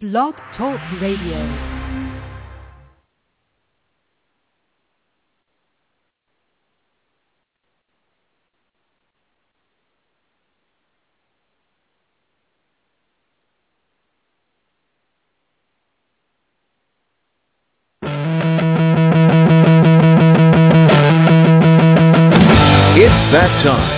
Blog Talk Radio. It's that time.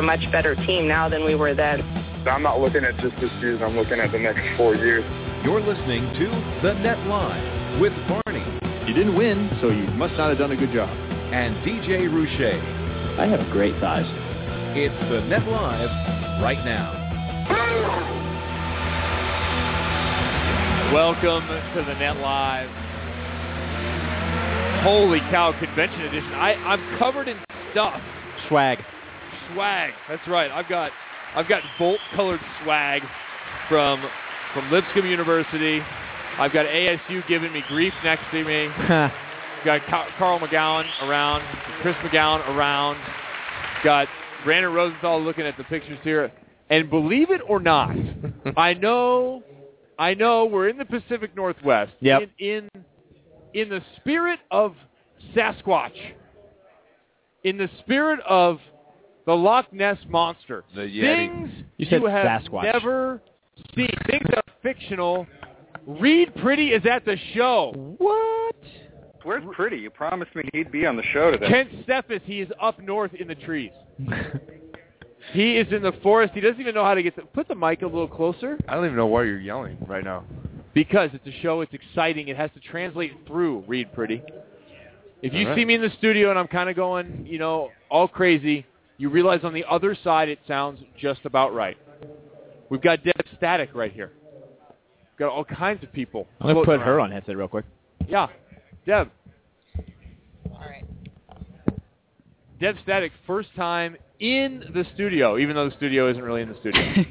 A much better team now than we were then. I'm not looking at just this season. I'm looking at the next four years. You're listening to The Net Live with Barney You didn't win, so you must not have done a good job. and DJ Rouche. I have great thighs. It's The Net Live right now. Welcome to the Net Live. Holy cow, convention edition. I, I'm covered in stuff. Swag. Swag. That's right. I've got I've got bolt colored swag from from Lipscomb University. I've got ASU giving me grief next to me. got Ca- Carl McGown around, Chris McGown around. Got Brandon Rosenthal looking at the pictures here. And believe it or not, I know, I know we're in the Pacific Northwest. Yep. In, in in the spirit of Sasquatch, in the spirit of the Loch Ness monster, The Yeti. things You said have Sasquatch. never seen, things that are fictional. Reid Priddy is at the show. What? Where's Priddy? You promised me he'd be on the show today. Kent Steffes, he is up north in the trees. He is in the forest. He doesn't even know how to get the. Put the mic a little closer. I don't even know why you're yelling right now. Because it's a show, it's exciting. It has to translate through. Reid Priddy. If you All right. see me in the studio and I'm kind of going, you know, all crazy, you realize on the other side it sounds just about right. We've got Deb Static right here. Got all kinds of people. I'm gonna floating put her on headset real quick. Yeah, Deb. All right. Deb Static, first time in the studio, even though the studio isn't really in the studio.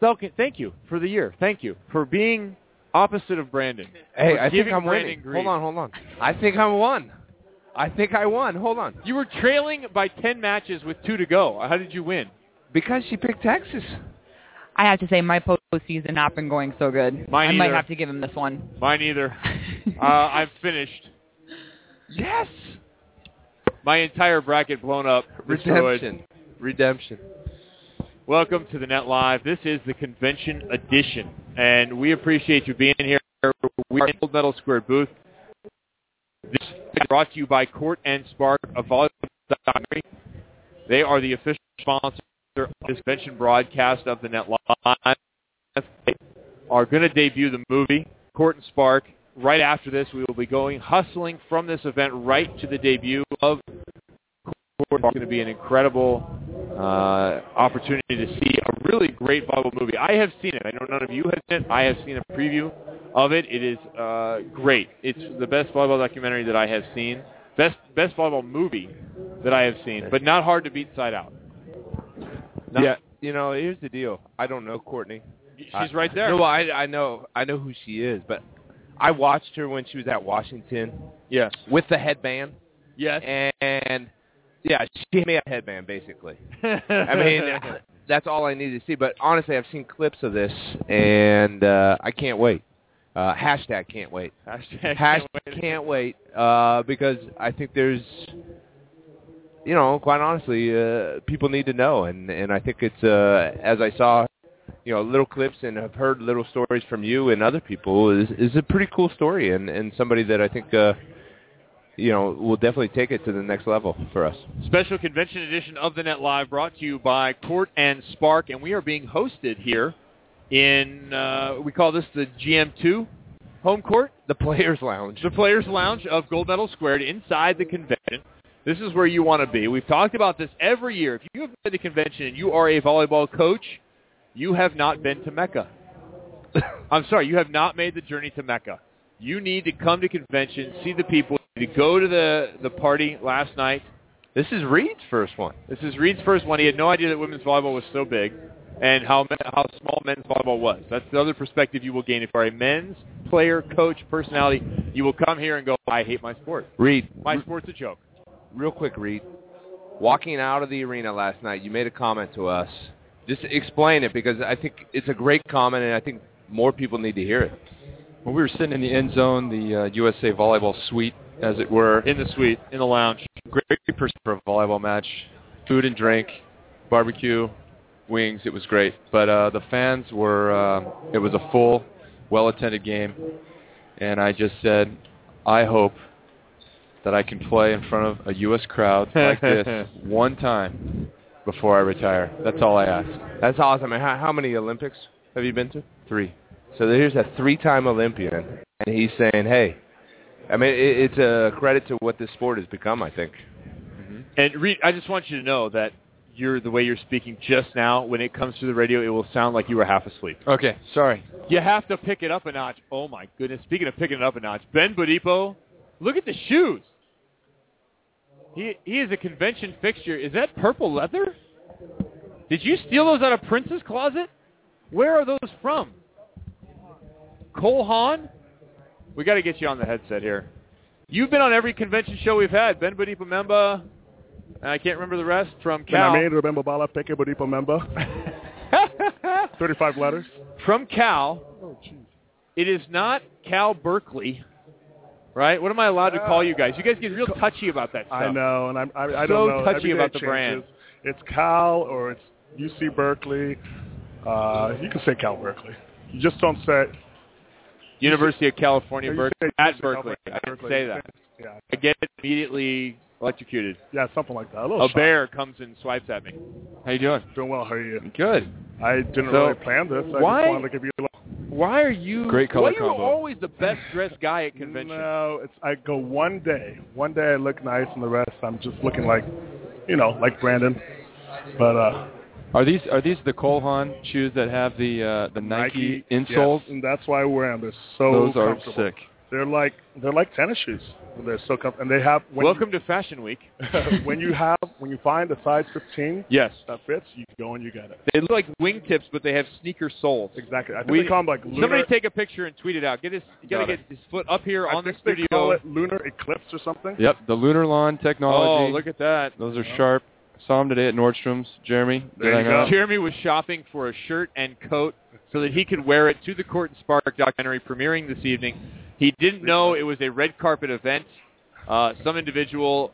Falcon, thank you for the year. Thank you for being opposite of Brandon. Hey, I think I'm Brandon winning. grief. Hold on, hold on. I think I won. I think I won. Hold on. You were trailing by 10 matches with two to go. How did you win? Because she picked Texas. I have to say my postseason not been going so good. Mine I might have to give him this one. Mine either. uh, I'm finished. Yes. My entire bracket blown up. destroyed. Redemption. Redemption. Welcome to the Net Live. This is the convention edition, and we appreciate you being here. We are in Gold Medal Squared booth. This is brought to you by Court and Spark. They are the official sponsor of this convention broadcast of the Net Live. They are going to debut the movie Court and Spark. Right after this, we will be going hustling from this event right to the debut of Court. It's going to be an incredible uh, opportunity to see a really great volleyball movie. I have seen it. I know none of you have seen it. I have seen a preview of it. It is uh, great. It's the best volleyball documentary that I have seen. Best best volleyball movie that I have seen, but not hard to beat Side Out. Not- Yeah. You know, here's the deal. I don't know Courtney. she's I- right there. No, I I know I know who she is, but I watched her when she was at Washington yes, with the headband, yes. and yeah, she made a headband basically. I mean, that's all I needed to see. But honestly, I've seen clips of this, and uh, I can't wait. Uh, hashtag can't wait. hashtag Hashtag can't wait uh, because I think there's, you know, quite honestly, uh, people need to know, and and I think it's uh, as I saw, you know, little clips and have heard little stories from you and other people is is a pretty cool story, and and somebody that I think. Uh, you know, will definitely take it to the next level for us. Special convention edition of the Net Live brought to you by Court and Spark, and we are being hosted here in uh, we call this the GM2 home court, The Players Lounge. the Players Lounge of Gold Medal Squared inside the convention. This is where you want to be. We've talked about this every year. If you have been to the convention and you are a volleyball coach, you have not been to Mecca. I'm sorry, you have not made the journey to Mecca. You need to come to convention, see the people, to go to the the party last night. This is Reid's first one. This is Reid's first one. He had no idea that women's volleyball was so big and how how small men's volleyball was. That's the other perspective you will gain if you are a men's player, coach, personality, you will come here and go, I hate my sport. Reid, My sport's a joke. real quick, Reid. Walking out of the arena last night, you made a comment to us. Just explain it because I think it's a great comment, and I think more people need to hear it. Well, we were sitting in the end zone, the uh, USA volleyball suite, as it were. In the suite, in the lounge. Great person for a volleyball match. Food and drink, barbecue, wings. It was great. But uh, the fans were. Uh, it was a full, well-attended game, and I just said, I hope that I can play in front of a U.S. crowd like this one time before I retire. That's all I ask. That's awesome. And how, how many Olympics have you been to? Three. So here's a three-time Olympian, and he's saying, "Hey, I mean, it, it's a credit to what this sport has become. I think." Mm-hmm. And Reid, I just want you to know that you're the way you're speaking just now. When it comes to the radio, it will sound like you were half asleep. Okay, sorry. You have to pick it up a notch. Oh my goodness! Speaking of picking it up a notch, Ben Bodipo, look at the shoes. He he is a convention fixture. Is that purple leather? Did you steal those out of Prince's closet? Where are those from? Cole Haan? We got to get you on the headset here. You've been on every convention show we've had. Ben Bodipo Memba, and I can't remember the rest from Cal. And I mean, remember Bala Peke Bodipo Memba. 35 letters. from Cal. Oh, It is not Cal Berkeley, right? What am I allowed to call you guys? You guys get real touchy about that stuff. I know, and I'm, I, I So don't know. touchy about the brand. It's Cal or it's UC Berkeley. Uh, you can say Cal Berkeley. You just don't say University of California, Berkeley. At University Berkeley. I didn't say that. Yeah, I get immediately electrocuted. yeah, something like that. A, A bear comes and swipes at me. How you doing? Doing well. How are you? Good. I didn't So, really plan this. I why- just wanted to give you a little. Why are you? Great color Why are you combo. always the best dressed guy at convention? No, it's I go one day. One day I look nice, and the rest I'm just looking like, you know, like Brandon. But uh, Are these are these the Cole Haan shoes that have the uh, the Nike, insoles? yes, and that's why I wear them. They're so Those are sick. They're like they're like tennis shoes. They're so comfortable, and they have Welcome to Fashion Week. when you have when you find a size 15 Yes. that fits, you go and you get it. They look like wingtips, but they have sneaker soles. Exactly. I think We- they call them like lunar. Somebody take a picture and tweet it out. Get his, you gotta Got get his foot up here I on the think they studio. call it lunar eclipse or something. Yep, the Lunarlon technology. Oh, look at that. Those are sharp. Saw him today at Nordstrom's. Jeremy, There you go. Jeremy was shopping for a shirt and coat so that he could wear it to the Court and Spark documentary premiering this evening. He didn't know it was a red carpet event. Uh, some individual,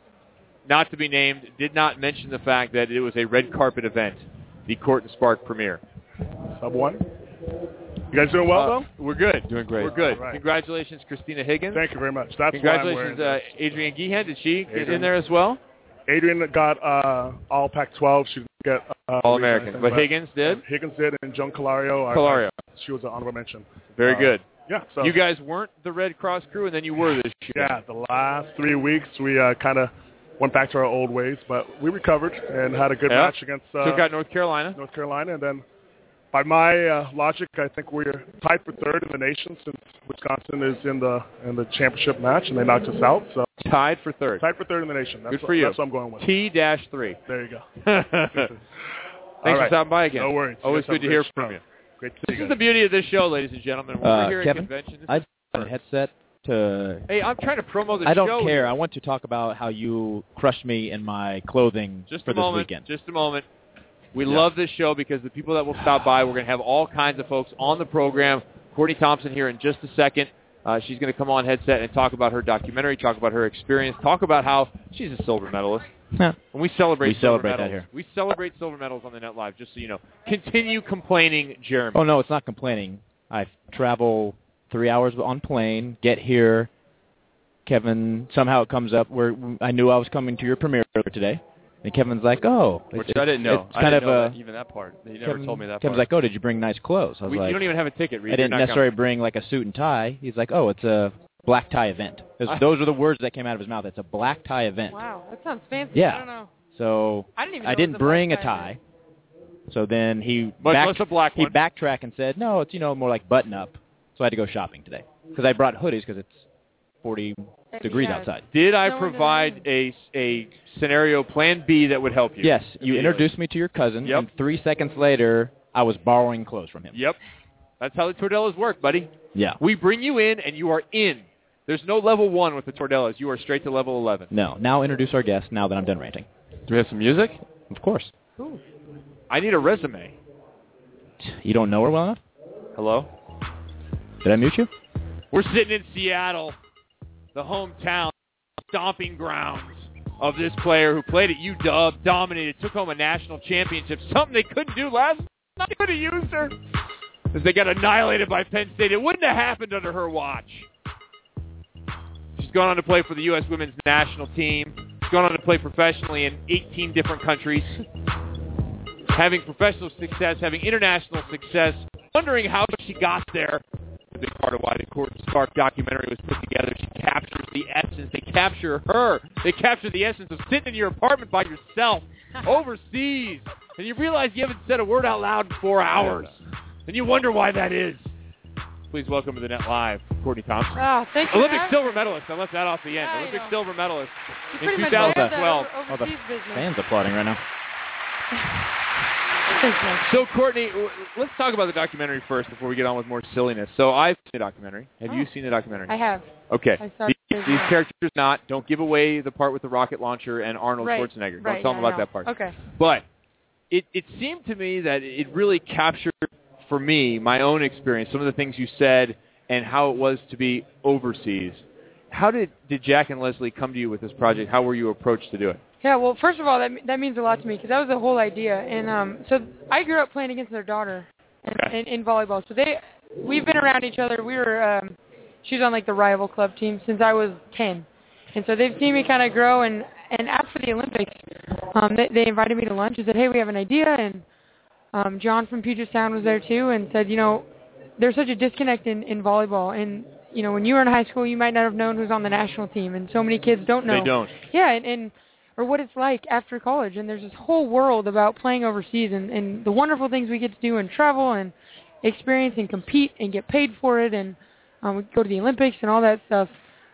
not to be named, did not mention the fact that it was a red carpet event, the Court and Spark premiere. Sub one. You guys doing well Uh, though? we're good. Doing great. We're good. All right. Congratulations, Christina Higgins. Thank you very much. That's why I'm Congratulations, uh, this. Adrienne Gehan. Did she get in there as well? Adrienne got uh, all Pac-12. She get uh, All American. But Higgins did? Higgins did, and Joan Calario. Calario. I- she was an honorable mention. Very Uh, good. Yeah. So You guys weren't the Red Cross crew, and then you were this year. Yeah, the last three weeks we uh, kind of went back to our old ways, but we recovered and had a good Yeah. match against uh, Took out North Carolina. North Carolina, and then by my uh, logic, I think we're tied for third in the nation since Wisconsin is in the in the championship match, and they knocked us out. So Tied for third. tied for third in the nation. That's Good for what, you. That's what I'm going with. T dash three. There you go. Thanks All for stopping by again. No worries. Always good to hear great from show. you. Great to This see is you the beauty of this show, ladies and gentlemen. When Uh, we're here Kevin, at convention, this I is a headset to. Hey, I'm trying to promo the show. I don't show. care. I want to talk about how you crushed me in my clothing Just for a this moment. weekend. Just a moment. We Yeah. love this show because the people that will stop by, we're going to have all kinds of folks on the program. Courtney Thompson here in just a second. Uh, she's going to come on headset and talk about her documentary, talk about her experience, talk about how she's a silver medalist. Yeah. And we celebrate We silver celebrate that medals. here. We celebrate silver medals on the Net Live, just so you know. Continue complaining, Jeremy. Oh no, it's not complaining. I travel three hours on plane, get here. Kevin somehow it comes up where I knew I was coming to your premiere today, and Kevin's like, "Oh, Which it's- I didn't know. It's I kind didn't of know a that, even that part. He never Kevin, told me that Kevin's part. like, "Oh, did you bring nice clothes?" I was We, like, you don't even have a ticket, Reid. I didn't You're not necessarily bring like a suit and tie. He's like, "Oh, it's a black tie event." Those- Those are the words that came out of his mouth. It's a black tie event. Wow, that sounds fancy. Yeah. I don't know. So I didn't even. I know it didn't a bring a black tie. So then he back, less a black he one. backtracked and said, "No, it's you know more like button up." So I had to go shopping today because I brought hoodies because it's 40 uh, degrees Yeah. outside. Did I No provide a, a scenario plan B that would help you? Yes, you introduced me to your cousin, Yep. and three seconds later, I was borrowing clothes from him. Yep. That's how the Tordellas work, buddy. Yeah. We bring you in, and you are in. There's no level one with the Tordellas. You are straight to level 11. No. Now introduce our guest. Now that I'm done ranting. Do we have some music? Of course. I need a resume. You don't know her well enough. Hello? Did I mute you? We're sitting in Seattle, the hometown, stomping grounds of this player who played at UW, dominated, took home a national championship, something they couldn't do last night. They could have used her. As they got annihilated by Penn State. It wouldn't have happened under her watch. She's gone on to play for the U.S. women's national team. She's gone on to play professionally in 18 different countries. Having professional success, having international success, wondering how she got there. A big part of why the Court Spark documentary was put together. She captures the essence. They capture her. They capture the essence of sitting in your apartment by yourself overseas, and you realize you haven't said a word out loud in four hours, and you wonder why that is. Please welcome to the Net Live, Courtney Thompson. Oh, thanks for Olympic having silver medalist. I left that off the end. I Olympic know. silver medalist You in pretty much nailed that 2012. over- Oh, the overseas business. fans applauding right now. Man. So, Courtney, let's talk about the documentary first before we get on with more silliness. So, I've seen the documentary. Have you Oh. seen the documentary? I have. Okay. I These, these characters not. Don't give away the part with the rocket launcher and Arnold Right. Schwarzenegger. Don't tell yeah, them about that part. Okay. But it, it seemed to me that it really captured for me my own experience, some of the things you said, and how it was to be overseas. How did, did Jack and Leslie come to you with this project? How were you approached to do it? Yeah, well, first of all, that that means a lot to me because that was the whole idea. And um, so I grew up playing against their daughter in, in, in volleyball. So they, we've been around each other. We were, um, she was on like the rival club team since I was 10, and so they've seen me kind of grow. And and after the Olympics, um, they, they invited me to lunch and said, hey, we have an idea. And um, John from Puget Sound was there too, and said, you know, there's such a disconnect in in volleyball, and you know, when you were in high school, you might not have known who's on the national team, and so many kids don't know. They don't. Yeah, and, and or what it's like after college. And there's this whole world about playing overseas and, and the wonderful things we get to do and travel and experience and compete and get paid for it and um, we go to the Olympics and all that stuff.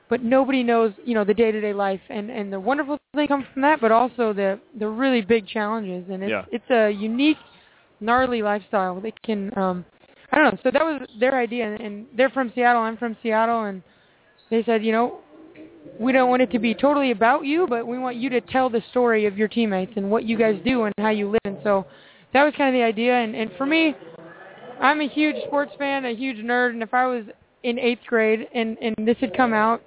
But nobody knows, you know, the day-to-day life and and the wonderful thing comes from that, but also the the really big challenges. And it's Yeah. it's a unique, gnarly lifestyle that can. um I don't know. So that was their idea, and, and they're from Seattle. I'm from Seattle, and they said, you know, we don't want it to be totally about you, but we want you to tell the story of your teammates and what you guys do and how you live. And so that was kind of the idea. And, and for me, I'm a huge sports fan, a huge nerd, and if I was in eighth grade and, and this had come out,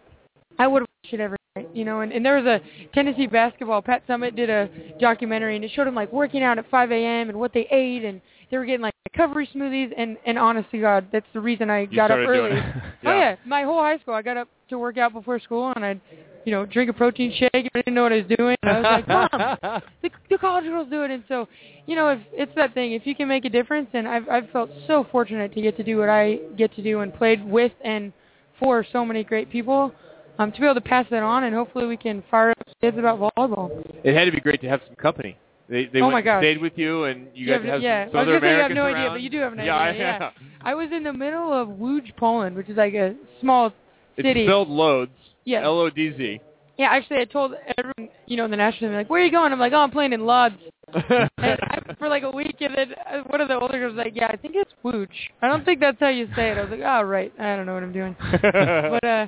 I would have watched it every night, you know. And, and there was a Tennessee basketball. Pat Summitt did a documentary, and it showed them like working out at 5 a.m. and what they ate, and they were getting like recovery smoothies. And and honest to God, that's the reason I You got up early. doing it. Oh yeah, my whole high school, I got up to work out before school, and I'd, you know, drink a protein shake. And I didn't know what I was doing. And I was like, Mom, the, the college girls do it, and so, you know, if it's that thing, if you can make a difference, and I've I've felt so fortunate to get to do what I get to do and played with and for so many great people, um, to be able to pass that on, and hopefully we can fire up kids about volleyball. It had to be great to have some company. They they Oh went my gosh. stayed with you, and you, got have, have yeah. some other gonna you have Americans no idea, but you do have an yeah, idea. I- yeah. I was in the middle of Łódź, Poland, which is like a small city. It's spelled loads. Yeah. L O D Z. Yeah, actually, I told everyone, you know, in the national, they're like, "Where are you going?" I'm like, "Oh, I'm playing in Lodz." and I, for like a week, and then uh, one of the older girls was like, "Yeah, I think it's Wooch. I don't think that's how you say it." I was like, "Oh, right. I don't know what I'm doing." but uh,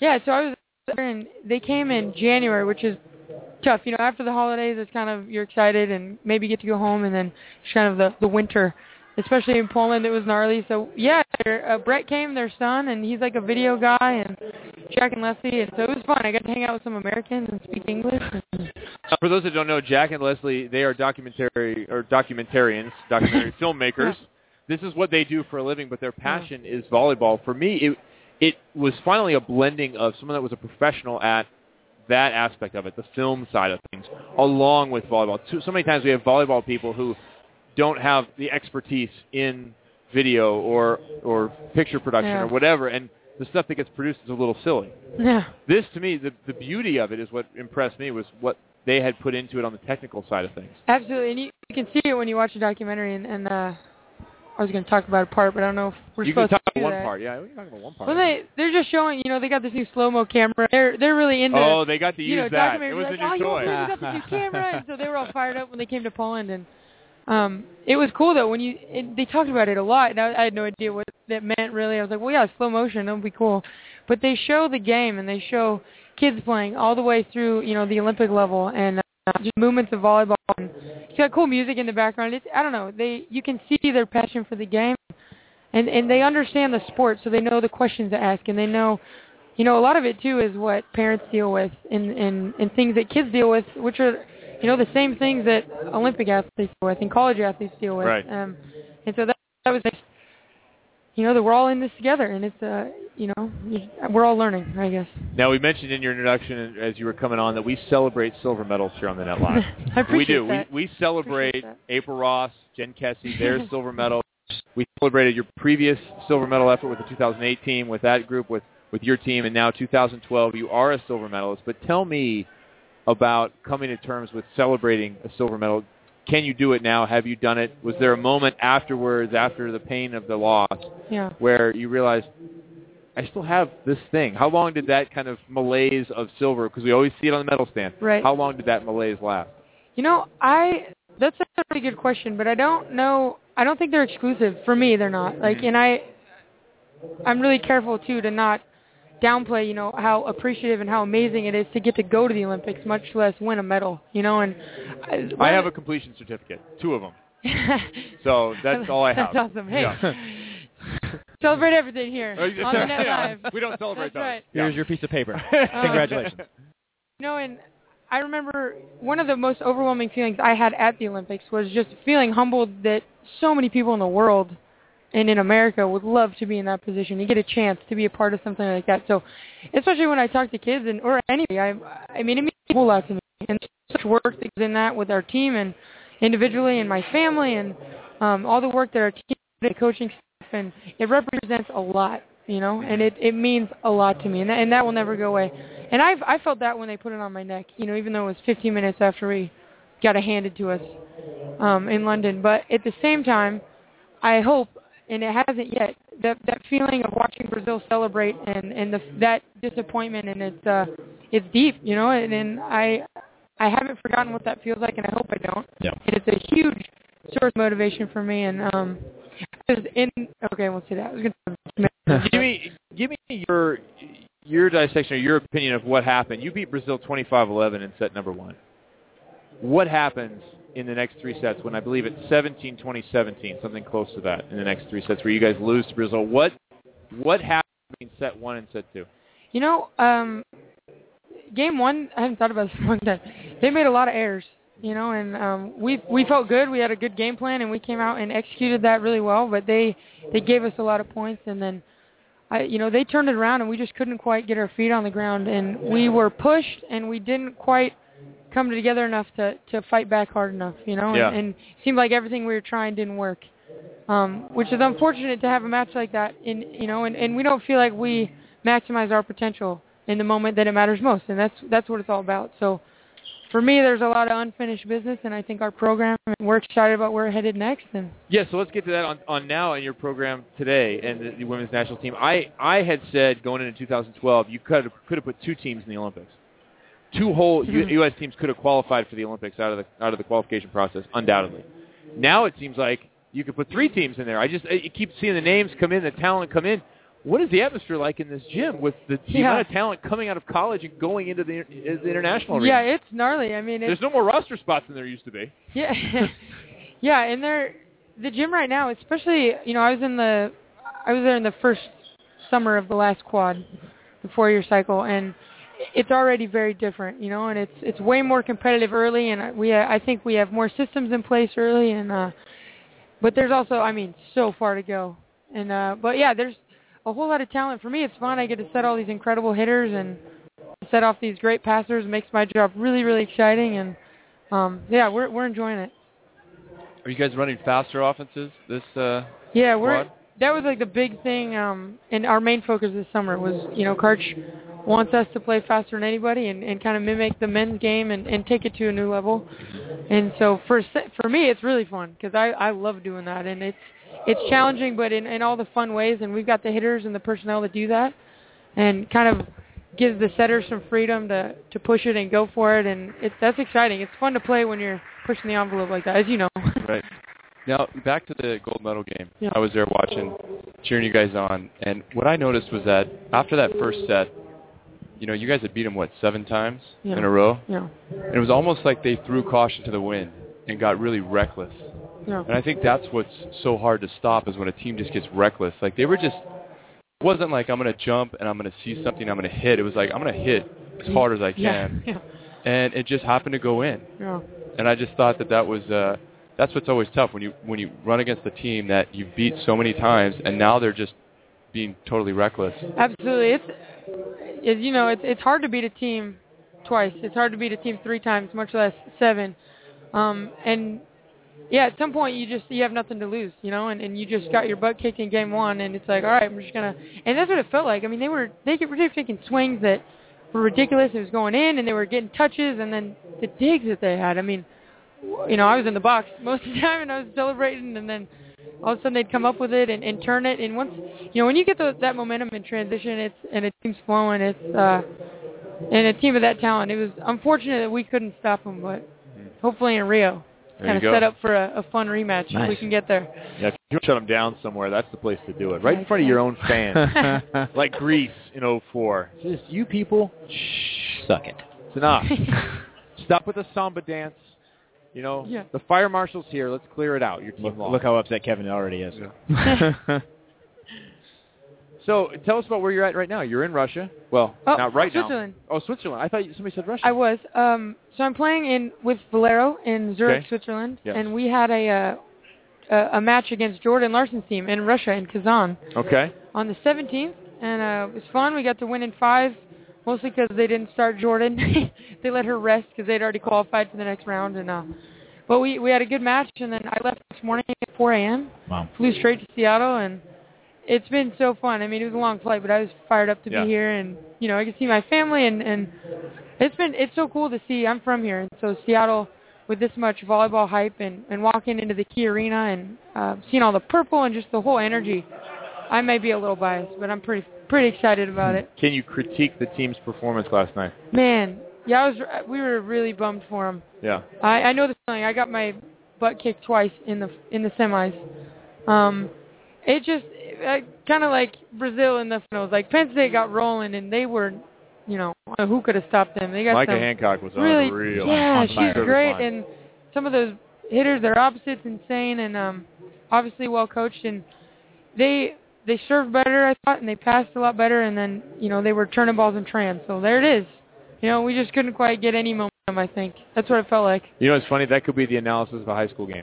yeah, so I was there, and they came in January, which is tough. You know, after the holidays, it's kind of you're excited and maybe get to go home, and then it's kind of the the winter. Especially in Poland, it was gnarly. So yeah, uh, Brett came, their son, and he's like a video guy, and Jack and Leslie, and so it was fun. I got to hang out with some Americans and speak English. And, Uh, For those that don't know, Jack and Leslie, they are documentary or documentarians, documentary filmmakers. This is what they do for a living, but their passion is volleyball. For me, it it was finally a blending of someone that was a professional at that aspect of it, the film side of things, along with volleyball. So, so many times we have volleyball people who don't have the expertise in video or or picture production Yeah. or whatever, and the stuff that gets produced is a little silly. yeah. This, to me, the the beauty of it is what impressed me was what they had put into it on the technical side of things. Absolutely, and you, you can see it when you watch the documentary. And, and uh, I was going to talk about a part, but I don't know if we're you can supposed talk to do about one that. part, yeah. We can talk about one part. Well, they they're just showing. You know, they got this new slow mo camera. They're they're really into. oh, they got to you know, use that. It was like, a new oh, toy. won't believe we got the new camera, and so they were all fired up when they came to Poland. And um, it was cool though when you it, they talked about it a lot, and I, I had no idea what that meant really. I was like, well, yeah, slow motion, that would be cool. But they show the game and they show kids playing all the way through, you know, the Olympic level and uh, just movements of volleyball. And it's got cool music in the background. It's I don't know. They you can see their passion for the game, and and they understand the sport, so they know the questions to ask, and they know. You know, a lot of it too is what parents deal with and, and, and things that kids deal with, which are you know, the same things that Olympic athletes deal with and college athletes deal with. Right. Um, and so that, that was, you know, that we're all in this together, and it's, uh, you know, we're all learning, I guess. Now, we mentioned in your introduction as you were coming on that we celebrate silver medals here on the Net Line. I appreciate we do. that. We, we celebrate April Ross, Jen Kessy, their silver medal. We celebrated your previous silver medal effort with the 2008 team, with that group, with, with your team, and now 2012. You are a silver medalist. But tell me about coming to terms with celebrating a silver medal. Can you do it now? Have you done it? Was there a moment afterwards, after the pain of the loss, Yeah. where you realized I still have this thing? How long did that kind of malaise of silver? Because we always see it on the medal stand. Right. How long did that malaise last? You know, I that's a pretty good question, but I don't know. I don't think they're exclusive. For me, they're not. Like, mm-hmm. and I, I'm really careful too to not downplay, you know, how appreciative and how amazing it is to get to go to the Olympics, much less win a medal. You know, and uh, I, I have a completion certificate, two of them. So that's all I have. That's awesome. Hey, Yeah. celebrate everything here Oh, on the Net yeah, Live. we don't celebrate That's those. right. Here's your piece of paper. Uh, Congratulations. You know, and I remember one of the most overwhelming feelings I had at the Olympics was just feeling humbled that so many people in the world and in America would love to be in that position. You get a chance to be a part of something like that. So, especially when I talk to kids and or anybody, I I mean, it means a whole lot to me. And such work that goes in that with our team and individually and my family and um, all the work that our team, the coaching staff, and it represents a lot, you know, and it it means a lot to me, and that, and that will never go away. And I've I felt that when they put it on my neck, you know, even though it was 15 minutes after we got it handed to us um, in London. But at the same time, I hope, and it hasn't yet, that that feeling of watching Brazil celebrate and and the, that disappointment and it's uh it's deep, you know, and, and I I haven't forgotten what that feels like, and I hope I don't. Yeah. And it's a huge source of motivation for me. And um, 'cause in okay, I won't say that. I was gonna. give me give me your your dissection or your opinion of what happened. You beat Brazil 25-11 in set number one. What happens in the next three sets when I believe it's 17-20-17, something close to that in the next three sets where you guys lose to Brazil? What what happened in set one and set two? You know, um, game one, I haven't thought about this time. They made a lot of errors, you know, and um, we we felt good. We had a good game plan, and we came out and executed that really well. But they they gave us a lot of points, and then, I you know, they turned it around, and we just couldn't quite get our feet on the ground, and we were pushed, and we didn't quite come together enough to to fight back hard enough, you know, Yeah. and, and seemed like everything we were trying didn't work. Um, which is unfortunate to have a match like that in you know, and, and we don't feel like we maximize our potential in the moment that it matters most, and that's that's what it's all about. So, for me, there's a lot of unfinished business, and I think our program, we're excited about where we're headed next. And Yeah, so let's get to that on, on now in your program today and the, the women's national team. I, I had said going into 2012 you could have, could have put two teams in the Olympics. Two whole U, Mhm. U.S. teams could have qualified for the Olympics out of the out of the qualification process, undoubtedly. Now it seems like you could put three teams in there. I just I keep seeing the names come in, the talent come in. What is the atmosphere like in this gym with the, the Yeah. amount of talent coming out of college and going into the, the international arena? yeah, it's gnarly. I mean, There's no more roster spots than there used to be. Yeah, yeah, and they're the gym right now, especially you know, I was in the I was there in the first summer of the last quad, the four year cycle, and it's already very different, you know, and it's it's way more competitive early, and we I think we have more systems in place early, and uh, but there's also I mean so far to go, and uh, but yeah, there's a whole lot of talent for me. It's fun. I get to set all these incredible hitters and set off these great passers. It makes my job really really exciting, and um, yeah, we're we're enjoying it. Are you guys running faster offenses this uh, Yeah, we're squad? That was like the big thing, um, and our main focus this summer was, you know, Karch wants us to play faster than anybody and, and kind of mimic the men's game and, and take it to a new level. And so for for me, it's really fun because I I love doing that, and it's it's challenging, but in in all the fun ways. And we've got the hitters and the personnel to do that, and kind of gives the setters some freedom to to push it and go for it, and it's that's exciting. It's fun to play when you're pushing the envelope like that, as you know. Right. Now back to the gold medal game. Yeah. I was there watching, cheering you guys on, and what I noticed was that after that first set, you know, you guys had beat them what seven times Yeah. in a row. Yeah. And it was almost like they threw caution to the wind and got really reckless. Yeah. And I think that's what's so hard to stop is when a team just gets reckless. Like they were just it wasn't like I'm going to jump and I'm going to see something I'm going to hit. It was like I'm going to hit as hard as I can. Yeah. Yeah. And it just happened to go in. Yeah. And I just thought that that was uh that's what's always tough when you when you run against a team that you've beat so many times and now they're just being totally reckless. Absolutely. It's it, you know, it's it's hard to beat a team twice. It's hard to beat a team three times, much less seven. Um and yeah, at some point you just you have nothing to lose, you know, and, and you just got your butt kicked in game one and it's like, all right, I'm just gonna and that's what it felt like. I mean they were they were taking swings that were ridiculous. It was going in and they were getting touches and then the digs that they had. I mean, you know, I was in the box most of the time and I was celebrating and then all of a sudden they'd come up with it and, and turn it and once you know when you get the, that momentum in transition it's and a team's flowing it's uh and a team of that talent it was unfortunate that we couldn't stop them but hopefully in Rio There kind of go. set up for a, a fun rematch if we can get there Yeah, if you shut them down somewhere, that's the place to do it. Right in front of your own fans. like Greece in 04. Just you people, shh, suck it. It's enough. Stop with the samba dance. You know, Yeah. the fire marshal's here. Let's clear it out. Your team Look, lost. look how upset Kevin already is. So tell us about where you're at right now. You're in Russia. Well, Oh, not right Switzerland. now. Oh, Switzerland. I thought somebody said Russia. I was. Um, so I'm playing in with Volero in Zurich, Okay. Switzerland, Yes. and we had a, uh, a a match against Jordan Larson's team in Russia in Kazan Okay. on the 17th, and uh, it was fun. We got to win in five, mostly because they didn't start Jordan. they let her rest because they'd already qualified for the next round, and uh, but we we had a good match, and then I left this morning at 4 a.m. Wow. Flew straight to Seattle, and it's been so fun. I mean, it was a long flight, but I was fired up to Yeah. be here, and you know, I can see my family, and and it's been it's so cool to see. I'm from here, and so Seattle with this much volleyball hype, and and walking into the Key Arena and uh, seeing all the purple and just the whole energy. I may be a little biased, but I'm pretty pretty excited about it. Can you critique the team's performance last night? Man, yeah, I was we were really bummed for him. Yeah. I, I know the feeling. I got my butt kicked twice in the in the semis. Um, it just uh, kind of like Brazil in the finals. Like Penn State got rolling, and they were, you know, who could have stopped them? They got Micha some Hancock was really, unreal. Yeah, she's great, line. and some of those hitters, their opposites, insane, and um, obviously well coached, and they they served better, I thought, and they passed a lot better, and then you know they were turning balls in trans. So there it is. You know, we just couldn't quite get any momentum. I think that's what it felt like. You know, it's funny. That could be the analysis of a high school game.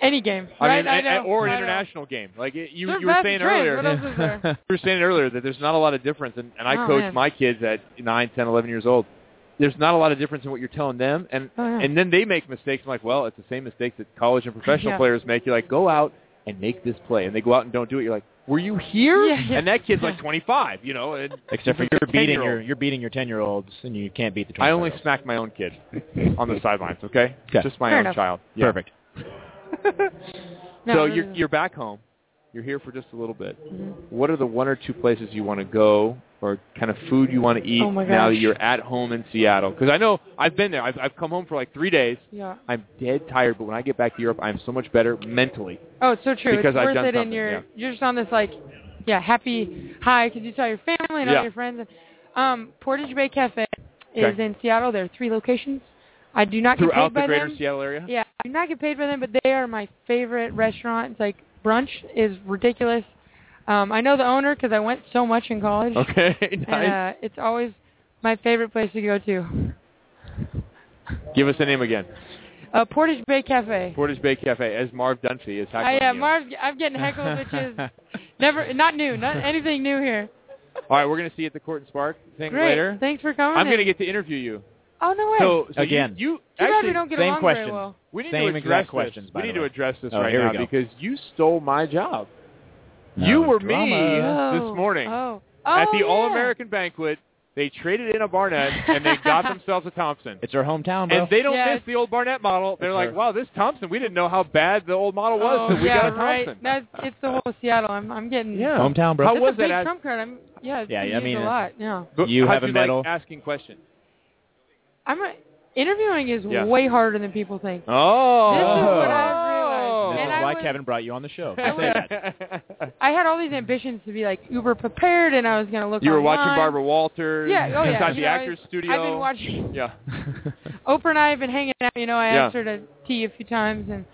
Any game, I right? mean, I a- know, or an I international game. Like it- you, you were saying earlier. What else is there? you were saying earlier that there's not a lot of difference, and, and I Oh, coach man. my kids at 9, 10, 11 years old. There's not a lot of difference in what you're telling them, and Oh, yeah. and then they make mistakes. I'm like, well, it's the same mistakes that college and professional Yeah. players make. You're like, go out and make this play, and they go out and don't do it. You're like, were you here? Yeah, yeah. And that kid's like 25, you know. And Except for you're beating your you're beating your ten year olds and you can't beat the. I only -year-olds. smacked my own kid on the sidelines. Okay, Okay. just my Fair own enough. child. Yeah. Perfect. No, so you're you're back home. You're here for just a little bit. Mhm. What are the one or two places you want to go, or kind of food you want to eat Oh now that you're at home in Seattle? Because I know I've been there. I've I've come home for like three days. Yeah. I'm dead tired, but when I get back to Europe, I'm so much better mentally. Oh, it's so true. Because it's I've worth done it, and you're yeah. you're just on this like, yeah, happy high because you saw your family and Yeah. all your friends. And, um, Portage Bay Cafe is Okay. in Seattle. There are three locations. I do not get Throughout paid the by greater them. Seattle area. Yeah, I do not get paid by them, but they are my favorite restaurant. It's like brunch is ridiculous. Um, I know the owner because I went so much in college. Okay, And, nice. uh, it's always my favorite place to go to. Give us the name again. Uh, Portage Bay Cafe. Portage Bay Cafe, as Marv Dunphy is I, heckling yeah, you. Marv, I'm getting heckled, which is never, not new, not anything new here. All right, we're going to see you at the Court and Spark thing Great. later. Thanks for coming. I'm going to get to interview you. Oh no way. So, so you- Again. you, Too bad actually don't get same along question. very well. we need Same to exact address questions, This. We the need to address this Oh, right here now because you stole my job. No you were drama. me Oh. this morning Oh. at Oh, the yeah. All American banquet. They traded in a Barnett and they got themselves a Thompson. It's our hometown, bro. And they don't Yeah, miss the old Barnett model. They're like, her. wow, this Thompson, we didn't know how bad the old model was, Oh, so we yeah, got a right. Thompson. That's it's the whole Seattle. I'm I'm getting Yeah. hometown, bro. How That's was a big that? Trump card. I'm Yeah, it's Yeah, I mean, a lot. Yeah. But You how'd have a you medal. Like asking questions. I'm a, interviewing is Yeah. way harder than people think. Oh. This is what I've This realized. and is I why was, Kevin brought you on the show. I I say that. I had all these ambitions to be like uber prepared, and I was gonna look. You were watching. Barbara Walters. Yeah, oh yeah. Inside the know, Actors I, Studio. I've been watching. Yeah. Oprah and I have been hanging out. You know, I Yeah. asked her to tea a few times, and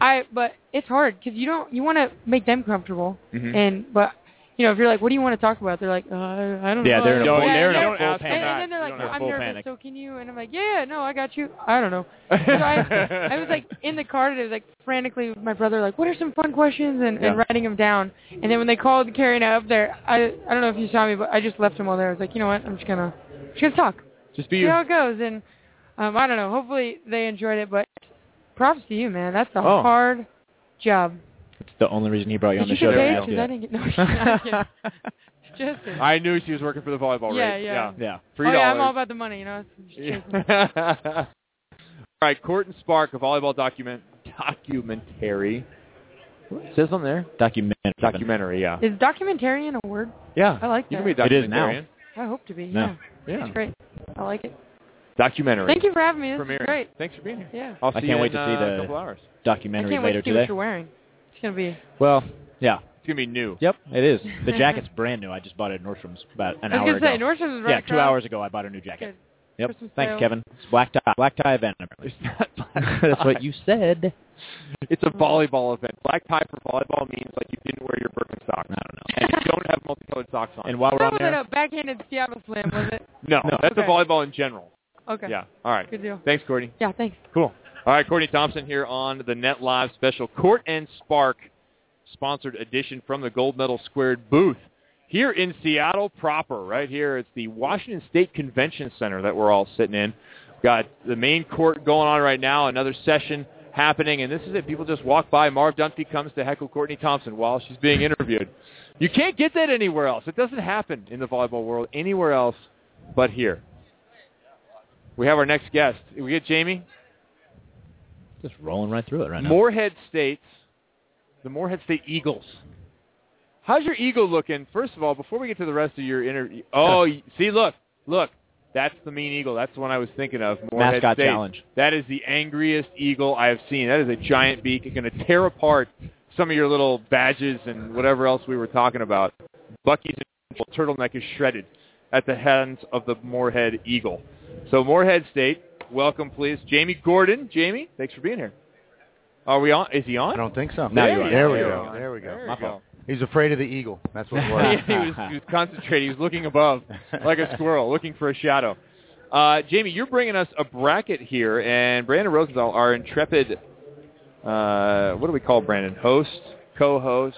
I. But it's hard because you don't. You want to make them comfortable, Mhm. and but you know if you're like, what do you want to talk about? They're like, uh, I don't Yeah, know. they're in a yeah, they're in a yeah. full and, and then they're like, don't no, have I'm nervous. panic. So can you? And I'm like, yeah, no, I got you. I don't know. So I, I was like in the car today, like frantically with my brother, like, what are some fun questions, and, Yeah. and writing them down. And then when they called Carrie and I up there, I I don't know if you saw me, but I just left them all there. I was like, you know what? I'm just gonna just gonna talk Just be see you. how it goes. And um, I don't know. Hopefully they enjoyed it. But props to you, man. That's a Oh. hard job. It's the only reason he brought you Did on the you show. get to paid? do 'Cause I didn't get no. I'm kidding. just kidding. I knew she was working for the volleyball Yeah, rate. yeah. Yeah. Three oh dollars. yeah, I'm all about the money. You know. It's just. Yeah. All right, Court and Spark, a volleyball document documentary. It says on there. Documentary. Documentary, yeah. Is documentarian a word? Yeah. I like You can be a It is now. I hope to be. No. Yeah. Yeah. It's great. I like it. Documentary. Thank you for having me. This Premiering. is great. Thanks for being here. Yeah. I'll I can't you wait in, to see uh, the- a couple. I Documentary can't wait later to see what today. you're wearing. It's gonna be. Well, yeah. It's gonna be new. Yep, it is. The jacket's brand new. I just bought it at Nordstrom's about an I was hour gonna say ago. Nordstrom's right yeah, two across. hours ago I bought a new jacket. Good. Yep. Christmas Thanks, sale. Kevin. It's black tie, black tie event. apparently. That's what you said. It's a volleyball event. Black tie for volleyball means like you didn't wear your Birkenstocks. I don't know. And you don't have multicolored socks on. And while we're That on wasn't there, a backhanded Seattle slam, was it? no, No. that's Okay. a volleyball in general. Okay. Yeah. All right. Good deal. Thanks, Courtney. Yeah. Thanks. Cool. All right, Courtney Thompson here on the Net Live special Court and Spark sponsored edition from the Gold Medal Squared booth here in Seattle proper. Right here, it's the Washington State Convention Center that we're all sitting in. We've got the main court going on right now, another session happening, and this is it. People just walk by. Marv Dunphy comes to heckle Courtney Thompson while she's being interviewed. You can't get that anywhere else. It doesn't happen in the volleyball world anywhere else but here. We have our next guest. We get Jamie? Just rolling right through it right now. Moorhead State, the Moorhead State Eagles. How's your eagle looking? First of all, before we get to the rest of your interview, oh, see, look, look, that's the mean eagle. That's the one I was thinking of. Moorhead Mascot State. challenge. That is the angriest eagle I have seen. That is a giant beak. It's going to tear apart some of your little badges and whatever else we were talking about. Bucky's turtleneck is shredded at the hands of the Moorhead Eagle. So Moorhead State, welcome, please, Jamie Gordon. Jamie, thanks for being here. Are we on? Is he on? I don't think so. Now There you you are. There we There go. you There we go. There My go. fault. He's afraid of the eagle. That's what it Yeah, was. he was he was concentrating. He was looking above like a squirrel, looking for a shadow. Uh, Jamie, you're bringing us a bracket here, and Brandon Rosenthal, our intrepid, uh, what do we call Brandon? Host, co-host,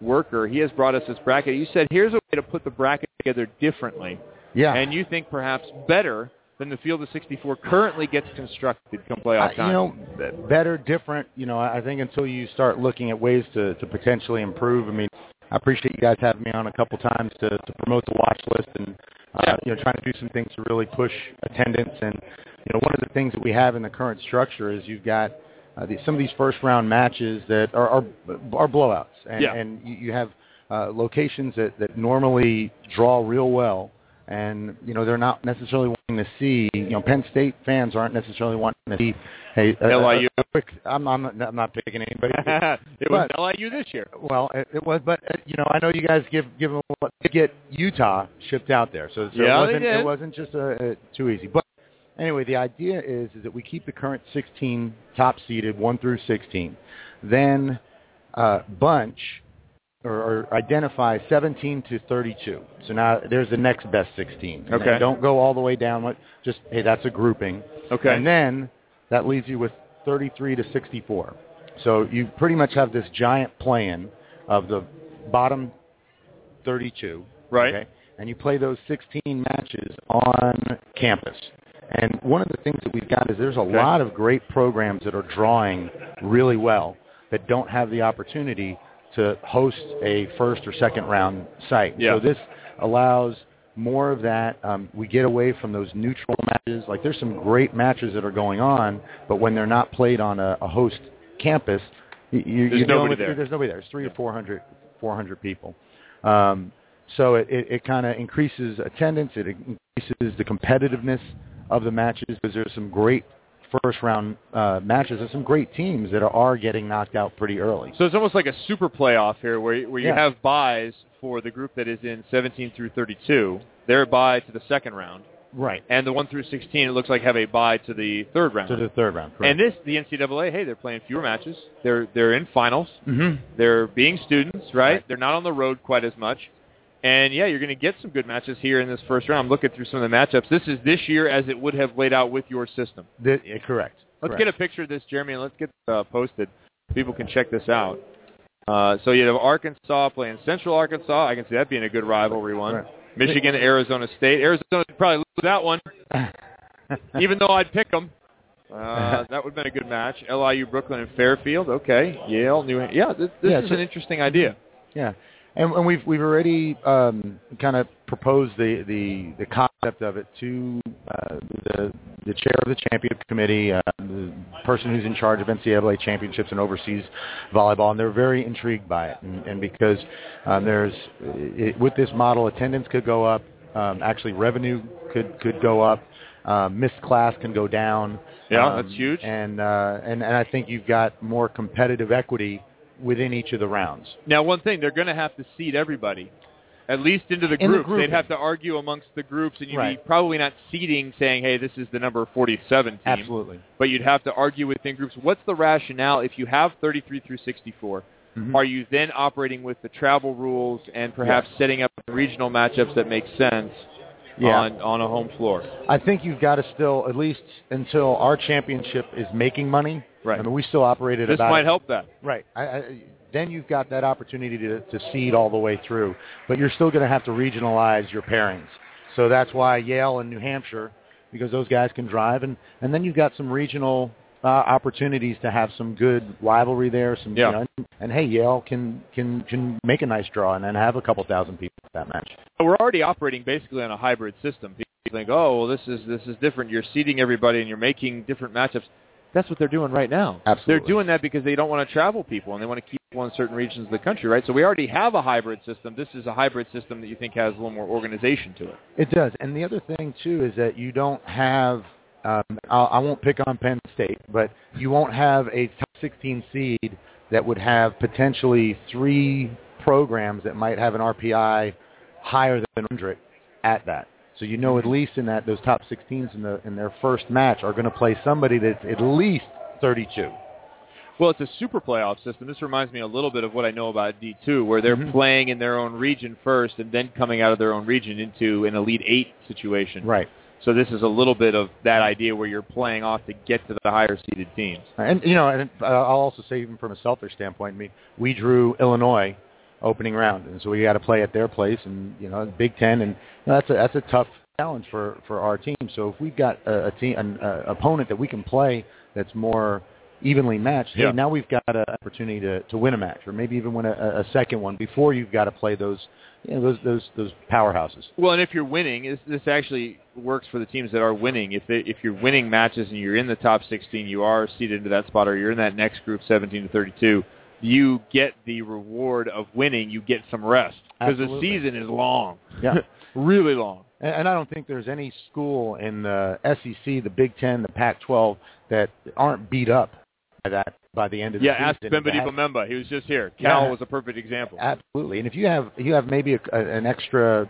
worker. He has brought us this bracket. You said here's a way to put the bracket together differently, yeah. and you think perhaps better than the field of 64 currently gets constructed come playoff Uh, time. you know, better, different. You know, I think until you start looking at ways to, to potentially improve. I mean, I appreciate you guys having me on a couple times to, to promote the watch list and uh, you know trying to do some things to really push attendance. And you know, one of the things that we have in the current structure is you've got uh, the, some of these first round matches that are are, are blowouts, and, Yeah. and you, you have uh, locations that, that normally draw real well and you know they're not necessarily wanting to see. You know, Penn State fans aren't necessarily wanting to see. Hey, a, LIU. A, a quick, I'm, I'm, not, I'm not picking anybody. it was LIU this year. well, it, it was, but uh, you know, I know you guys give give them what to get Utah shipped out there, so, so Yeah, it wasn't it wasn't just a, a, too easy. But anyway, the idea is is that we keep the current 16 top seeded one through 16, then uh, bunch or, or identify 17 to 32. So now there's the next best 16. And Okay. Don't go all the way down. What just hey, that's a grouping. Okay. And then that leaves you with 33 to 64. So you pretty much have this giant plan of the bottom 32. Right. Okay? And you play those 16 matches on campus. And one of the things that we've got is there's a lot of great programs that are drawing really well that don't have the opportunity to host a first or second round site. Yeah. So this allows more of that. Um, we get away from those neutral matches. Like there's some great matches that are going on, but when they're not played on a, a host campus, you, you, There's you're nobody with- there. There's nobody there. It's three to 400, 400 people. Um, so it, it, it kind of increases attendance. It increases the competitiveness of the matches because there's some great first round uh, matches and some great teams that are, are getting knocked out pretty early. So it's almost like a super playoff here, where where you Yeah. have buys for the group that is in 17 through 32. They're to the second round, Right. and the one through 16 it looks like have a bye to the third round. To the third round. Correct. and this, the NCAA, hey, they're playing fewer matches. They're they're in finals. hmm They're being students, right? Right. They're not on the road quite as much. And yeah, you're going to get some good matches here in this first round. I'm looking through some of the matchups. This is this year as it would have laid out with your system. Th- yeah, correct. Let's Correct. get a picture of this, Jeremy, and let's get uh, posted. People can check this out. Uh, so you have Arkansas playing Central Arkansas. I can see that being a good rivalry one. Right. Michigan, Arizona State. Arizona probably lose that one, even though I'd pick them. Uh, that would have been a good match. LIU, Brooklyn, and Fairfield. Okay. Yale, New Hampshire. Yeah, this, this Yeah, is an interesting idea. Yeah, and, and we've we've already um, kind of proposed the, the, the concept of it to uh, the the chair of the championship committee, uh, the person who's in charge of NCAA championships and overseas volleyball, and they're very intrigued by it. And, and because um, there's it, with this model, attendance could go up, um, actually revenue could could go up, um, missed class can go down. Yeah, um, that's huge. And uh, and and I think you've got more competitive equity within each of the rounds. Now, one thing, they're going to have to seed everybody, at least into the In the groups. They'd have to argue amongst the groups, and you'd Right. be probably not seeding saying, hey, this is the number 47 team. Absolutely. But you'd have to argue within groups. What's the rationale if you have 33 through 64? Mhm. Are you then operating with the travel rules and perhaps setting up regional matchups that make sense Yeah. on, on a home floor? I think you've got to still, at least until our championship is making money. Right. I mean, we still operate at This about might help that. Right. I, I, then you've got that opportunity to, to seed all the way through, but you're still going to have to regionalize your pairings. So that's why Yale and New Hampshire, because those guys can drive, and and then you've got some regional uh, opportunities to have some good rivalry there. Some, Yeah. you know, and, and hey, Yale can can can make a nice draw and then have a couple thousand people at that match. We're already operating basically on a hybrid system. People think, oh, well, this is this is different. You're seeding everybody and you're making different matchups. That's what they're doing right now. Absolutely. They're doing that because they don't want to travel people and they want to keep people in certain regions of the country, right? So we already have a hybrid system. This is a hybrid system that you think has a little more organization to it. It does. And the other thing too is that you don't have. Um, I'll, I won't pick on Penn State, but you won't have a top 16 seed that would have potentially three programs that might have an RPI higher than 100 at that. So you know at least in that those top 16s in the in their first match are going to play somebody that's at least 32. Well, it's a super playoff system. This reminds me a little bit of what I know about D2, where they're Mhm. playing in their own region first and then coming out of their own region into an Elite Eight situation. Right. So this is a little bit of that idea where you're playing off to get to the higher seeded teams. And you know, and I'll also say even from a selfish standpoint, I mean, we drew Illinois opening round, and so we got to play at their place, and you know, Big Ten, and you know, that's a that's a tough challenge for for our team. So if we've got a, a team, an uh, opponent that we can play that's more evenly matched, Yeah. hey, now we've got an opportunity to to win a match, or maybe even win a, a second one before you've got to play those you know those those those powerhouses. Well, and if you're winning, this, this actually works for the teams that are winning. If it, if you're winning matches and you're in the top 16, you are seeded into that spot, or you're in that next group, 17 to 32. You get the reward of winning. You get some rest because the season is long. Yeah. really long. And, and I don't think there's any school in the SEC, the Big Ten, the Pac-12 that aren't beat up that by the end of the year. Yeah, season. ask Bembadi That- Bamemba. He was just here. Cal Yeah. was a perfect example. Absolutely. And if you have you have maybe a, a, an extra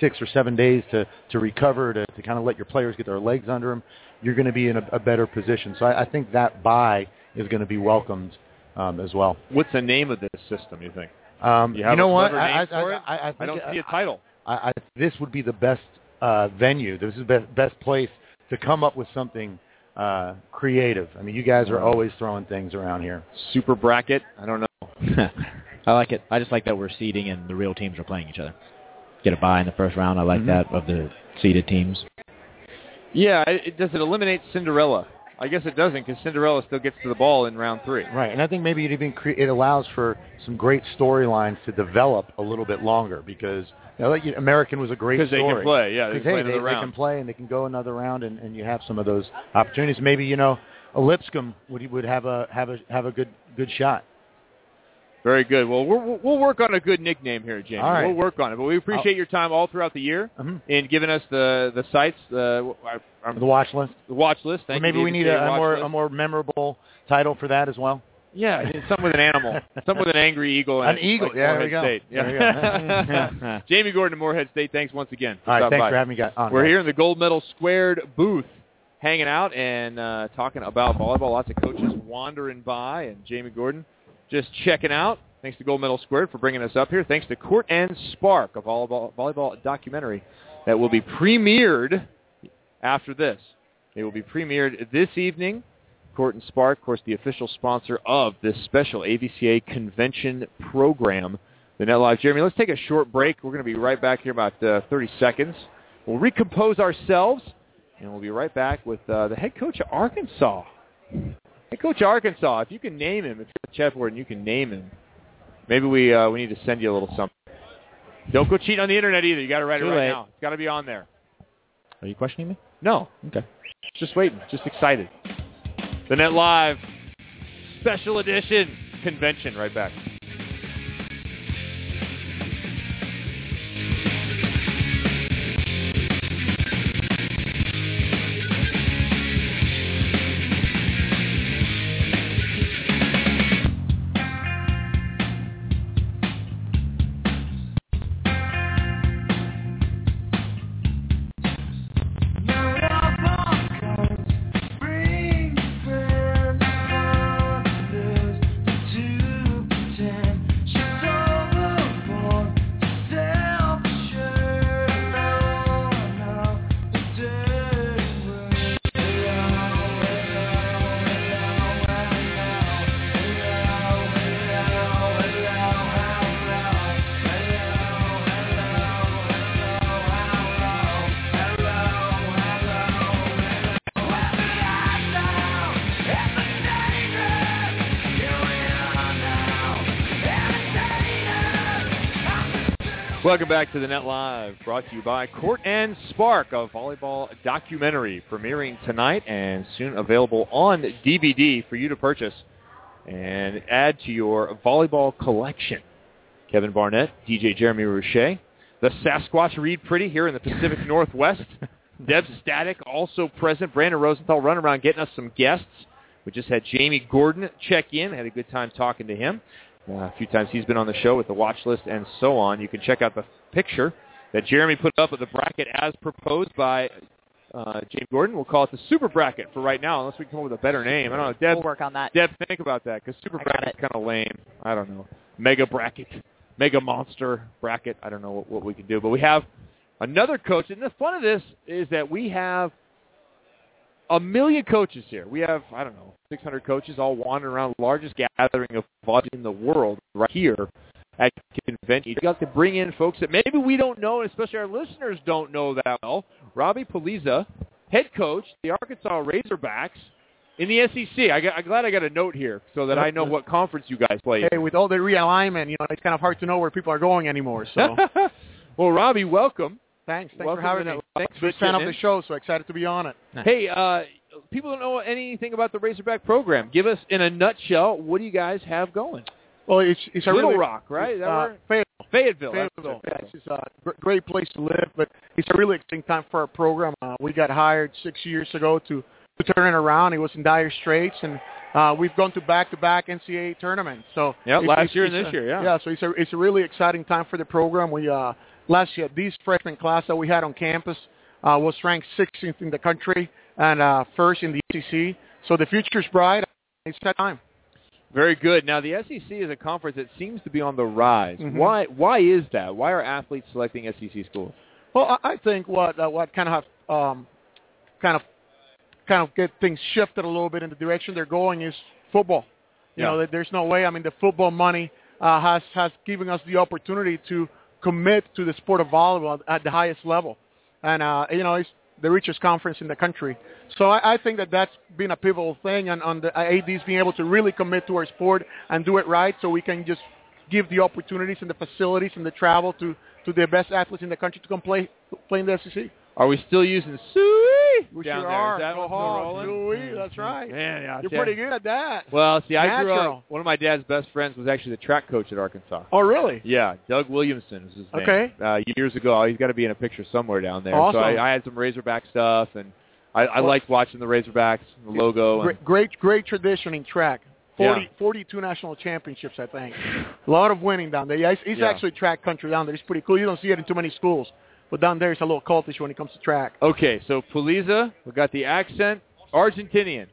six or seven days to to recover to, to kind of let your players get their legs under them, you're going to be in a, a better position. So I, I think that buy is going to be welcomed um, as well. What's the name of this system? You think? Um, You have know what? I, I, I. I, don't see a title. I, I, this would be the best uh, venue. This is the best, best place to come up with something uh, creative. I mean, you guys are always throwing things around here. Super bracket. I don't know. I like it. I just like that we're seeding and the real teams are playing each other. Get a bye in the first round. I like Mhm. that of the seeded teams. Yeah, it, it- does it eliminate Cinderella? I guess it doesn't because Cinderella still gets to the ball in round three. Right, and I think maybe it even cre- it allows for some great storylines to develop a little bit longer because you know, like, American was a great 'Cause they can play, yeah, they, can play hey, another they, round. they can play and they can go another round, and, and you have some of those opportunities. Maybe you know, a Lipscomb would would have a have a have a good good shot. Very good. Well, we'll, we'll work on a good nickname here, Jamie. Right. We'll work on it. But we appreciate your time all throughout the year Mhm. in giving us the the sites, the uh, The watch list. the watch list. Thank maybe you, we need a, a more list. a more memorable title for that as well. Yeah, something with an animal. something with an angry eagle. An and eagle, Like yeah, there we go. State. There Yeah. we go. Jamie Gordon of Morehead State. Thanks once again. All right, thanks by. for having me guys on. We're guys. here in the gold medal squared booth, hanging out and uh, talking about volleyball. Lots of coaches wandering by, and Jamie Gordon just checking out. Thanks to Gold Medal Squared for bringing us up here. Thanks to Court and Spark, a volleyball, volleyball documentary that will be premiered after this. It will be premiered this evening. Court and Spark, of course, the official sponsor of this special AVCA convention program, the Net Live. Jeremy, let's take a short break. We're going to be right back here about uh, 30 seconds. We'll recompose ourselves, and we'll be right back with uh, the head coach of Arkansas. Head coach Arkansas, if you can name him, if you're and you can name him, maybe we uh, we need to send you a little something. Don't go cheating on the internet either. You got to write Too it right late. now. It's got to be on there. Are you questioning me? No. Okay. Just waiting. Just excited. The Net Live special edition convention. Right back. Welcome back to the Net Live, brought to you by Court and Spark, a volleyball documentary premiering tonight and soon available on DVD for you to purchase and add to your volleyball collection. Kevin Barnett, DJ Jeremy Roche, the Sasquatch Reid Priddy here in the Pacific Northwest. Deb Static also present. Brandon Rosenthal running around getting us some guests. We just had Jamie Gordon check in. Had a good time talking to him. Uh, a few times he's been on the show with the watch list and so on. You can check out the picture that Jeremy put up of the bracket as proposed by uh, James Gordon. We'll call it the super bracket for right now, unless we come up with a better name. I don't know. Deb, We'll work on that. Deb, think about that because super bracket's kind of lame. I don't know. Mega bracket, mega monster bracket. I don't know what, what we can do, but we have another coach, and the fun of this is that we have a million coaches here. We have, I don't know, 600 coaches all wandering around, largest gathering of volleyball in the world right here at convention. You got to bring in folks that maybe we don't know, and especially our listeners don't know that well. Robbie Pulliza, head coach, the Arkansas Razorbacks in the SEC. I got, I'm glad I got a note here so that I know what conference you guys play. Hey, with all the realignment, you know, it's kind of hard to know where people are going anymore. So well, Robbie, welcome. Thanks, thanks Welcome for having me. the- thanks for Big up of the show, so excited to be on it. Hey, uh, people don't know anything about the Razorback program. Give us, in a nutshell, what do you guys have going? Well, it's it's a Little really, Rock, right? Is that Uh, where- Fayetteville. Fayetteville. that's Fayetteville. it. It's a great place to live, but it's a really exciting time for our program. Uh, we got hired six years ago to, to turn it around. It was in dire straits, and uh, we've gone to back-to-back NCAA tournaments. So Yeah, last it's- year and this a- year, yeah. Yeah, so it's a it's a really exciting time for the program. We uh, last year this freshman class that we had on campus uh, was ranked 16th in the country and uh, first in the SEC. So the future's bright. It's that time. Very good. Now, the SEC is a conference that seems to be on the rise. Mhm. Why? Why is that? Why are athletes selecting SEC schools? Well, I think what uh, what kind of um, kind of kind of get things shifted a little bit in the direction they're going is football. You Yeah. know, there's no way. I mean, the football money uh, has has given us the opportunity to commit to the sport of volleyball at the highest level, and uh, you know, it's the richest conference in the country. So I, I think that that's been a pivotal thing, and on the ADs being able to really commit to our sport and do it right, so we can just give the opportunities and the facilities and the travel to to the best athletes in the country to come play play in the SEC. Are we still using sweet We down sure there. are. Is that Go what's Hogs. rolling? Ooh-wee, that's right. Man, yeah, You're see, pretty good at that. Well, see, I grew up. One of my dad's best friends was actually the track coach at Arkansas. Oh, really? Yeah, Doug Williamson is his name. Okay. Uh, years ago, he's got to be in a picture somewhere down there. Awesome. So I, I had some Razorback stuff, and I, I Well- liked watching the Razorbacks, the logo. And, Great, great, great tradition in track. 40, Yeah. 42 national championships, I think. A lot of winning down there. Yeah, it's, it's Yeah. actually track country down there. He's pretty cool. You don't see it in too many schools, but down there it's a little cultish when it comes to track. Okay, so Pulliza, we got the accent, Argentinian,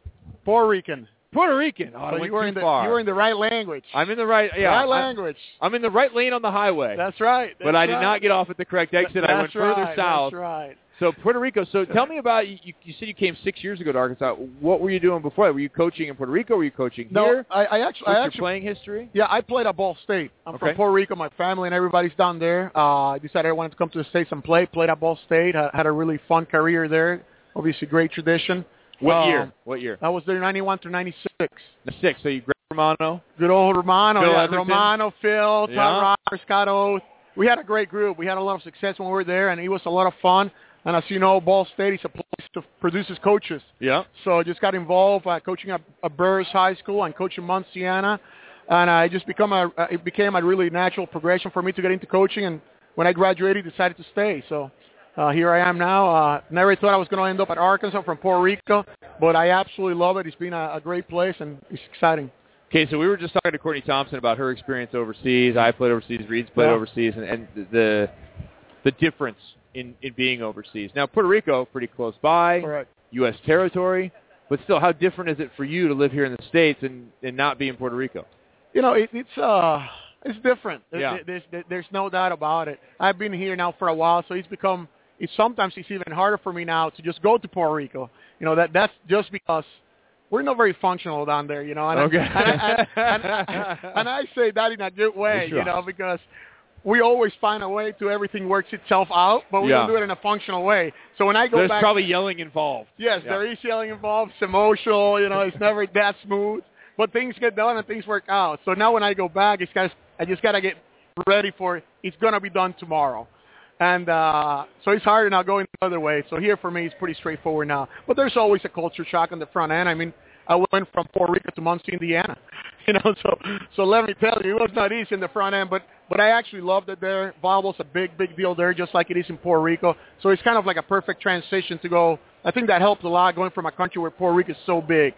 Puerto Rican. Puerto Rican. Oh, so you were in the far. you were in the right language. I'm in the right. Yeah, right I- language. I'm in the right lane on the highway. That's right. but that's I did right. not get off at the correct exit. I went That's further south. That's right. So Puerto Rico. So tell me about you. You said you came six years ago to Arkansas. What were you doing before that? Were you coaching in Puerto Rico? Were you coaching No, here? I, I actually, What's I your playing history? yeah, I played at Ball State. I'm Okay. from Puerto Rico. My family and everybody's down there. Uh, I decided I wanted to come to the states and play. Played at Ball State. Had, had a really fun career there. Obviously, great tradition. What Um, year? What year? I was there 91 through 96. Six. So you Romano. Good old Romano, Phil yeah, Edmonton? Romano, Phil, Todd Yeah. Roberts, Scott Oath. We had a great group. We had a lot of success when we were there, and it was a lot of fun. And as you know, Ball State is a place to produces coaches. Yeah. So I just got involved uh, coaching at, at Burris High School and coaching Munciana, and I just become a uh, it became a really natural progression for me to get into coaching. And when I graduated, decided to stay. So uh, here I am now. Uh, never thought I was going to end up at Arkansas from Puerto Rico, but I absolutely love it. It's been a, a great place and it's exciting. Okay, so we were just talking to Courtney Thompson about her experience overseas. I played overseas. Reid's played Yeah. overseas, and, and the the difference in in being overseas. Now Puerto Rico, pretty close by, Correct. U.S. territory, but still, how different is it for you to live here in the states and and not be in Puerto Rico? You know, it, it's uh, it's different. Yeah. There's, there's there's no doubt about it. I've been here now for a while, so it's become. It's sometimes it's even harder for me now to just go to Puerto Rico. You know that that's just because we're not very functional down there. You know, and, I- Okay. and, I, and, I, and I say that in a good way. Sure. You know, because we always find a way to everything works itself out, but we Yeah. don't do it in a functional way. So when I go There's back, probably yelling involved. Yes, Yeah. there is yelling involved. It's emotional. You know, it's never that smooth. But things get done and things work out. So now when I go back, it's got I just got to get ready for it. It's gonna be done tomorrow, and uh, so it's harder now going the other way. So here for me, it's pretty straightforward now. But there's always a culture shock on the front end. I mean, I went from Puerto Rico to Muncie, Indiana. You know, so so let me tell you, it was not easy in the front end, but but I actually loved it there. Volleyball's a big big deal there, just like it is in Puerto Rico. So it's kind of like a perfect transition to go. I think that helped a lot going from a country where Puerto Rico is so big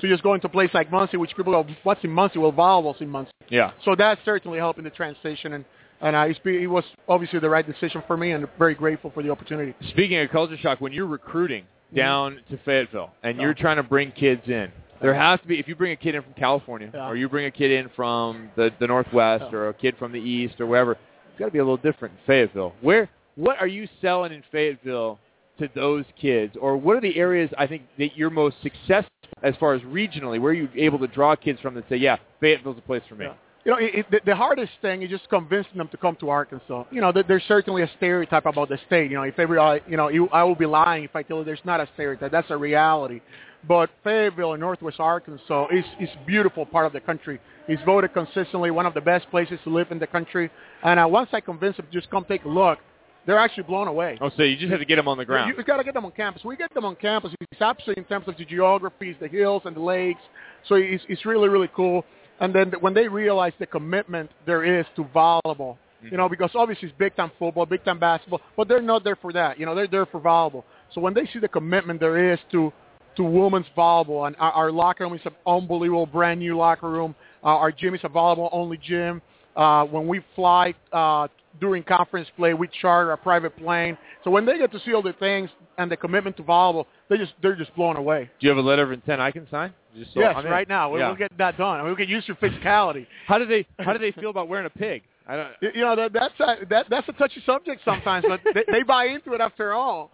to just going to a place like Muncie, which people go, what's in Muncie? Well, volleyball's in Muncie. Yeah. So that's certainly helped in the transition, and and uh, be- it was obviously the right decision for me, and very grateful for the opportunity. Speaking of culture shock, when you're recruiting Mm-hmm. down to Fayetteville and you're trying to bring kids in, there has to be if you bring a kid in from California Yeah. or you bring a kid in from the the Northwest Yeah. or a kid from the East or wherever, it's got to be a little different in Fayetteville. Where what are you selling in Fayetteville to those kids, or what are the areas I think that you're most successful as far as regionally? Where are you able to draw kids from that say, yeah, Fayetteville's a place for me? Yeah. You know, it, the, the hardest thing is just convincing them to come to Arkansas. You know, there, there's certainly a stereotype about the state. You know, if every, you know, you, I will be lying if I tell you there's not a stereotype. That's a reality. But Fayetteville in Northwest Arkansas is is beautiful part of the country. It's voted consistently one of the best places to live in the country. And uh, once I convince them to just come take a look, they're actually blown away. Oh, so you just have to get them on the ground. You, you got to get them on campus. We get them on campus. It's absolutely in terms of the geographies, the hills and the lakes. So it's, it's really, really cool. And then when they realize the commitment there is to volleyball, you know, because obviously it's big time football, big time basketball, but they're not there for that. You know, they're there for volleyball. So when they see the commitment there is to to women's volleyball, and our, our locker room is an unbelievable brand new locker room. Uh, our gym is a volleyball only gym. Uh, when we fly uh, during conference play, we charter a private plane. So when they get to see all the things and the commitment to volleyball, they just they're just blown away. Do you have a letter of intent I can sign? Just so yes, I'm in. right now Yeah. we'll get that done. I mean, we can use your physicality. How do they How do they feel about wearing a pig? I don't. You know that that's a, that that's a touchy subject sometimes, but they, they buy into it after all.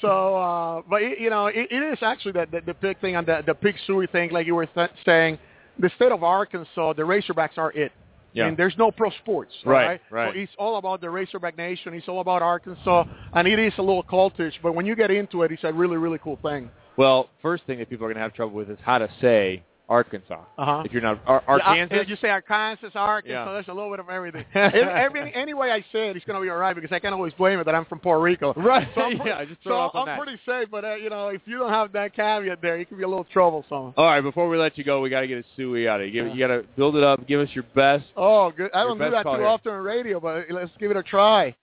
So, uh, but it, you know, it, it is actually that the, the big thing on the the pig suey thing, like you were th- saying. The state of Arkansas, the Razorbacks are it. Yeah. Mean, there's no pro sports, Right, right? right. So it's all about the Razorback Nation. It's all about Arkansas, and it is a little cultish. But when you get into it, it's a really, really cool thing. Well, first thing that people are going to have trouble with is how to say Arkansas. Uh-huh. If you're not Ar- Yeah, Arkansas, uh, you say Arkansas, Arkansas. Yeah. There's a little bit of everything. every, any way I say it, it's going to be all right because I can't always blame it that I'm from Puerto Rico. Right. So I'm, Yeah, just throw so I'm that. pretty safe, but uh, you know, if you don't have that caveat there, you can be a little troublesome. All right, before we let you go, we got to get a suey out of you. Give, You got to build it up. Give us your best. Oh, good. I don't do that too here. often on radio, but let's give it a try.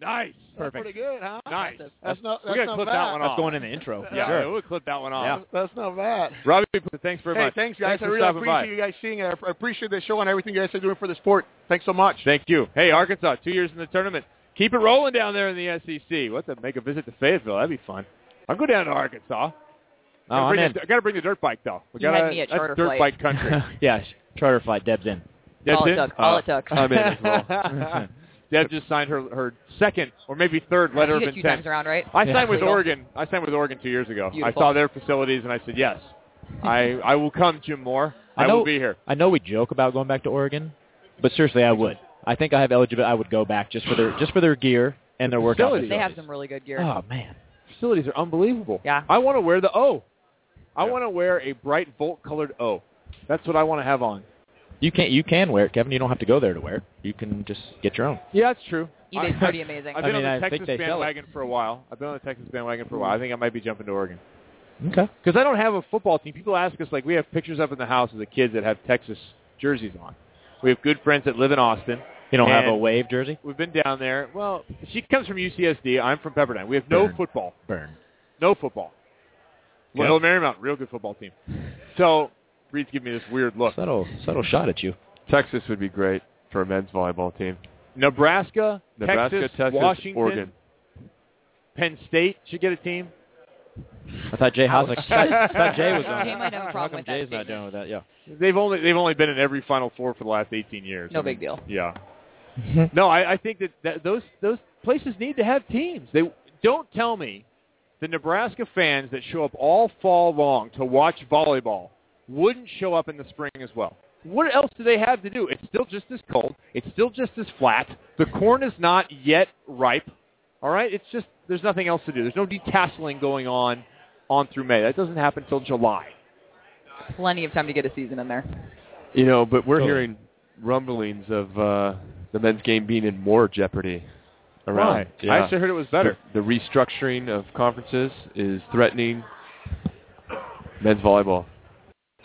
Nice. That's pretty good, huh? Nice. That's not. We're That's gonna not clip bad. that one off. That's going in the intro. Yeah, Sure. yeah, we'll clip that one off. Yeah. That's not bad. Robbie, thanks very hey, much. thanks, guys. Thanks I for really stopping appreciate by. you guys seeing it. I appreciate the show and everything you guys are doing for the sport. Thanks so much. Thank you. Hey, Arkansas, two years in the tournament. Keep it rolling down there in the SEC. What to make a visit to Fayetteville? That'd be fun. I'll go down to Arkansas. Oh, I'm in. the- I got to bring the dirt bike though. We You gotta, had me at charter dirt flight. bike country. yeah, charter flight. Deb's in. Deb's all it in? took. All Oh. Uh, it took. I'm in as well. Deb just signed her her second or maybe third letter you of get two intent. times around, right? I Yeah. signed with Legal. Oregon. I signed with Oregon two years ago. Beautiful. I saw their facilities and I said yes. I I will come, Jim Moore. I, I know- will be here. I know we joke about going back to Oregon, but seriously, I would. I think I have eligibility. I would go back just for their just for their gear and their workout facilities. They have some really good gear. Oh man, Facilities are unbelievable. Yeah. I want to wear the O. I Yeah. want to wear a bright volt colored O. That's what I want to have on. You can you can wear it, Kevin. You don't have to go there to wear. it. You can just get your own. Yeah, that's true. eBay's I- pretty amazing. I've I been mean, on I the think Texas they sell it. bandwagon for a while. I've been on the Texas bandwagon for a while. I think I might be jumping to Oregon. Okay. Because I don't have a football team. People ask us, like, we have pictures up in the house of the kids that have Texas jerseys on. We have good friends that live in Austin. You don't have a wave jersey? We've been down there. Well, she comes from UCSD. I'm from Pepperdine. We have no Burn. football. Burn. No football. Okay. Loyola Marymount, real good football team. So, Reid's giving me this weird look. Subtle subtle shot at you. Texas would be great for a men's volleyball team. Nebraska, Nebraska, Texas, Texas, Washington, Oregon. Penn State should get a team. I thought Jay Hosnick. I thought Jay was on. Jay it. might have a How problem come with that Jay's not statement. doing with that? Yeah. They've only they've only been in every Final Four for the last 18 years. No I mean, big deal. Yeah. no, I, I think that, that those those places need to have teams. They don't tell me the Nebraska fans that show up all fall long to watch volleyball wouldn't show up in the spring as well. What else do they have to do? It's still just as cold. It's still just as flat. The corn is not yet ripe. All right, it's just there's nothing else to do. There's no detasseling going on on through May. That doesn't happen until July. Plenty of time to get a season in there. You know, but we're Totally. hearing rumblings of uh, the men's game being in more jeopardy around. Why? I actually heard it was better. The, the restructuring of conferences is threatening men's volleyball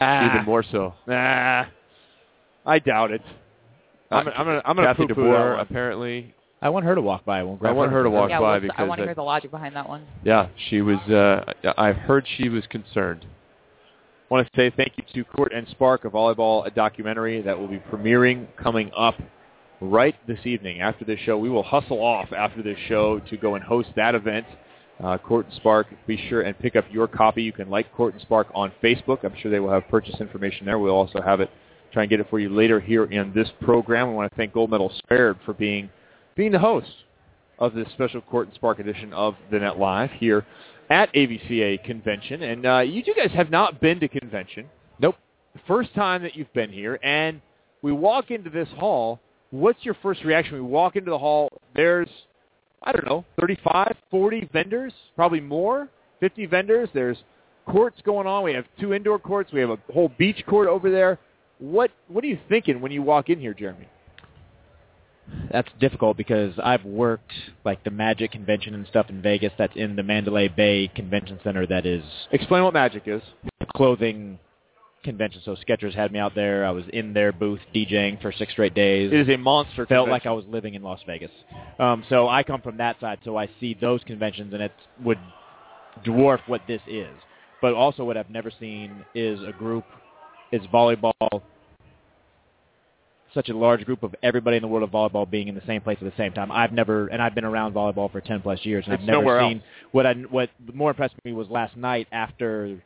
Ah. even more so. Nah, I doubt it. I'm, Uh, I'm gonna I'm gonna Kathy poo-poo DeBoer that one. apparently. I want her to walk by. I won't grab I want her to walk yeah, by what's- because I want to hear the logic behind that one. Yeah, she was. Uh, I've heard she was concerned. I want to say thank you to Court and Spark, a volleyball a documentary that will be premiering coming up right this evening. After this show, we will hustle off after this show to go and host that event. Uh, Court and Spark, be sure and pick up your copy. You can like Court and Spark on Facebook. I'm sure they will have purchase information there. We'll also have it, try and get it for you later here in this program. We want to thank Gold Medal Squared for being being the host of this special Court and Spark edition of the Net Live here at AVCA convention. And uh, you two guys have not been to convention. Nope. The first time that you've been here, and we walk into this hall. What's your first reaction? We walk into the hall. There's, I don't know, 35, 40 vendors, probably more, 50 vendors. There's courts going on. We have two indoor courts. We have a whole beach court over there. What What are you thinking when you walk in here, Jeremy? That's difficult because I've worked like the Magic convention and stuff in Vegas. That's in the Mandalay Bay Convention Center. That is Explain what magic is. clothing convention. So Skechers had me out there. I was in their booth DJing for six straight days. It is a monster. Felt convention. like I was living in Las Vegas. Um, so I come from that side, so I see those conventions, and it would dwarf what this is. But also, what I've never seen is a group, is volleyball. Such a large group of everybody in the world of volleyball being in the same place at the same time. I've never, and I've been around volleyball for ten plus years, and It's I've never seen what I what more impressed me was last night after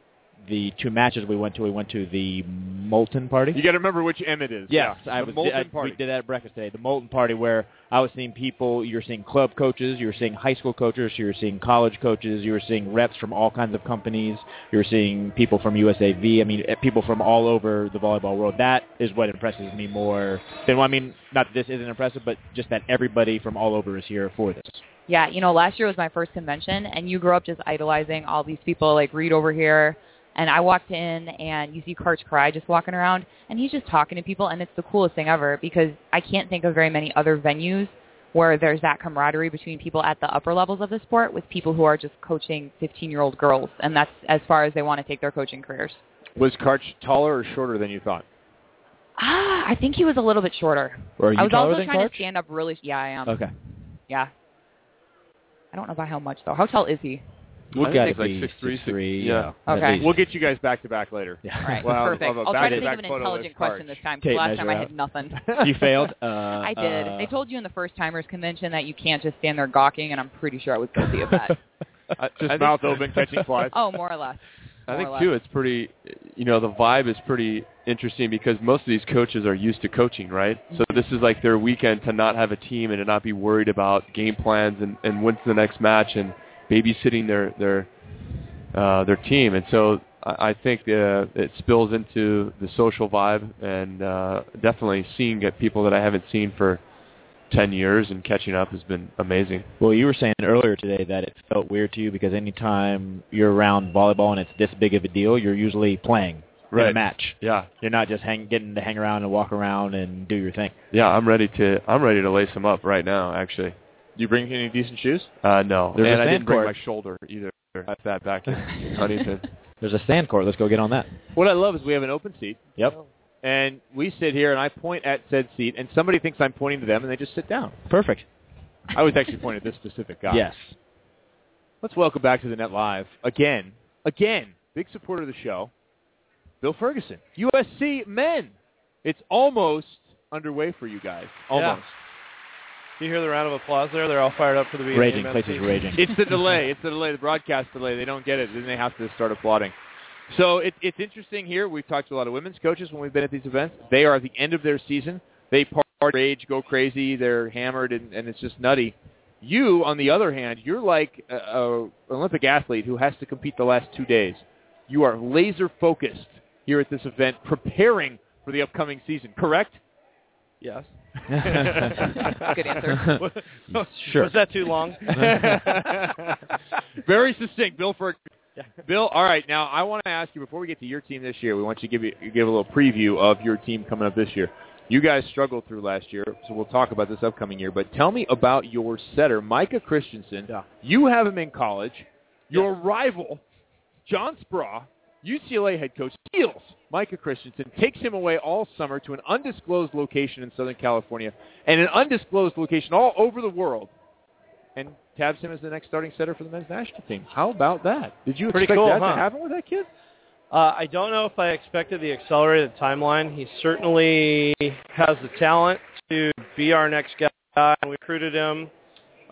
the two matches we went to. We went to the Molten Party. You got to remember which M it is. Yes, yeah. I the was. molten I, party. We did that at breakfast today. The Molten Party, where I was seeing people. You were seeing club coaches. You were seeing high school coaches. You were seeing college coaches. You were seeing reps from all kinds of companies. You were seeing people from USAV. I mean, eh, people from all over the volleyball world. That is what impresses me more than. Well, I mean, not that this isn't impressive, but just that everybody from all over is here for this. Yeah, you know, last year was my first convention, and you grew up just idolizing all these people like Reed over here, And I walked in and you see Karch Kiraly just walking around and he's just talking to people and it's the coolest thing ever because I can't think of very many other venues where there's that camaraderie between people at the upper levels of the sport with people who are just coaching 15-year-old girls and that's as far as they want to take their coaching careers. Was Karch taller or shorter than you thought? Ah, I think he was a little bit shorter. Or are you I was taller also than trying Karch? to stand up really. Yeah, I am. Okay. Yeah. I don't know by how much though. How tall is he? We'll get it like be 6'3", 6'3", yeah. Okay. We'll get you guys back to back later. Yeah. All right, Well, perfect. of a I'll try to think of an intelligent question this time. 'cause Tape last time I had nothing. you failed. Uh, I did. uh, they told you in the first timers convention that you can't just stand there gawking, and I'm pretty sure I was guilty of that. I, Just I mouth open, catching flies. oh, more or less. I think less. too, it's pretty. You know, the vibe is pretty interesting because most of these coaches are used to coaching, right? So Mm-hmm. this is like their weekend to not have a team and to not be worried about game plans and and when's the next match and babysitting their their uh, their team. And so I, I think uh, it spills into the social vibe and uh, definitely seeing get people that I haven't seen for 10 years and catching up has been amazing. Well, you were saying earlier today that it felt weird to you because anytime you're around volleyball and it's this big of a deal, you're usually playing right. in a match. Yeah. You're not just hang, getting to hang around and walk around and do your thing. Yeah, I'm ready to I'm ready to lace them up right now actually. You bring any decent shoes? Uh, no, There's a and I didn't bring my shoulder either. I sat back in Huntington. There's a sand court. Let's go get on that. What I love is we have an open seat, Yep. and we sit here, and I point at said seat, and somebody thinks I'm pointing to them, and they just sit down. Perfect. I was actually pointing at this specific guy. Yes. Let's welcome back to the Net Live again, again, big supporter of the show, Bill Ferguson, USC men. It's almost underway for you guys. Almost. Do you hear the round of applause there? They're all fired up for the BNA Raging. men's Places raging. It's the delay. It's the delay. The broadcast delay. They don't get it. Then they have to start applauding. So it, it's interesting here. We've talked to a lot of women's coaches when we've been at these events. They are at the end of their season. They party, rage, go crazy. They're hammered, and, and it's just nutty. You, on the other hand, you're like a, a Olympic athlete who has to compete the last two days. You are laser focused here at this event, preparing for the upcoming season. Correct? Yes. Good answer. Sure. Was that too long? Very succinct, Bill. For Bill, all right. Now I want to ask you before we get to your team this year. We want you to give you give a little preview of your team coming up this year. You guys struggled through last year, so we'll talk about this upcoming year. But tell me about your setter, Micah Christensen. You have him in college. Your rival, John Speraw, UCLA head coach, steals Micah Christensen, takes him away all summer to an undisclosed location in Southern California and an undisclosed location all over the world, and tabs him as the next starting setter for the men's national team. How about that? Did you Pretty expect cool, that huh? to happen with that kid? Uh, I don't know if I expected the accelerated timeline. He certainly has the talent to be our next guy. We recruited him.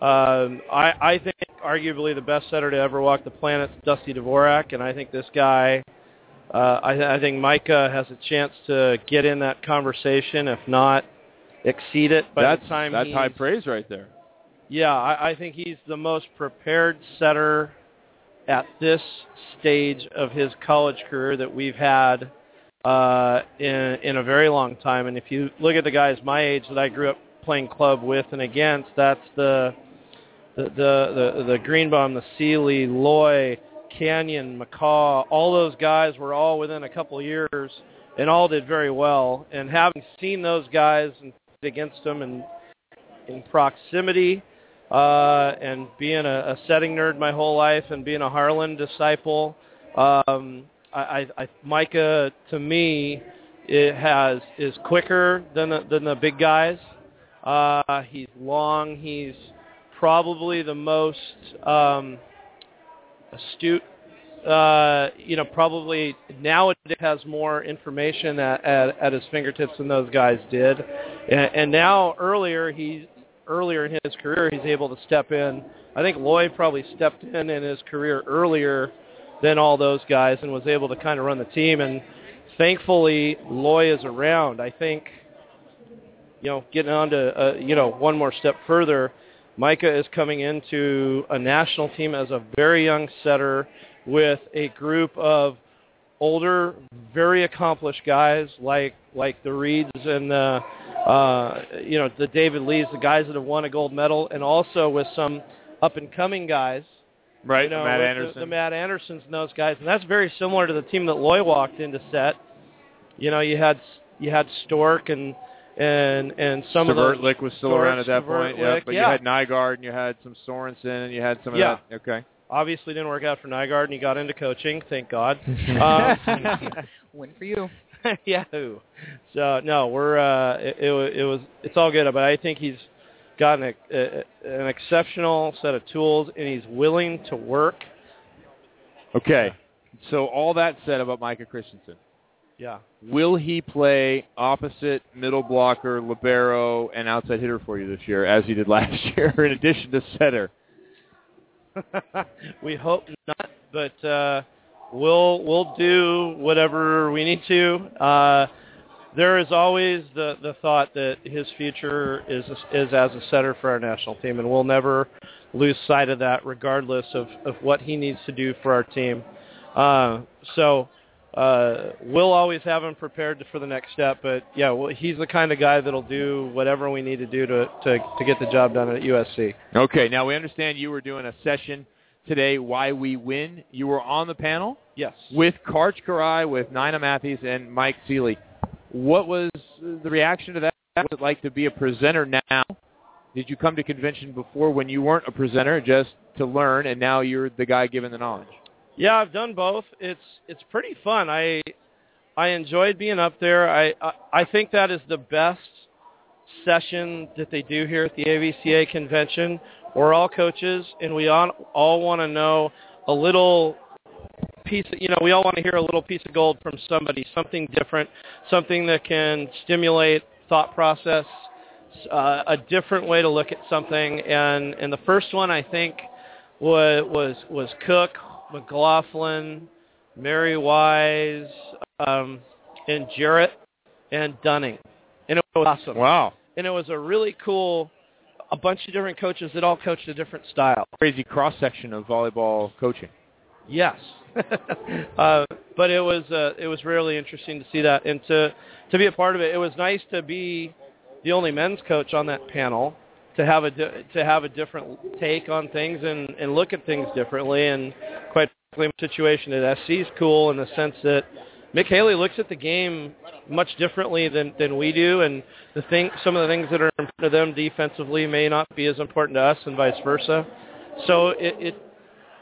Um, I, I think arguably the best setter to ever walk the planet is Dusty Dvorak, and I think this guy, uh, I, I think Micah has a chance to get in that conversation, if not exceed it by that's the time that's high praise right there. Yeah, I, I think he's the most prepared setter at this stage of his college career that we've had uh, in in a very long time. And if you look at the guys my age that I grew up playing club with and against, that's the the the the, the Greenbaum, the Sealy, Lloy, Canyon, McCaw. All those guys were all within a couple years and all did very well. And having seen those guys and against them and in proximity uh, and being a, a setting nerd my whole life and being a Harlan disciple, um, I, I, I, Micah to me it has is quicker than the, than the big guys. Uh, he's long. He's probably the most um, astute. Uh, you know, probably nowadays has more information at, at, at his fingertips than those guys did, and, and now earlier he's earlier in his career he's able to step in. I think Lloy probably stepped in in his career earlier than all those guys and was able to kind of run the team. And thankfully, Lloy is around. I think, you know, getting on to, uh, you know, one more step further, Micah is coming into a national team as a very young setter with a group of older, very accomplished guys like like the Reids and the uh, you know the David Lees, the guys that have won a gold medal, and also with some up and coming guys Right, You know, Matt Anderson. The, the Matt Andersons and those guys, and that's very similar to the team that Lloy walked into set. You know, you had you had Stork and and and some of the Ctvrtlik was still Stork, around at that point. Yeah, Ctvrtlik, but yeah. you had Nygaard and you had some Sorensen and you had some of Yeah. that. Okay. Obviously, didn't work out for Nygaard, and he got into coaching. Thank God. um, Win for you. Yahoo! So no, we're uh, it, it, it was it's all good, but I think he's got an, a, an exceptional set of tools, and he's willing to work. Okay. So all that said about Micah Christensen. Yeah. Will he play opposite middle blocker, libero, and outside hitter for you this year, as he did last year, in addition to center? we hope not, but uh, we'll we'll do whatever we need to. Uh, there is always the the thought that his future is is as a setter for our national team, and we'll never lose sight of that, regardless of of what he needs to do for our team. Uh, so. Uh, we'll always have him prepared for the next step, but yeah, well, he's the kind of guy that'll do whatever we need to do to, to, to get the job done at USC. Okay. Now we understand you were doing a session today, Why We Win. You were on the panel Yes. with Karch Kiraly, with Nina Matthies, and Mike Sealy. What was the reaction to that? What was it like to be a presenter now? Did you come to convention before when you weren't a presenter just to learn, and now you're the guy giving the knowledge? Yeah, I've done both. It's it's pretty fun. I I enjoyed being up there. I I, I think that is the best session that they do here at the AVCA convention. We're all coaches, and we all all want to know a little piece. Of, you know, we all want to hear a little piece of gold from somebody, something different, something that can stimulate thought process, uh, a different way to look at something. And and the first one I think was was was Cook, McLaughlin, Mary Wise, um, and Jarrett and Dunning, and it was awesome. Wow. And it was a really cool, a bunch of different coaches that all coached a different style. Crazy cross section of volleyball coaching. Yes, uh, but it was uh, it was really interesting to see that and to to be a part of it. It was nice to be the only men's coach on that panel to have a di- to have a different take on things and and look at things differently. And quite frankly, my situation at SC is cool in the sense that Mick Haley looks at the game much differently than than we do, and the thing some of the things that are important to them defensively may not be as important to us, and vice versa. So it, it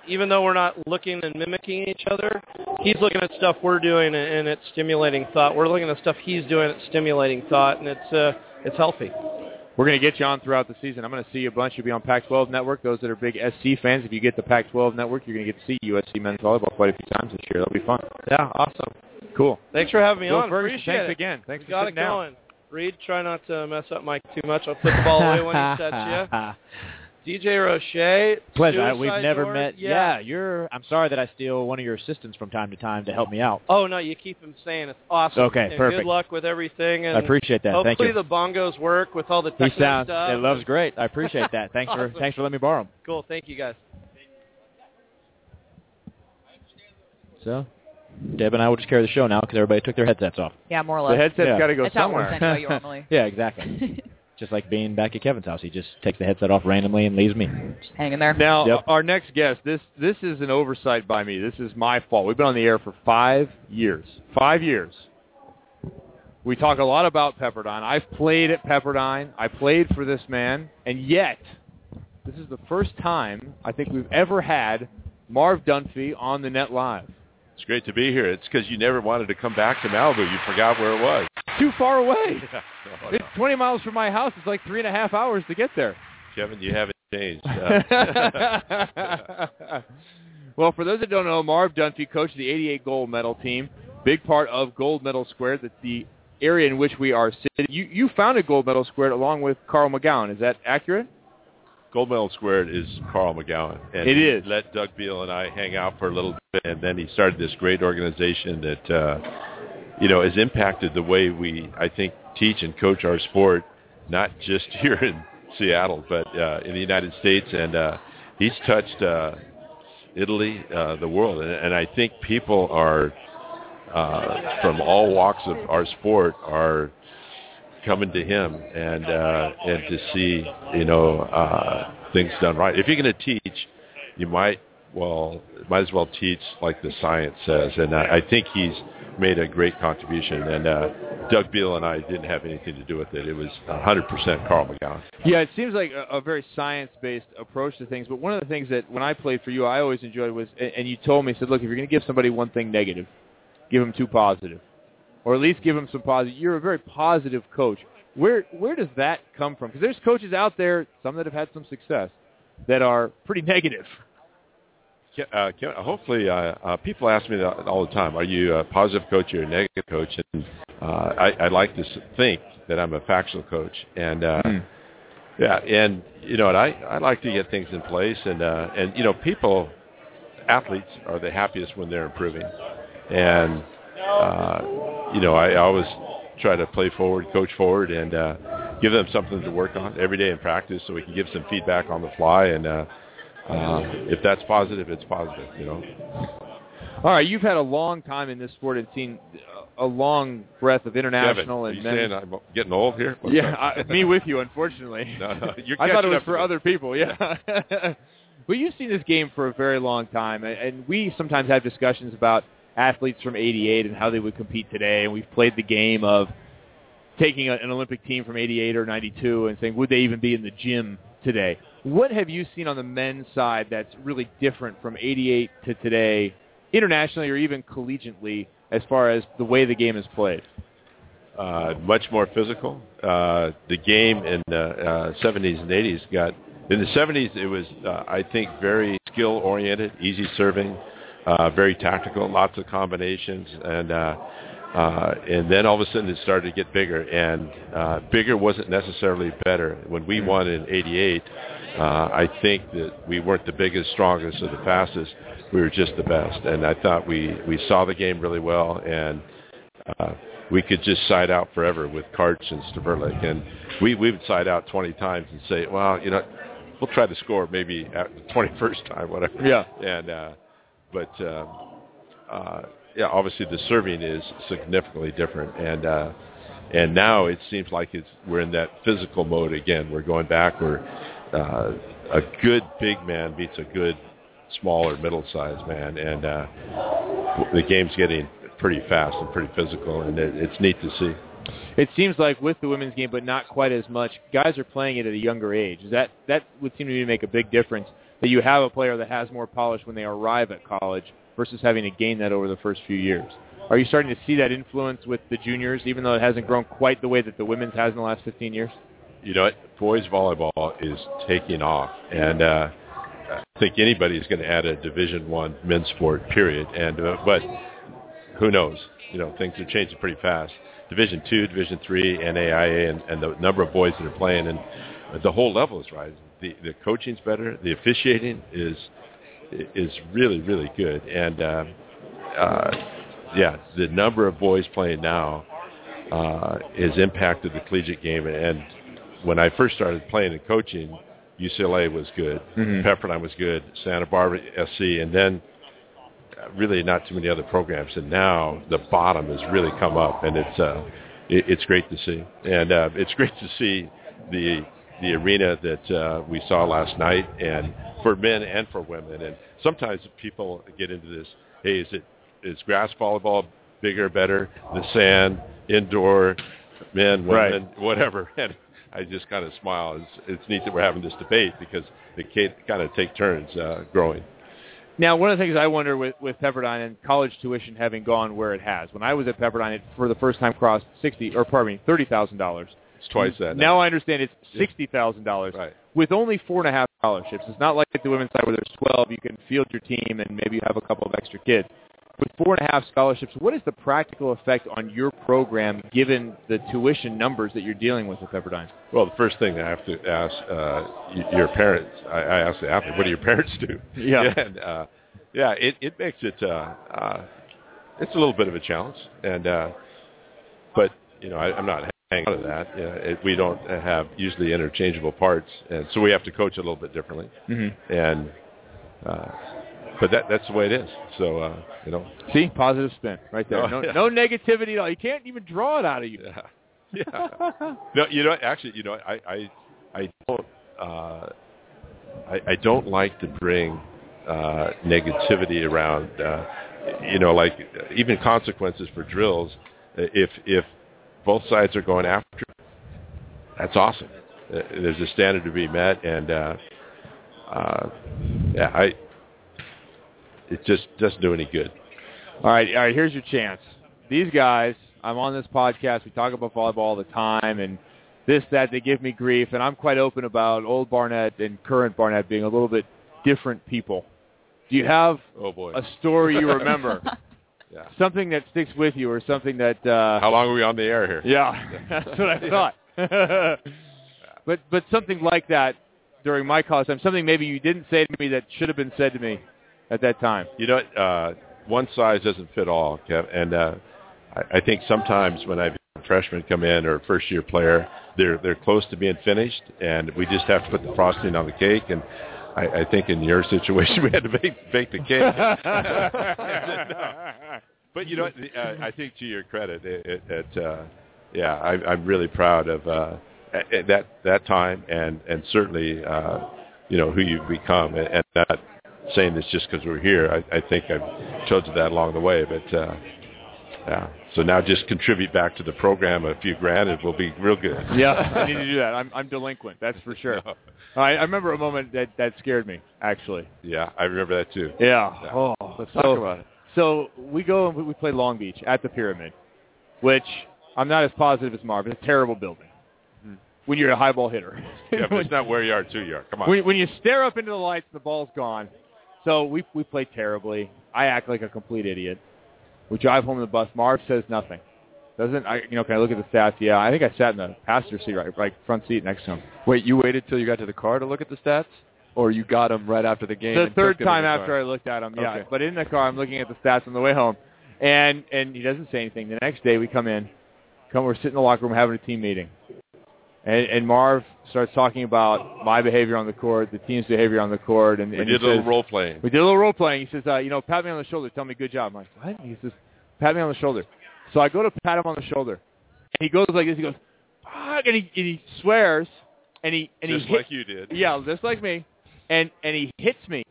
even though we're not looking and mimicking each other, he's looking at stuff we're doing and, and it's stimulating thought. We're looking at stuff he's doing, it's stimulating thought, and it's uh, it's healthy. We're going to get you on throughout the season. I'm going to see you a bunch. You'll be on Pac-12 Network. Those that are big SC fans, if you get the Pac-12 Network, you're going to get to see USC men's volleyball quite a few times this year. That'll be fun. Yeah, awesome. Cool. Thanks for having me Bill on. Ferguson, Appreciate thanks it. again. Thanks we for got sitting it down. going. Reid, try not to mess up Mike too much. I'll put the ball away when he sets you. DJ Roche. Pleasure. I- We've never Door, met. Yeah. you're. I'm sorry that I steal one of your assistants from time to time to help me out. Oh no, you keep him saying it's awesome. Okay, and perfect. Good luck with everything. And I appreciate that. Hopefully Thank you. the bongos work with all the He sounds. stuff. It loves great. I appreciate that. Thanks Awesome. for thanks for letting me borrow 'em. Cool. Thank you guys. So, Deb and I will just carry the show now because everybody took their headsets off. Yeah, more or less. The less. headset's Yeah. got to go That's how it somewhere. works anyway, normally. yeah, exactly. just like being back at Kevin's house, he just takes the headset off randomly and leaves me. Just hanging there. Now, Yep. our next guest, this this is an oversight by me. This is my fault. We've been on the air for five years. Five years. We talk a lot about Pepperdine. I've played at Pepperdine. I played for this man, and yet this is the first time I think we've ever had Marv Dunphy on the net live. It's great to be here. It's because you never wanted to come back to Malibu. You forgot where it was. Too far away. Yeah. No, It's 20 miles from my house. It's like three and a half hours to get there. Kevin, you haven't changed. Uh, well, for those that don't know, Marv Dunphy coached the 88 gold medal team. Big part of Gold Medal Square, that's the area in which we are sitting. You, you founded Gold Medal Squared along with Carl McGown. Is that accurate? Gold Medal Squared is Carl McGown. And It he. Let Doug Beal and I hang out for a little bit, and then he started this great organization that, uh, you know, has impacted the way we, I think, teach and coach our sport, not just here in Seattle, but uh, in the United States. And uh, he's touched uh, Italy, uh, the world. And, and I think people are, uh, from all walks of our sport, are coming to him and uh, and to see you know uh, things done right. If you're going to teach, you might well, might as well teach like the science says, and I, I think he's made a great contribution. And uh, Doug Beal and I didn't have anything to do with it. It was 100% Carl McGown. Yeah, it seems like a, a very science-based approach to things. But one of the things that when I played for you, I always enjoyed was, and and you told me, said, look, if you're going to give somebody one thing negative, give them two positive, or at least give them some positive. You're a very positive coach. Where where does that come from? Because there's coaches out there, some that have had some success, that are pretty negative. Uh, Ke- hopefully, uh, uh, people ask me that all the time. Are you a positive coach or a negative coach? And uh, I, I like to think that I'm a factual coach, and uh, yeah, and you know, and I I like to get things in place, and uh, and you know, people, athletes are the happiest when they're improving, and uh, you know, I always try to play forward, coach forward, and uh, give them something to work on every day in practice, so we can give some feedback on the fly, and uh, uh, if that's positive, it's positive, you know. All right, you've had a long time in this sport and seen a long breadth of international and you men's. saying I'm getting old here? What's yeah. I, me with you, unfortunately. No, no, you're I thought it was for other people. Yeah. but you've seen this game for a very long time, and- and we sometimes have discussions about athletes from '88 and how they would compete today. And we've played the game of taking a, an Olympic team from '88 or '92 and saying, would they even be in the gym today? What have you seen on the men's side that's really different from '88 to today, internationally or even collegiately, as far as the way the game is played? uh, much more physical. Uh, the game in the uh, 70s and 80s got in the 70s. It was, uh, I think, very skill oriented, easy serving, uh, very tactical, lots of combinations, and uh, uh, and then all of a sudden it started to get bigger, and uh, bigger wasn't necessarily better. When we won in '88, uh, I think that we weren't the biggest, strongest, or the fastest. We were just the best, and I thought we we saw the game really well, and uh, we could just side out forever with Karch and Ctvrtlik. And we, we would side out 20 times and say, well, you know, we'll try to score maybe at the 21st time, whatever. Yeah. And, uh, but, um, uh, yeah, obviously the serving is significantly different. And, uh, and now it seems like it's, we're in that physical mode again. We're going back. We're, uh, a good big man beats a good small or middle-sized man. And, uh, the game's getting pretty fast and pretty physical, and it, it's neat to see. It seems like with the women's game, but not quite as much. Guys are playing it at a younger age. That that would seem to me to make a big difference. That you have a player that has more polish when they arrive at college versus having to gain that over the first few years. Are you starting to see that influence with the juniors, even though it hasn't grown quite the way that the women's has in the last 15 years? You know, boys volleyball is taking off, and uh, I think anybody's going to add a Division One men's sport. Period. And uh, but who knows? You know, things are changing pretty fast. Division Two, Division Three, NAIA, and, and the number of boys that are playing, and the whole level is rising. The the coaching's better. The officiating is is really really good, and uh, uh, yeah, the number of boys playing now uh, has impacted the collegiate game. And when I first started playing and coaching, UCLA was good, Mhm. Pepperdine was good, Santa Barbara SC, and then uh, really not too many other programs. And now the bottom has really come up, and it's uh, it, it's great to see. And uh, it's great to see the the arena that uh, we saw last night, and for men and for women. And sometimes people get into this. Hey, is it is grass volleyball bigger, better? The sand, indoor, men, women, whatever. And I just kind of smile. It's, it's neat that we're having this debate because the kid kind of take turns uh, growing. Now, one of the things I wonder with, with Pepperdine and college tuition having gone where it has. When I was at Pepperdine, it for the first time crossed sixty, or pardon me, thirty thousand dollars. It's twice that. Now I understand it's sixty thousand dollars Right. With only four and a half scholarships. It's not like the women's side where there's twelve. You can field your team and maybe you have a couple of extra kids. With four and a half scholarships, what is the practical effect on your program given the tuition numbers that you're dealing with at Pepperdine? Well, the first thing I have to ask uh, your parents, I, I ask the athlete, what do your parents do? Yeah. and, uh, yeah, it, it makes it, uh, uh, it's a little bit of a challenge. And, uh, but, you know, I, I'm not hanging out of that. It, we don't have usually interchangeable parts. And so we have to coach a little bit differently. Mhm. And, uh, but that, that's the way it is. So, uh, you know. See, positive spin right there. Oh, No, yeah. no negativity at all. You can't even draw it out of you. Yeah. Yeah. no, you know, actually, you know, I, I, I don't, uh, I, I don't like to bring uh, negativity around, uh, you know, like even consequences for drills. If if both sides are going after, it, that's awesome. Uh, there's a standard to be met, and uh, uh, yeah, I it just doesn't do any good. All right, all right. Here's your chance. These guys, I'm on this podcast. We talk about volleyball all the time, and this, that. They give me grief, and I'm quite open about old Barnett and current Barnett being a little bit different people. Do you have oh boy. a story you remember? yeah. Something that sticks with you, or something that? Uh, How long are we on the air here? Yeah, that's what I thought. but but something like that during my college time, something maybe you didn't say to me that should have been said to me at that time. You know, uh, one size doesn't fit all, Kev. And uh, I, I think sometimes when I've freshmen come in or first year player, they're they're close to being finished, and we just have to put the frosting on the cake. And I, I think in your situation, we had to bake bake the cake. but you know, uh, I think to your credit, it, it, it uh, yeah, I, I'm really proud of uh, at that that time, and and certainly, uh, you know, who you've become, and, and not saying this just because we're here. I, I think I've told you that along the way, but uh, yeah. So now just contribute back to the program a few grand, and we'll be real good. yeah, I need to do that. I'm I'm delinquent, that's for sure. No. I, I remember a moment that that scared me actually. Yeah, I remember that too. Yeah. Yeah. Oh, Let's so, talk about it. So we go and we play Long Beach at the Pyramid, which I'm not as positive as Marv. It's a terrible building. Hmm. When you're a high ball hitter. Yeah, but it's not where you are, two you are. Come on. When, when you stare up into the lights, the ball's gone. So we we play terribly. I act like a complete idiot. We drive home in the bus. Marv says nothing. Doesn't I? You know? Can I look at the stats? Yeah, I think I sat in the passenger seat, right, like front seat next to him. Wait, you waited till you got to the car to look at the stats, or you got them right after the game? The third took it in time the after car? I looked at them, yeah. Okay. But in the car, I'm looking at the stats on the way home, and and he doesn't say anything. The next day, we come in, come we're sitting in the locker room having a team meeting, and, and Marv starts talking about my behavior on the court, the team's behavior on the court, and, we and did a little says, role playing. We did a little role playing. He says, uh, you know, pat me on the shoulder, tell me good job. I'm like, what? He says, pat me on the shoulder. So I go to pat him on the shoulder, and he goes like this. He goes, fuck, and he and he swears, and he and Just he hit, like you did. yeah, just like me, and and he hits me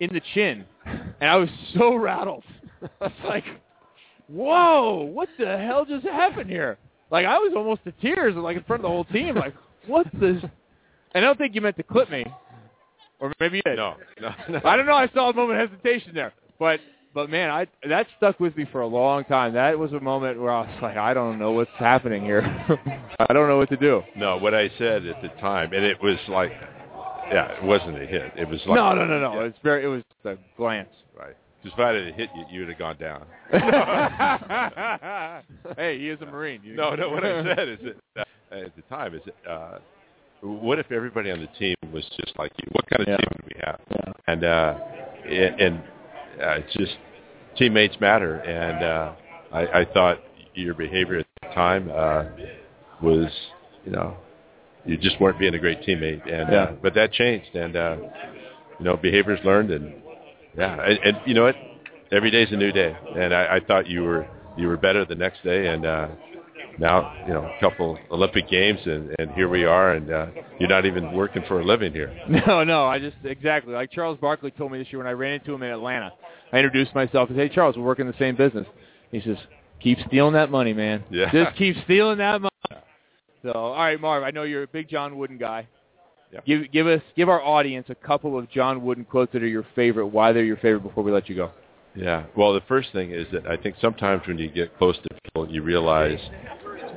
in the chin, and I was so rattled. It's like, whoa, what the hell just happened here? Like I was almost to tears, like in front of the whole team. Like, what this? And I don't think you meant to clip me, or maybe you did. No, no, no. I don't know. I saw a moment of hesitation there, but but man, I that stuck with me for a long time. That was a moment where I was like, I don't know what's happening here. I don't know what to do. No, what I said at the time, and it was like, yeah, it wasn't a hit. It was like no, no, no, no. It's very. It was a glance. Right. Because if I had hit you, you would have gone down. hey, he is a Marine. You- No, no. What I said is that uh, at the time is that, uh, what if everybody on the team was just like you? What kind of Yeah. team would we have? And uh, and, and uh, it's just teammates matter. And uh, I, I thought your behavior at the time uh, was, you know, you just weren't being a great teammate. And Yeah. uh, but that changed, and uh, you know, behaviors learned, and yeah, and, and you know what? Every day's a new day, and I, I thought you were you were better the next day, and uh, now you know a couple Olympic games, and, and here we are, and uh, you're not even working for a living here. No, no, I just exactly like Charles Barkley told me this year when I ran into him in Atlanta. I introduced myself and said, "Hey, Charles, we work in the same business." He says, "Keep stealing that money, man. Yeah. Just keep stealing that money." So, all right, Marv, I know you're a big John Wooden guy. Yep. Give give us give our audience a couple of John Wooden quotes that are your favorite. Why they're your favorite before we let you go. Yeah. Well, the first thing is that I think sometimes when you get close to people, you realize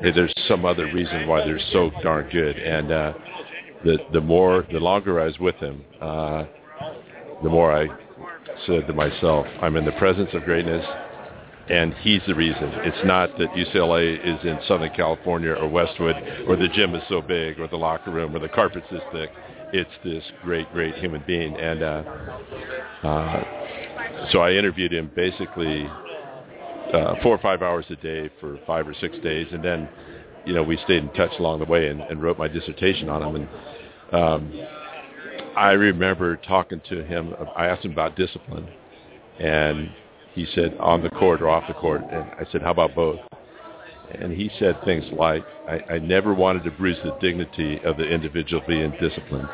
that there's some other reason why they're so darn good. And uh, the the more, the longer I was with him, uh, the more I said to myself, I'm in the presence of greatness, and he's the reason. It's not that UCLA is in Southern California or Westwood, or the gym is so big, or the locker room, or the carpet's this thick. It's this great, great human being. And uh, uh, so I interviewed him basically uh, four or five hours a day for five or six days, and then, you know, we stayed in touch along the way and, and wrote my dissertation on him. And um, I remember talking to him. I asked him about discipline, and he said on the court or off the court, and I said, how about both? And he said things like, I, I never wanted to bruise the dignity of the individual being disciplined.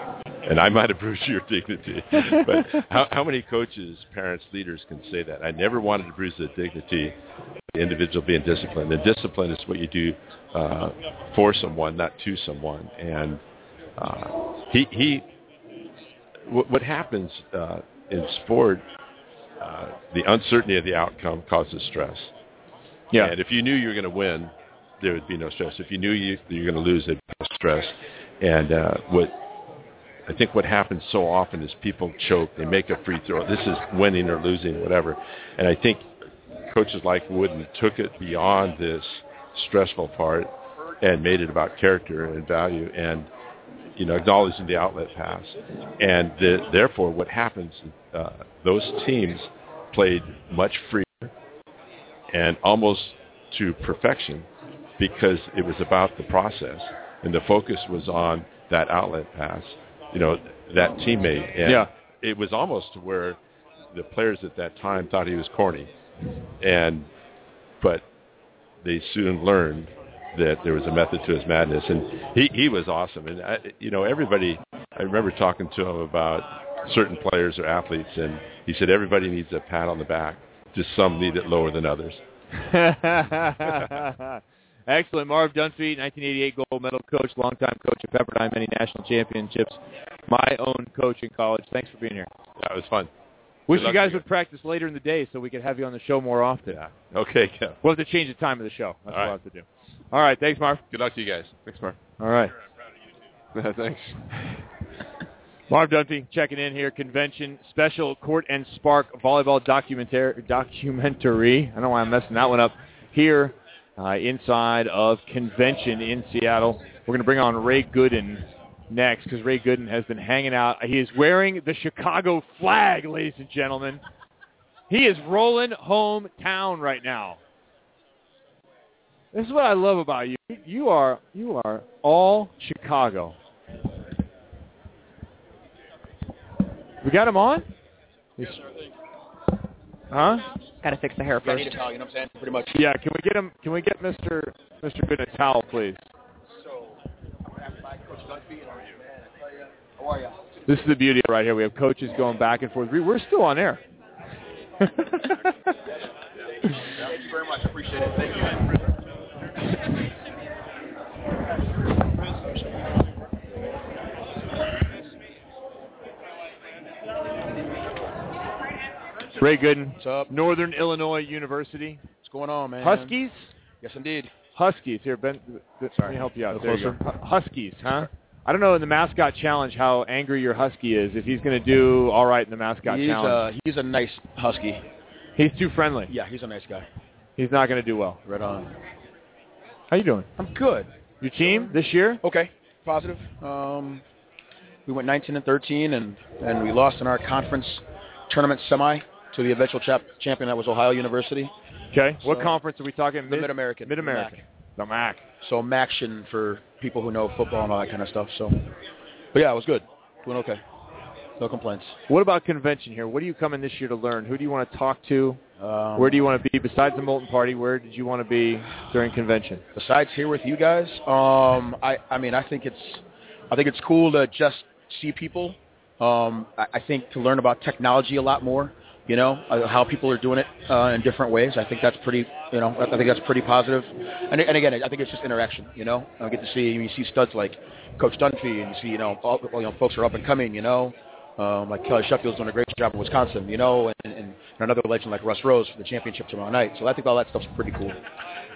and I might have bruised your dignity. but how, how many coaches, parents, leaders can say that? I never wanted to bruise the dignity of the individual being disciplined. And discipline is what you do uh, for someone, not to someone. And uh, he, he, what, happens uh, in sport, uh, the uncertainty of the outcome causes stress. Yeah. And if you knew you were going to win, there would be no stress. If you knew you, you were going to lose, there'd be stress. And uh, what I think what happens so often is people choke. They make a free throw. This is winning or losing, whatever. And I think coaches like Wooden took it beyond this stressful part and made it about character and value and you know acknowledging the outlet pass. And the, therefore, what happens? Uh, those teams played much freer and almost to perfection because it was about the process and the focus was on that outlet pass, you know, that teammate. And Yeah. it was almost to where the players at that time thought he was corny. And but they soon learned that there was a method to his madness and he he was awesome and I, you know everybody I remember talking to him about certain players or athletes and he said everybody needs a pat on the back just some need it lower than others Excellent. Marv Dunphy, 1988 gold medal coach, longtime coach at Pepperdine, many national championships. My own coach in college. Thanks for being here. that was fun Wish you guys would practice later in the day so we could have you on the show more often. Yeah. okay yeah. We'll have to change the time of the show. That's All what we'll have to do. All right. Thanks, Marv. good luck to you guys Thanks, Mark. All right. Thanks. Marv Dunphy checking in here. Convention special Court and Spark volleyball documentary. Documentary. I don't know why I'm messing that one up. Here, uh, inside of Convention in Seattle. We're going to bring on Ray Gooden next because Ray Gooden has been hanging out. He is wearing the Chicago flag, ladies and gentlemen. He is rolling hometown right now. This is what I love about you. You are you are all Chicago. We got him on? He's- Huh? Got to fix the hair Yeah, I first. need a towel, you know what I'm saying? Pretty much. Yeah, can we get him can we get Mr. Mr. Good a towel, please? So, I'm going to have to buy Coach Dunphy. How are you? How are you? This is the beauty right here. We have coaches going back and forth. We- We're still on air. Thank you very much. Appreciate it. Thank you. Ray Gooden, What's up? Northern Illinois University. What's going on, man? Huskies? Yes, indeed. Huskies. Here, Ben, let Sorry. me help you out. There you go. Huskies, huh? I don't know in the mascot challenge how angry your husky is. If he's going to do all right in the mascot He's, challenge, uh, he's a nice husky. he's too friendly. Yeah, he's a nice guy. He's not going to do well. Right on. How you doing? I'm good. Your team this year? Okay, positive. Um, we went 19 and 13, and and we lost in our conference tournament semi to the eventual chap- champion that was Ohio University. Okay. What conference are we talking? The Mid American. Mid American. The MAC. So MACtion for people who know football and all that kind of stuff. So, but yeah, it was good. Doing okay. No complaints. What about convention here? What are you coming this year to learn? Who do you want to talk to? Um, where do you want to be besides the Molten Party? Where did you want to be during convention? besides here with you guys, um, I I mean I think it's I think it's cool to just see people. Um, I, I think to learn about technology a lot more. You know uh, how people are doing it uh, in different ways. I think that's pretty. You know I think that's pretty positive. And, and again, I think it's just interaction. You know I get to see you see studs like Coach Dunphy, and you see you know all, you know folks are up and coming. You know. Um, like Kelly Sheffield's doing a great job in Wisconsin, you know, and, and another legend like Russ Rose for the championship tomorrow night. So I think all that stuff's pretty cool.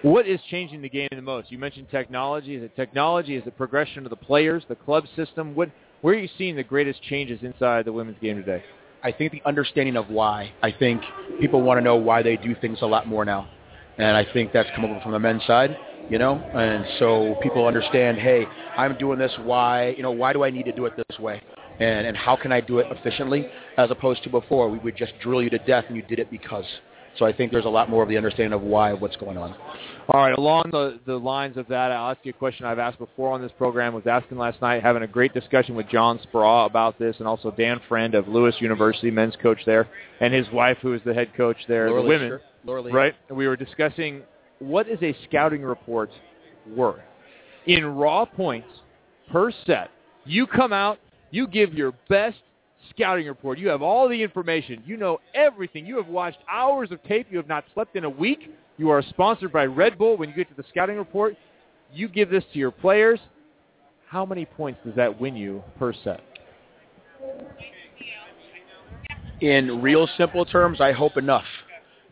What is changing the game the most? You mentioned technology. Is it technology? Is it progression of the players, the club system? What, where are you seeing the greatest changes inside the women's game today? I think the understanding of why. I think people want to know why they do things a lot more now, and I think that's come over from the men's side. You know, and so people understand. Hey, I'm doing this. Why? You know, why do I need to do it this way? And and how can I do it efficiently, as opposed to before we would just drill you to death and you did it because. So I think there's a lot more of the understanding of why of what's going on. All right, along the, the lines of that, I'll ask you a question I've asked before on this program. was asking last night, having a great discussion with John Speraw about this, and also Dan Friend of Lewis University, men's coach there, and his wife, who is the head coach there, Laura the women. sure. Laura Lee. Right? And we were discussing what is a scouting report worth in raw points per set. You come out, You give your best scouting report. You have all the information. You know everything. You have watched hours of tape. You have not slept in a week. You are sponsored by Red Bull. When you get to the scouting report, you give this to your players. How many points does that win you per set? In real simple terms, I hope enough.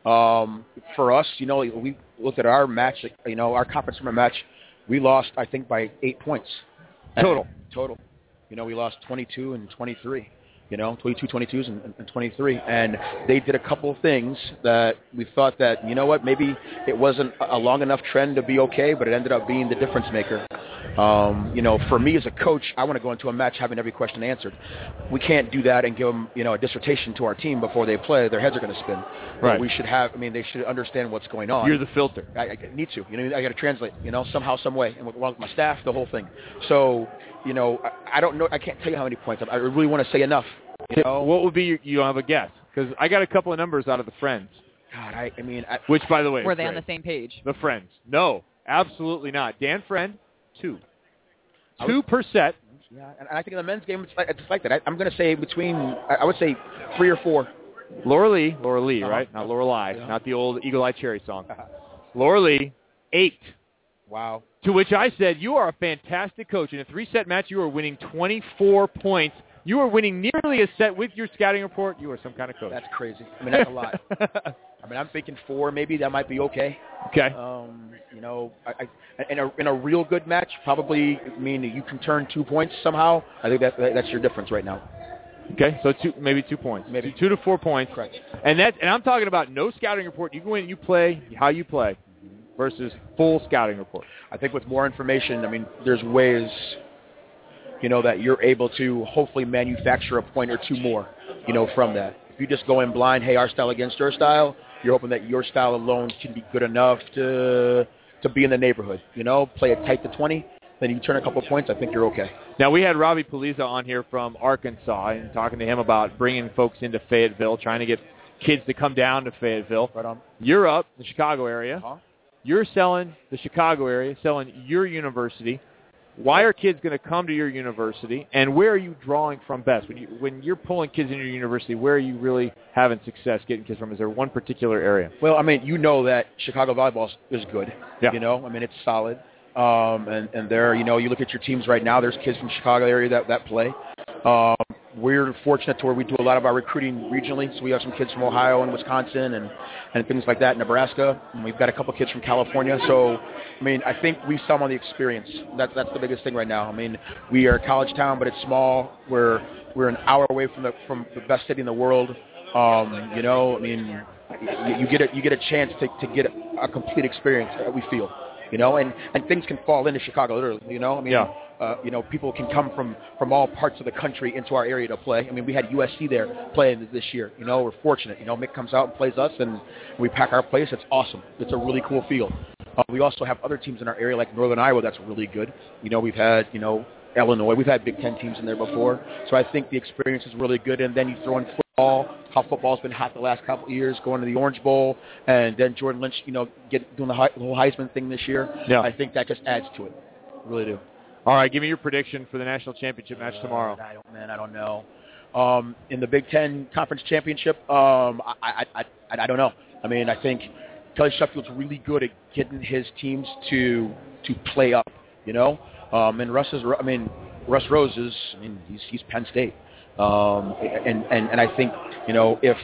Um, for us, you know, we looked at our match, you know, our conference tournament match. We lost, I think, by eight points total. Total. You know, we lost 22 and 23 you know, 22, 22s, and, and 23. And they did a couple of things that we thought that, you know what, maybe it wasn't a long enough trend to be okay, but it ended up being the difference maker. Um, you know, for me as a coach, I want to go into a match having every question answered. We can't do that and give them, you know, a dissertation to our team before they play. Their heads are going to spin. Right. We should have. I mean, they should understand what's going on. You're the filter. I, I need to. You know, I got to translate. You know, somehow, some way, and with, with my staff, the whole thing. So, you know, I, I don't know. I can't tell you how many points. I really want to say enough. You know, what would be your, you have a guess? Because I got a couple of numbers out of the friends. God, I, I mean, I, which by the way, were is they on the same page? The friends? No, absolutely not. Dan Friend, two, two per set. Yeah, and I think in the men's game it's like, it's like that. I, I'm going to say between, I, I would say three or four. Laura Lee, Laura Lee, Uh-huh. right? Not Laura Lie, Yeah. not the old Eagle Eye Cherry song. Laura Lee, eight. Wow. To which I said, "You are a fantastic coach. In a three-set match, you are winning 24 points. You are winning nearly a set with your scouting report. You are some kind of coach." That's crazy. I mean, that's a lot. I mean, I'm thinking four, maybe that might be okay. Okay. Um, you know, I, I, in a in a real good match, probably. I mean, you can turn two points somehow. I think that that's your difference right now. Okay, so two, maybe two points. Maybe two to four points. Correct. And that, and I'm talking about no scouting report. You go in, and you play how you play, versus full scouting report. I think with more information, I mean, there's ways, you know, that you're able to hopefully manufacture a point or two more, you know, from that. If you just go in blind, hey, our style against your style, you're hoping that your style alone can be good enough to to be in the neighborhood. You know, play it tight to 20, then you turn a couple points. I think you're okay. Now we had Robbie Pulliza on here from Arkansas and talking to him about bringing folks into Fayetteville, trying to get kids to come down to Fayetteville. Right on. You're up, the Chicago area. Uh-huh. You're selling the Chicago area, selling your university. Why are kids going to come to your university, and where are you drawing from best? When, you, when you're pulling kids into your university, where are you really having success getting kids from? Is there one particular area? Well, I mean, you know that Chicago volleyball is good. Yeah. You know, I mean, it's solid. Um, and, and there, you know, you look at your teams right now, there's kids from Chicago area that, that play. Um, we're fortunate to where we do a lot of our recruiting regionally. So we have some kids from Ohio and Wisconsin and, and things like that, Nebraska. And we've got a couple kids from California. So, I mean, I think we sell on the experience. That's, that's the biggest thing right now. I mean, we are a college town, but it's small. We're, we're an hour away from the, from the best city in the world. Um, you know, I mean, you, get a, you get a chance to, to get a, a complete experience. uh, We feel, you know, and and things can fall into Chicago literally. You know, I mean, Yeah. Uh, you know, people can come from from all parts of the country into our area to play. I mean, we had USC there playing this year. You know, we're fortunate. You know, Mick comes out and plays us, and we pack our place. It's awesome. It's a really cool field. Uh, we also have other teams in our area like Northern Iowa that's really good. You know, we've had you know Illinois. We've had Big Ten teams in there before, so I think the experience is really good. And then you throw in football, how football's been hot the last couple of years, going to the Orange Bowl, and then Jordan Lynch, you know, get doing the, the whole Heisman thing this year. Yeah. I think that just adds to it. Really do. All right, give me your prediction for the national championship match tomorrow. I don't, man, I don't know. Um, in the Big Ten Conference Championship, um, I, I, I, I, I don't know. I mean, I think Kelly Sheffield's really good at getting his teams to to play up. You know, um, and Russ is. I mean, Russ Rose is. I mean, he's he's Penn State, um, and and and I think you know if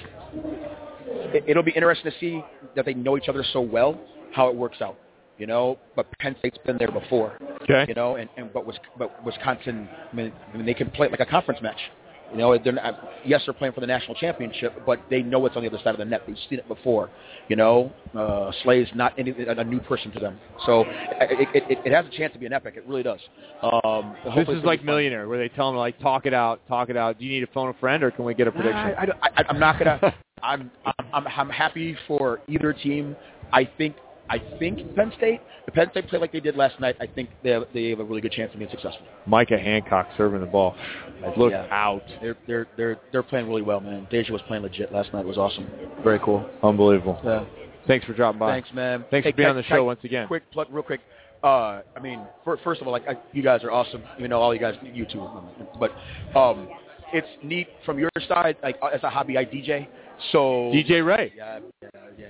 it, it'll be interesting to see that they know each other so well how it works out. You know, but Penn State's been there before. Okay. You know, and and but, Wis- but Wisconsin, I mean, I mean, they can play like a conference match. You know, they're not, yes, they're playing for the national championship, but they know what's on the other side of the net. They've seen it before. You know, uh, Slay's not any, a new person to them, so it, it, it, it has a chance to be an epic. It really does. Um, This is like be fun. Millionaire, where they tell them like, talk it out, talk it out. Do you need to phone a friend, or can we get a prediction? I, I, I, I'm not gonna. I'm I'm I'm happy for either team. I think I think Penn State. If Penn State play like they did last night, I think they have, they have a really good chance of being successful. Micah Hancock serving the ball. Look Yeah. out. They're they're they're they're playing really well, man. Deja was playing legit last night. It was awesome. Very cool. Unbelievable. Yeah. Thanks for dropping by. Thanks, man. Thanks Hey, for being can- on the I- show once again. Quick plug, real quick. Uh, I mean, for, first of all, like I, you guys are awesome. You know, all you guys, you too. But um, it's neat from your side. Like as a hobby, I DJ. So DJ Ray. Yeah, yeah, yeah.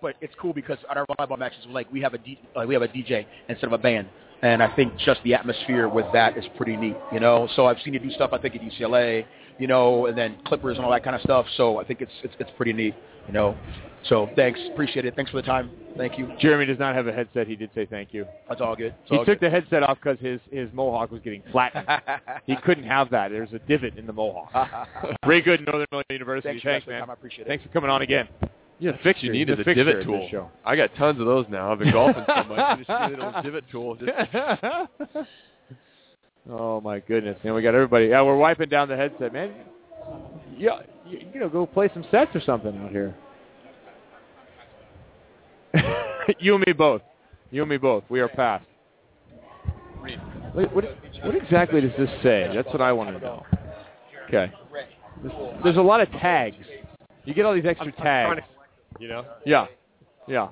But it's cool because at our volleyball matches, like we have a D, like we have a DJ instead of a band, and I think just the atmosphere with that is pretty neat. You know, so I've seen you do stuff. I think at UCLA, you know, and then Clippers and all that kind of stuff. So I think it's it's it's pretty neat. You know, so thanks, appreciate it. Thanks for the time. Thank you. Jeremy does not have a headset. He did say thank you. That's all good. He all took good. the headset off because his, his mohawk was getting flattened. he couldn't have that. There's a divot in the mohawk. Ray Good, Northern Illinois University. Thanks, for man. time. I appreciate it. Thanks for coming on again. Yeah, The the fix you need is a divot tool. show. I got tons of those now. I've been golfing so much. I just need a little divot tool. Just oh my goodness, man! We got everybody. Yeah, we're wiping down the headset, man. Yeah, you, you know, go play some sets or something out here. you and me both. You and me both. We are past. What, what, what exactly does this say? That's what I want to know. Okay. There's, there's a lot of tags. You get all these extra tags. You know. Yeah. Yeah.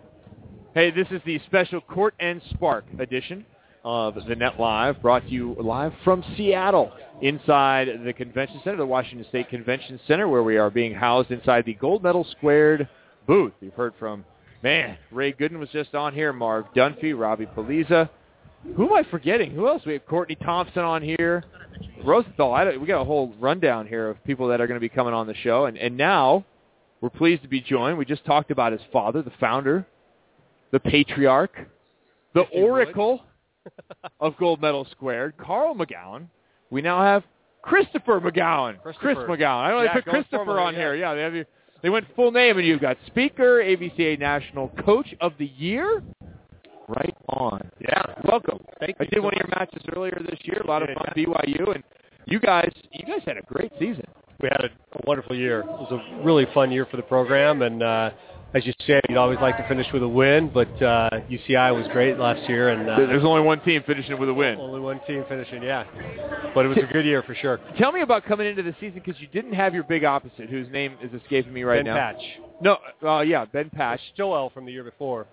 Hey, this is the special Court and Spark edition of the Net Live, brought to you live from Seattle, inside the Convention Center, the Washington State Convention Center, where we are being housed inside the Gold Medal Squared booth. You've heard from, man, Ray Gooden was just on here, Marv Dunphy, Robbie Pulliza. Who am I forgetting? Who else? We have Courtney Thompson on here. Rosenthal. I we got a whole rundown here of people that are going to be coming on the show. And, and now we're pleased to be joined. We just talked about his father, the founder, the patriarch, the oracle of Gold Medal Squared, Carl McGown. We now have Christopher McGown. Chris Christopher. McGown. I know Yeah, they put Christopher forward, on yeah. here. Yeah, they have you. They went full name, and you've got speaker, AVCA National Coach of the Year. Right on. Yeah. Welcome. Thank you. I did so one of your matches earlier this year. A lot of fun. BYU, and you guys, you guys had a great season. We had a, a wonderful year. It was a really fun year for the program, and uh, as you said, you'd always like to finish with a win, but uh, UCI was great last year, and uh, There's only one team finishing with a win. only one team finishing. Yeah, but it was a good year for sure. Tell me about coming into the season because you didn't have your big opposite, whose name is escaping me right now. ben now. Patch, No, uh, yeah, Ben Patch. Joel from the year before.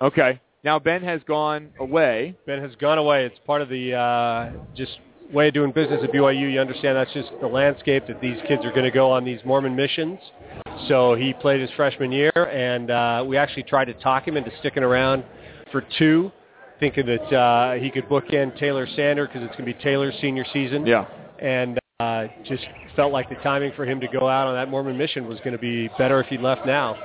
Okay. Now Ben has gone away. Ben has gone away. It's part of the uh, just way of doing business at BYU. You understand that's just the landscape that these kids are going to go on these Mormon missions. So he played his freshman year, and uh, we actually tried to talk him into sticking around for two, thinking that uh, he could book in Taylor Sander because it's going to be Taylor's senior season. Yeah. And uh, just felt like the timing for him to go out on that Mormon mission was going to be better if he left now.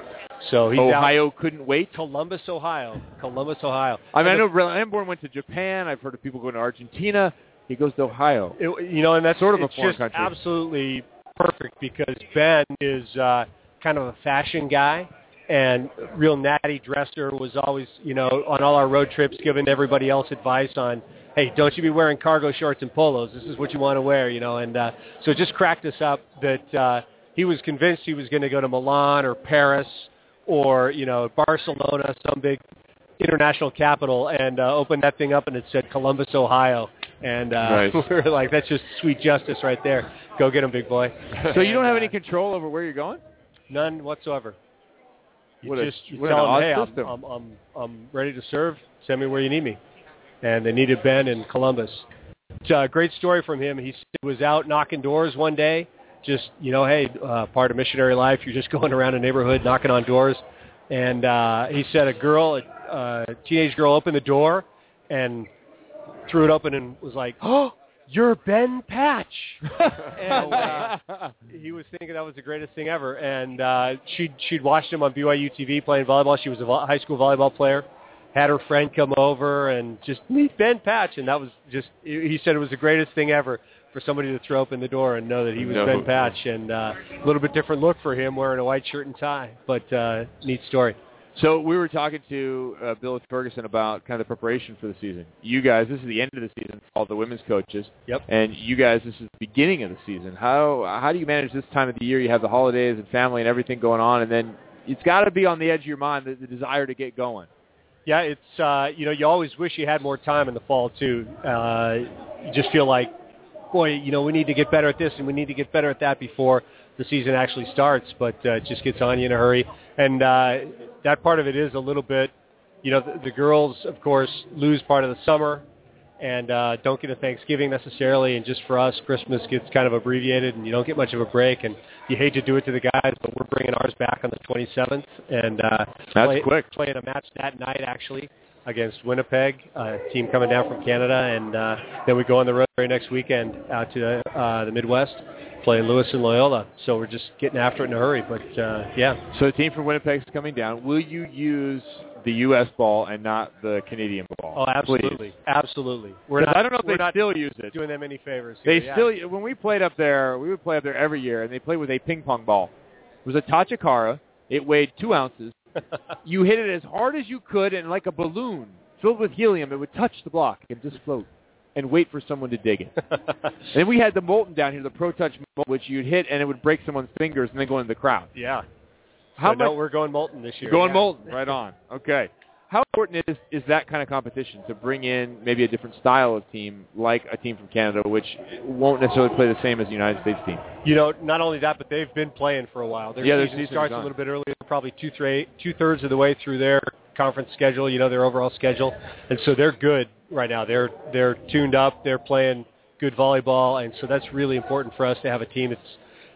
So he's out. Ohio couldn't wait. Columbus, Ohio. Columbus, Ohio. I mean, I know Lamborn went to Japan. I've heard of people going to Argentina. He goes to Ohio. It, you know, and that's Sort of a foreign just country. absolutely perfect because Ben is uh, kind of a fashion guy and real natty dresser. Was always, you know, on all our road trips giving everybody else advice on, hey, don't you be wearing cargo shorts and polos. This is what you want to wear, you know. And uh, so it just cracked us up that uh, he was convinced he was going to go to Milan or Paris or you know Barcelona, some big international capital, and uh, opened that thing up and it said Columbus, Ohio. And uh, Nice. we were like, that's just sweet justice right there. Go get him, big boy. So you don't have any control over where you're going? uh, none whatsoever. You What a- just you an tell them, hey, I'm. I'm, I'm, I'm ready to serve. Send me where you need me. And they needed Ben in Columbus. It's a great story from him. He was out knocking doors one day. Just, you know, hey, uh, part of missionary life, you're just going around a neighborhood knocking on doors. And uh, he said a girl, a, a teenage girl opened the door and threw it open and was like, oh, you're Ben Patch. and uh, he was thinking that was the greatest thing ever. And uh, she'd she'd watched him on BYU TV playing volleyball. She was a vo- high school volleyball player. Had her friend come over and just meet Ben Patch, and that was just. He said it was the greatest thing ever for somebody to throw open the door and know that he was No. Ben Patch, and uh, a little bit different look for him wearing a white shirt and tie, but uh, neat story. So we were talking to uh, Bill Ferguson about kind of the preparation for the season. You guys, this is the end of the season for all the women's coaches. Yep. And you guys, this is the beginning of the season. How how do you manage this time of the year? You have the holidays and family and everything going on, and then it's got to be on the edge of your mind the, the desire to get going. Yeah, it's uh, you know you always wish you had more time in the fall too. Uh, you just feel like, boy, you know we need to get better at this and we need to get better at that before the season actually starts. But uh, it just gets on you in a hurry, and uh, that part of it is a little bit you know, the, the girls, of course, lose part of the summer and uh, don't get a Thanksgiving necessarily. And just for us, Christmas gets kind of abbreviated, and you don't get much of a break. And you hate to do it to the guys, but we're bringing ours back on the 27th, and uh, That's play, quick. playing a match that night actually against Winnipeg, a team coming down from Canada, and uh, then we go on the road very next weekend out to uh, the Midwest, playing Lewis and Loyola. So we're just getting after it in a hurry. But uh, yeah, So the team from Winnipeg's coming down. Will you use the U.S. ball and not the Canadian ball? oh, absolutely, Please? absolutely. We're not. I don't know if they still use it. doing them any favors. They yeah. still when we played up there, we would play up there every year, and they played with a ping pong ball. It was a Tachikara. It weighed two ounces. you hit it as hard as you could, and like a balloon filled with helium, it would touch the block and just float and wait for someone to dig it. and then we had the Molten down here, the Pro Touch Molten, which you'd hit, and it would break someone's fingers and then go into the crowd. Yeah. How So, no, we're going molten this year. Going yeah. molten, right on. Okay. How important is is that kind of competition to bring in maybe a different style of team, like a team from Canada, which won't necessarily play the same as the United States team? You know, not only that, but they've been playing for a while. Their Yeah, their season starts a little bit earlier, probably two three two thirds of the way through their conference schedule. You know, their overall schedule, and so they're good right now. They're they're tuned up. They're playing good volleyball, and so that's really important for us to have a team that's,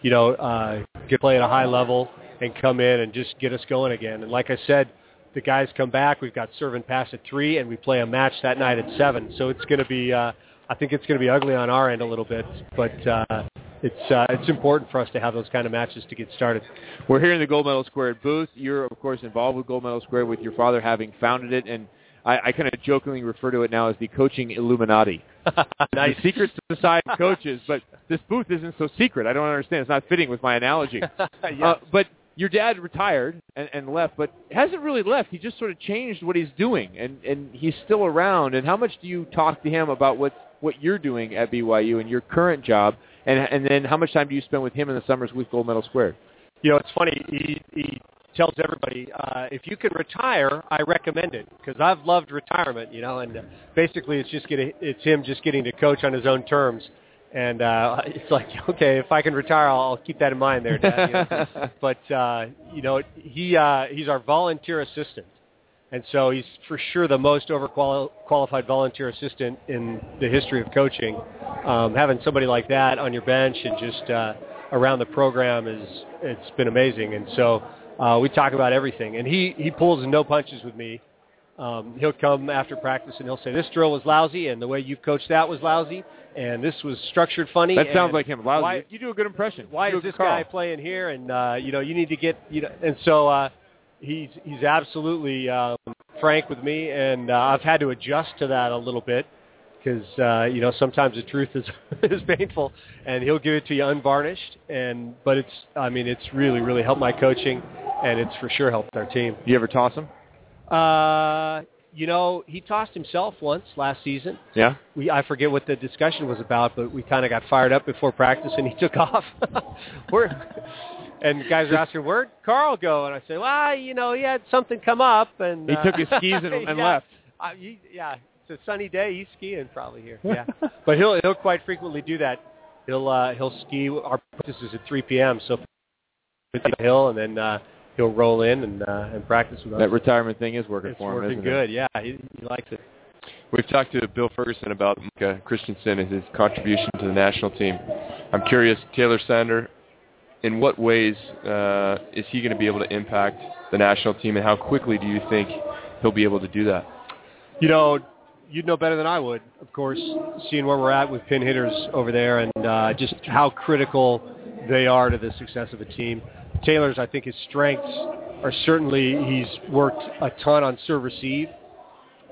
you know, uh, can play at a high level and come in and just get us going again. And like I said, the guys come back. We've got serve and pass at three, and we play a match that night at seven. So it's going to be. Uh, I think it's going to be ugly on our end a little bit, but uh, it's uh, it's important for us to have those kind of matches to get started. We're here in the Gold Medal Squared booth. You're of course involved with Gold Medal Squared with your father having founded it, and I, I kind of jokingly refer to it now as the coaching Illuminati. nice. The secret society of coaches, but this booth isn't so secret. I don't understand. It's not fitting with my analogy. Uh, but your dad retired and, and left, but hasn't really left. He just sort of changed what he's doing, and and he's still around. And how much do you talk to him about what what you're doing at BYU and your current job, and and then how much time do you spend with him in the summers with Gold Medal Square? You know, it's funny. He he tells everybody uh, if you can retire, I recommend it because I've loved retirement. You know, and basically it's just getting it's him just getting to coach on his own terms. And uh, it's like, okay, if I can retire, I'll, I'll keep that in mind there, Dad. You know? but uh, you know, he uh, he's our volunteer assistant, and so he's for sure the most overqualified volunteer assistant in the history of coaching. Um, having somebody like that on your bench and just uh, around the program is it's been amazing. And so uh, we talk about everything, and he he pulls no punches with me. Um, he'll come after practice and he'll say, "This drill was lousy, and the way you coached that was lousy, and this was structured funny." That sounds like him. Lousy. Why, you do a good impression. why is this good Carl. guy playing here? And uh, you know, you need to get you know. And so uh, he's he's absolutely um, frank with me, and uh, I've had to adjust to that a little bit because uh, you know sometimes the truth is is painful, and he'll give it to you unvarnished. And but it's I mean it's really really helped my coaching, and it's for sure helped our team. You ever toss him? Uh, you know, he tossed himself once last season. Yeah. We I forget what the discussion was about, but we kind of got fired up before practice, and he took off. Where? And guys are asking, "Where'd Carl go?" And I say, "Well, you know, he had something come up, and He uh, took his skis and, and yeah, left. Uh, he, yeah, it's a sunny day. He's skiing probably here. Yeah, but he'll he'll quite frequently do that. He'll uh, he'll ski. Our practice is at 3 p.m. So the hill, and then uh, he'll roll in and uh, and practice with us. That retirement thing is working it's for him. It's working isn't good. It? Yeah, he, he likes it. We've talked to Bill Ferguson about Micah Christensen and his contribution to the national team. I'm curious, Taylor Sander, in what ways uh, is he going to be able to impact the national team, and how quickly do you think he'll be able to do that? You know, you'd know better than I would, of course, seeing where we're at with pin hitters over there and uh, just how critical they are to the success of a team. Taylor's, I think, his strengths are certainly he's worked a ton on serve receive,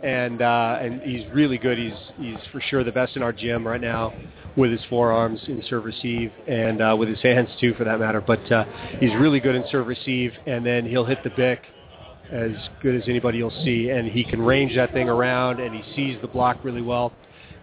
and uh, and he's really good. He's he's for sure the best in our gym right now with his forearms in serve receive and uh, with his hands too, for that matter. But uh, he's really good in serve receive, and then he'll hit the bic as good as anybody you'll see, and he can range that thing around, and he sees the block really well.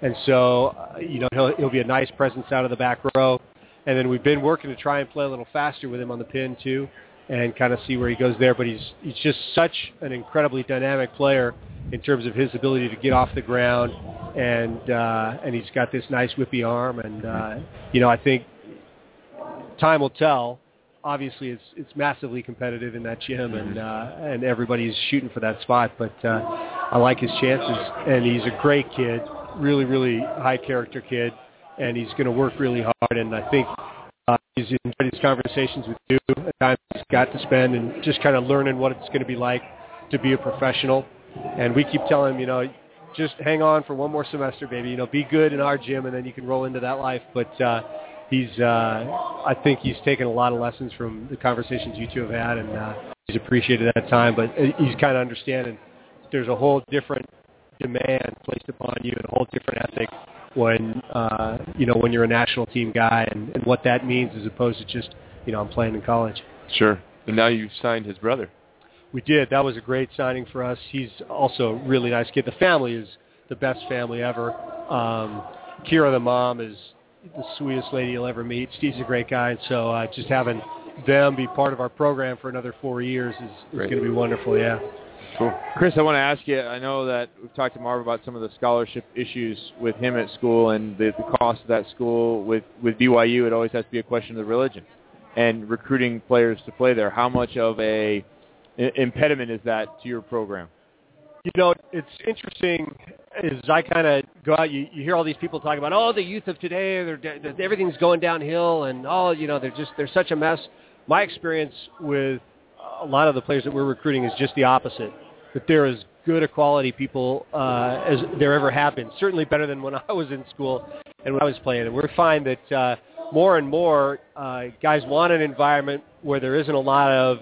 And so, uh, you know, he'll, he'll be a nice presence out of the back row. And then we've been working to try and play a little faster with him on the pin too, and kind of see where he goes there. But he's he's just such an incredibly dynamic player in terms of his ability to get off the ground, and uh, and he's got this nice whippy arm. And uh, you know, I think time will tell. obviously it's it's massively competitive in that gym, and uh, and everybody's shooting for that spot. But uh, I like his chances, and he's a great kid, really really high character kid, and he's going to work really hard. And I think uh, he's enjoyed his conversations with you. At times he's got to spend and just kind of learning what it's going to be like to be a professional. And we keep telling him, you know, just hang on for one more semester, baby. You know, be good in our gym, and then you can roll into that life. But uh, he's, uh, I think he's taken a lot of lessons from the conversations you two have had, and uh, he's appreciated that time. But uh, he's kind of understanding there's a whole different demand placed upon you, and a whole different ethic when uh, you know when you're a national team guy, and, and what that means as opposed to just you know I'm playing in college. Sure. And now you've signed his brother. We did. That was a great signing for us. He's also a really nice kid. The family is the best family ever. Um, Kira, the mom, is the sweetest lady you'll ever meet. Steve's a great guy, and so uh, just having them be part of our program for another four years is, is going to be wonderful. Yeah. Cool. Chris, I want to ask you, I know that we've talked to Marv about some of the scholarship issues with him at school and the, the cost of that school. With, with BYU, it always has to be a question of the religion and recruiting players to play there. How much of a i- impediment is that to your program? You know, it's interesting as I kind of go out. You, you hear all these people talking about, oh, the youth of today, they're, they're, everything's going downhill, and oh, you know, they're just they're such a mess. My experience with a lot of the players that we're recruiting is just the opposite. That they're as good a quality people uh, as there ever have been. Certainly better than when I was in school and when I was playing. And we find that uh, more and more uh, guys want an environment where there isn't a lot of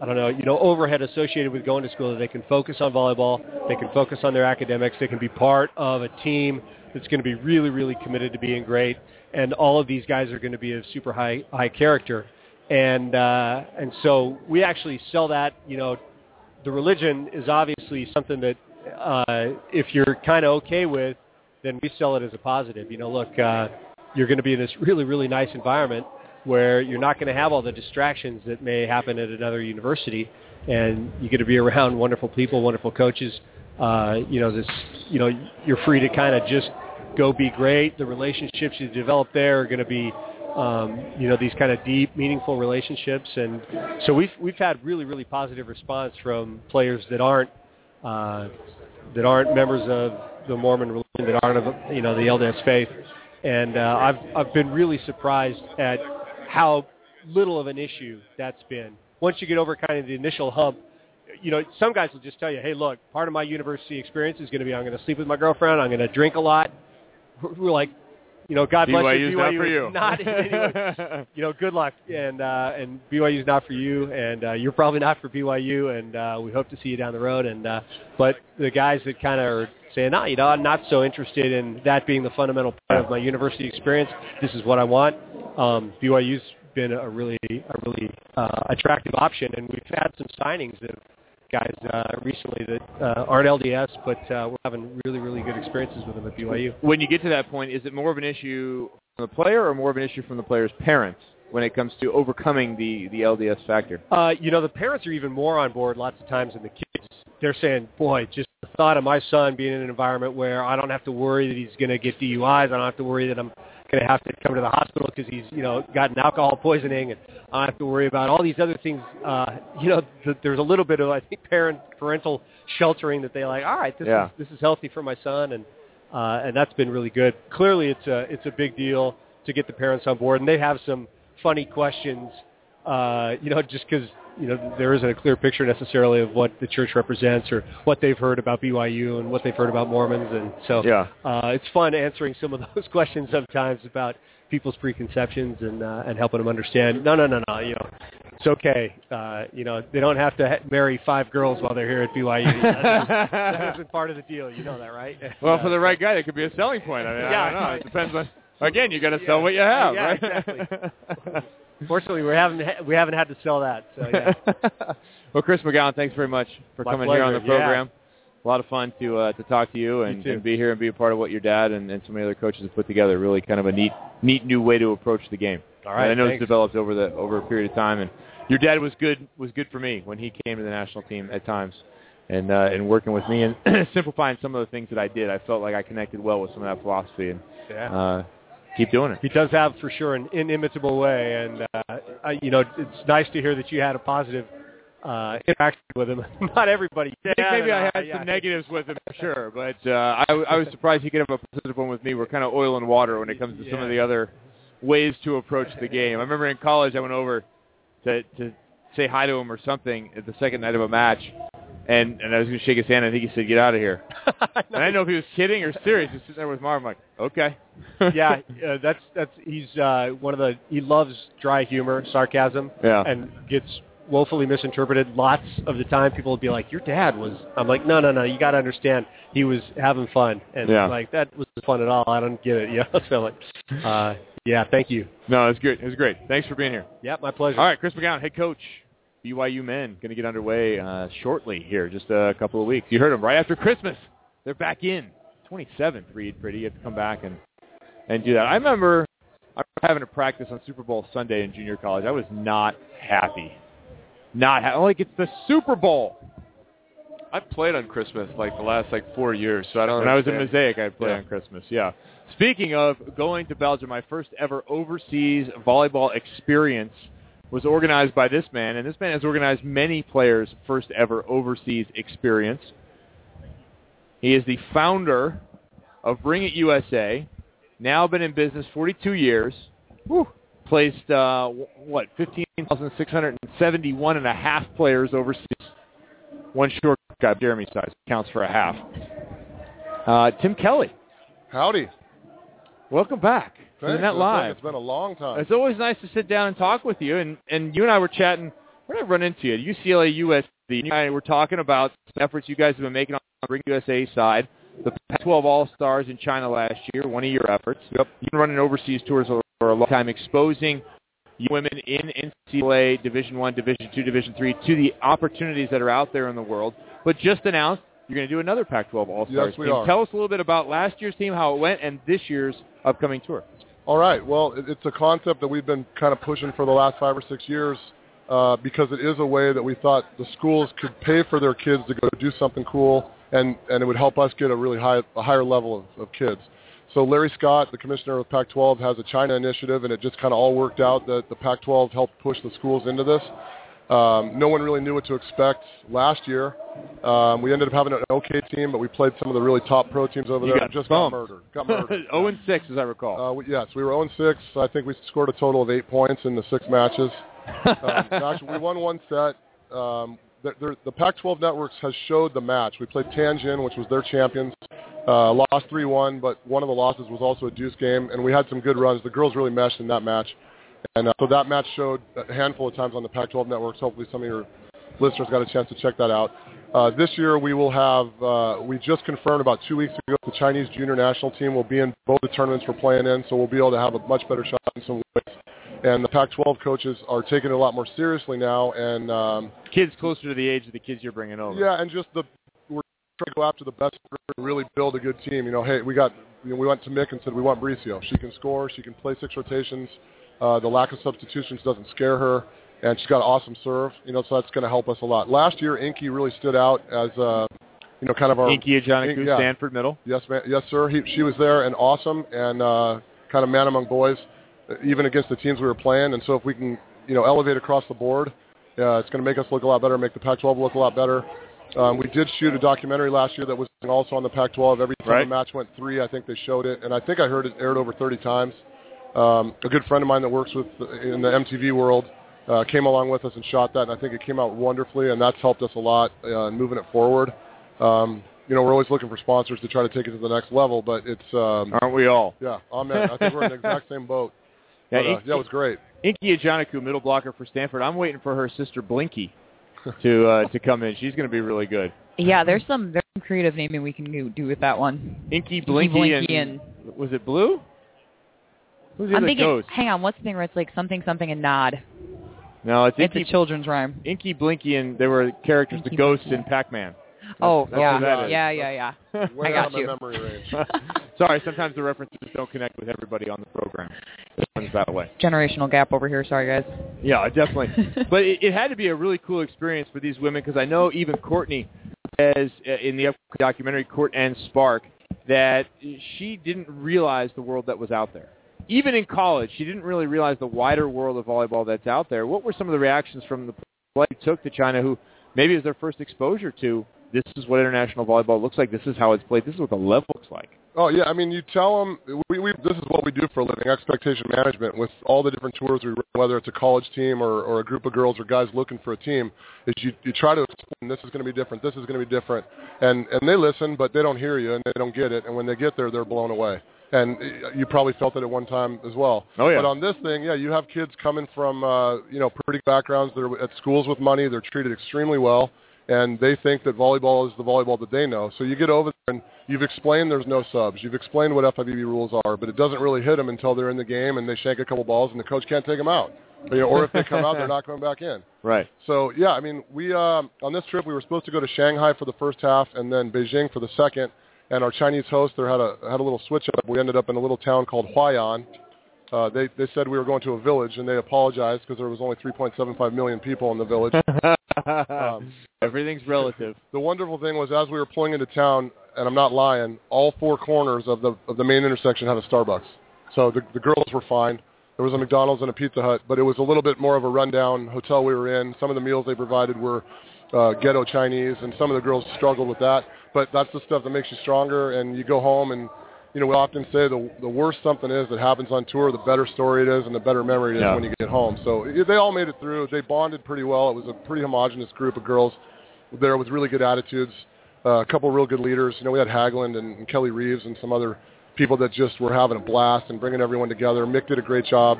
I don't know, you know, overhead associated with going to school. That they can focus on volleyball, they can focus on their academics, they can be part of a team that's going to be really, really committed to being great, and all of these guys are going to be of super high high character, and uh, and so we actually sell that, you know, the religion is obviously something that uh, if you're kind of okay with, then we sell it as a positive. You know, look, uh, you're going to be in this really, really nice environment where you're not going to have all the distractions that may happen at another university, and you get to be around wonderful people, wonderful coaches. Uh, you know, this, you know, you're free to kind of just go be great. The relationships you develop there are going to be, um, you know, these kind of deep, meaningful relationships, and so we've we've had really, really positive response from players that aren't uh, that aren't members of the Mormon religion, that aren't of you know the LDS faith, and uh, I've I've been really surprised at how little of an issue that's been. Once you get over kind of the initial hump, you know, some guys will just tell you, hey, look, part of my university experience is going to be I'm going to sleep with my girlfriend, I'm going to drink a lot. We're like, you know, God bless BYU's you. not for you. Not in any way. you know, good luck, and uh, and BYU's not for you, and uh, you're probably not for BYU, and uh, we hope to see you down the road. And uh, but the guys that kind of are saying, no, you know, I'm not so interested in that being the fundamental part of my university experience. This is what I want. Um, BYU's been a really a really uh, attractive option, and we've had some signings of guys uh, recently that uh, aren't LDS, but uh, we're having really really good experiences with them at BYU. When you get to that point, is it more of an issue from the player or more of an issue from the player's parents when it comes to overcoming the, the LDS factor? Uh, you know, the parents are even more on board lots of times than the kids. They're saying, boy, just the thought of my son being in an environment where I don't have to worry that he's going to get DUIs. I don't have to worry that I'm going to have to come to the hospital because he's, you know, gotten alcohol poisoning, and I have to worry about all these other things. Uh, you know, th- there's a little bit of, I think, parent parental sheltering that they like. All right, this Yeah. is this is healthy for my son, and uh, and that's been really good. Clearly, it's a it's a big deal to get the parents on board, and they have some funny questions. Uh, you know, just because you know there isn't a clear picture necessarily of what the church represents or what they've heard about BYU and what they've heard about Mormons, and so Yeah. uh, it's fun answering some of those questions sometimes about people's preconceptions and uh, and helping them understand. No, no, no, no. You know, it's okay. Uh, you know, they don't have to ha- marry five girls while they're here at BYU. That, that isn't part of the deal. You know that, right? Well, for the right guy, that could be a selling point. I mean, Yeah. I don't know. It depends on. Again, you got to sell what you have, yeah, right? exactly. Fortunately, we haven't we haven't had to sell that. So yeah. well, Chris McGown, thanks very much for My coming here on the pleasure, yeah. program. A lot of fun to uh, to talk to you and, and be here and be a part of what your dad and, and some of the other coaches have put together. Really, kind of a neat neat new way to approach the game. All right, And I know thanks. it's developed over the over a period of time. And your dad was good was good for me when he came to the national team at times. And uh, and working with me and simplifying some of the things that I did, I felt like I connected well with some of that philosophy. And Yeah. uh, keep doing it. He does have for sure an inimitable way, and uh, I, you know it's nice to hear that you had a positive uh, interaction with him. Not everybody. I think maybe I had some negatives with him for sure, but uh, I, I was surprised he could have a positive one with me. We're kind of oil and water when it comes to some of the other ways to approach the game. I remember in college I went over to to say hi to him or something at the second night of a match, and and I was going to shake his hand. I think he said, "Get out of here." and I didn't know if he was kidding or serious. Just sitting there with Marv. I'm like, okay. yeah, uh, that's that's he's uh, one of the he loves dry humor, sarcasm, Yeah. and gets woefully misinterpreted lots of the time. People will be like, "Your dad was," I'm like, "No, no, no. You got to understand, he was having fun, and Yeah. like that was fun at all. I don't get it." You know, so like, uh, yeah, thank you. No, it was good. It was great. Thanks for being here. Yep, my pleasure. All right, Chris McGown, head coach, BYU men, going to get underway uh, shortly here, just a couple of weeks. You heard them right after Christmas. They're back in. 27th, Reid Priddy. You have to come back and and do that. I remember I remember having to practice on Super Bowl Sunday in junior college. I was not happy. Not happy. Like it's the Super Bowl. I played on Christmas like the last like four years, so I don't. When I was in. Mosaic, I played Yeah. on Christmas. Yeah. Speaking of going to Belgium, my first ever overseas volleyball experience was organized by this man, and this man has organized many players' first ever overseas experience. He is the founder of Bring It USA. Now been in business 42 years. Whew. Placed uh, what 15,671 and a half players overseas. One short guy, Jeremy size, counts for a half. Uh, Tim Kelly, Howdy. welcome back Thanks. Net Live. It's been a long time. It's always nice to sit down and talk with you. And, and you and I were chatting. Where did I run into you? UCLA USC. You and I were talking about some efforts you guys have been making on the Bring USA side. The Pac-12 All-Stars in China last year, one of your efforts. Yep. You've been running overseas tours for a long time, exposing women in NCAA Division One, Division Two, Division Three to the opportunities that are out there in the world. But just announced you're going to do another Pac-12 All-Stars Yes, we team. are. Tell us a little bit about last year's team, how it went, and this year's upcoming tour. All right. Well, it's a concept that we've been kind of pushing for the last five or six years uh, because it is a way that we thought the schools could pay for their kids to go do something cool, and, and it would help us get a really high, a higher level of, of kids. So Larry Scott, the commissioner of Pac-12, has a China initiative, and it just kind of all worked out that the Pac-12 helped push the schools into this. Um, no one really knew what to expect last year. Um, we ended up having an okay team, but we played some of the really top pro teams over You there. got just bumped. got murdered. Got murdered. 0 and 6, as I recall. Uh, we, yes, we were 0 and 6. I think we scored a total of eight points in the six matches. um, actually, we won one set. Um, the, the, the Pac-12 networks has showed the match. We played Tianjin, which was their champions. Uh, lost 3-1, but one of the losses was also a deuce game, and we had some good runs. The girls really meshed in that match. And uh, so that match showed a handful of times on the Pac-12 networks. Hopefully some of your listeners got a chance to check that out. Uh, this year we will have, uh, we just confirmed about two weeks ago the Chinese junior national team will be in both the tournaments we're playing in, so we'll be able to have a much better shot in some ways. And the Pac-12 coaches are taking it a lot more seriously now, and um, kids closer to the age of the kids you're bringing over. yeah, and just the we're trying to go after the best and really build a good team. You know, hey, we got you know, we went to Mick and said we want Bricio. She can score. She can play six rotations. Uh, the lack of substitutions doesn't scare her, and she's got an awesome serve. You know, so that's going to help us a lot. Last year, Inky really stood out as uh, you know, kind of our Inky Ajanaku, yeah. Stanford Middle. Yes, man. Yes, sir. He, she was there and awesome, and uh, kind of man among boys, uh, even against the teams we were playing. And so if we can, you know, elevate across the board, uh, it's going to make us look a lot better, make the Pac-12 look a lot better. Um, we did shoot a documentary last year that was also on the Pac-12. Every time Right. the match went three, I think they showed it, and I think I heard it aired over 30 times. Um, a good friend of mine that works with in the MTV world uh, came along with us and shot that, and I think it came out wonderfully, and that's helped us a lot uh, in moving it forward. Um, you know, we're always looking for sponsors to try to take it to the next level, but it's um, Aren't we all? yeah, amen. I think we're in the exact same boat. Yeah, But, uh, Inky- yeah, it was great. Inky Ajanaku, middle blocker for Stanford. I'm waiting for her sister Blinky to uh, to come in. She's going to be really good. Yeah, there's some very creative naming we can do, do with that one. Inky Inky Blinky, Blinky and, was it Blue? Who's the I'm other thinking, ghost? hang on, what's the thing where it's like something, something, and nod? No, it's It's Inky, a children's rhyme. Inky Blinky, and they were characters, the ghosts in Pac-Man. Oh, That's yeah, that is. yeah, yeah, yeah. Way I got out you. memory range. Sorry, sometimes the references don't connect with everybody on the program. This one's that way. Generational gap over here. Sorry, guys. Yeah, definitely. but it, it had to be a really cool experience for these women because I know even Courtney says uh, in the upcoming documentary Court and Spark that she didn't realize the world that was out there. Even in college, she didn't really realize the wider world of volleyball that's out there. What were some of the reactions from the players who took to China who maybe was their first exposure to this is what international volleyball looks like. This is how it's played. This is what the level looks like. Oh yeah, I mean, you tell them we, we this is what we do for a living, expectation management. With all the different tours we run, whether it's a college team or, or a group of girls or guys looking for a team, is you you try to explain this is going to be different, this is going to be different, and and they listen, but they don't hear you and they don't get it, and when they get there, they're blown away. And you probably felt it at one time as well. Oh, yeah. But on this thing, yeah, you have kids coming from uh, you know pretty backgrounds. They're at schools with money. They're treated extremely well and they think that volleyball is the volleyball that they know. So you get over there and you've explained there's no subs. You've explained what FIVB rules are, but it doesn't really hit them until they're in the game and they shank a couple balls and the coach can't take them out. You know, or if they come out, they're not coming back in. Right. So yeah, I mean, we um, on this trip we were supposed to go to Shanghai for the first half and then Beijing for the second. And our Chinese host there had a had a little switch up. We ended up in a little town called Huai'an. Uh, they they said we were going to a village and they apologized because there was only 3.75 million people in the village. um, Everything's relative. The wonderful thing was as we were pulling into town, and I'm not lying, all four corners of the of the main intersection had a Starbucks. So the the girls were fine. There was a McDonald's and a Pizza Hut, but it was a little bit more of a rundown hotel we were in. Some of the meals they provided were uh, ghetto Chinese, and some of the girls struggled with that. But that's the stuff that makes you stronger, and you go home and you know, we often say the the worse something is that happens on tour, the better story it is, and the better memory it is Yeah. when you get home. So they all made it through. They bonded pretty well. It was a pretty homogenous group of girls there with really good attitudes. Uh, a couple of real good leaders. You know, we had Hagland and, and Kelly Reeves and some other people that just were having a blast and bringing everyone together. Mick did a great job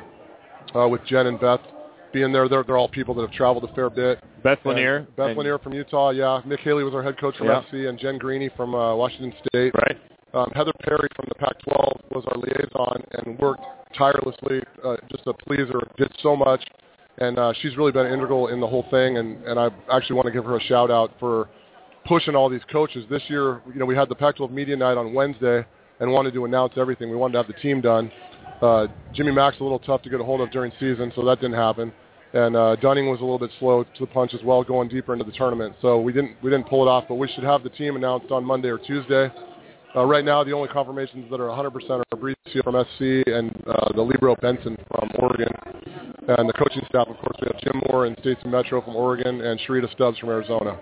uh, with Jen and Beth being there. They're, they're all people that have traveled a fair bit. Beth And Launiere. Beth and- Launiere from Utah, yeah. Mick Haley was our head coach from Yeah. FC, and Jen Greeny from uh, Washington State. Right. Um, Heather Perry from the Pac-12 was our liaison and worked tirelessly, uh, just a pleaser, did so much, and uh, she's really been integral in the whole thing. And, and I actually want to give her a shout out for pushing all these coaches. This year, you know, we had the Pac-12 media night on Wednesday and wanted to announce everything. We wanted to have the team done. Uh, Jimmy Mack's a little tough to get a hold of during season, so that didn't happen. And uh, Dunning was a little bit slow to the punch as well, going deeper into the tournament. So we didn't we didn't pull it off, but we should have the team announced on Monday or Tuesday. Uh, right now, the only confirmations that are 100% are Bricio from SC and uh, the Libero Benson from Oregon. And the coaching staff, of course, we have Jim Moore and States Metro from Oregon and Sharita Stubbs from Arizona.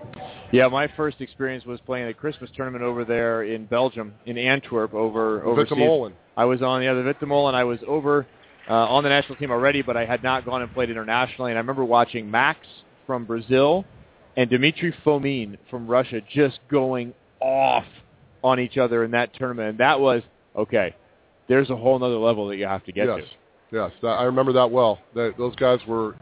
Yeah, my first experience was playing a Christmas tournament over there in Belgium, in Antwerp, over overseas. I was on yeah, the other Vittemolen. I was over uh, on the national team already, but I had not gone and played internationally. And I remember watching Max from Brazil and Dmitry Fomin from Russia just going off on each other in that tournament. And that was okay. There's a whole other level that you have to get yes, to. yes, that, I remember that well. That, those guys were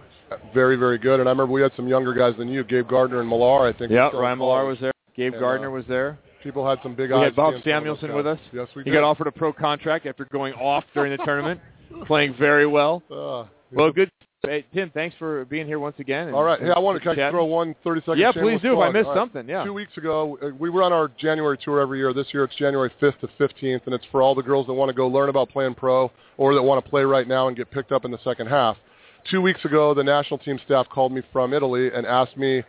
very, very good. And I remember we had some younger guys than you, Gabe Gardner and Millar. I think. Yeah, Ryan Millar was there. Gabe And, Gardner uh, was there. People had some big We eyes. had Bob seeing some of those Samuelson with us. Yes, we he did. got offered a pro contract after going off during the tournament, playing very well. Uh, Well, good. Hey, Tim, thanks for being here once again. and- All right. Hey, I want to throw one 30 second Yeah, please do. If I missed right. something, yeah. Two weeks ago, uh, we were on our January tour every year. This year it's January 5th to 15th, and it's for all the girls that want to go learn about playing pro or that want to play right now and get picked up in the second half. Two weeks ago, the national team staff called me from Italy and asked me,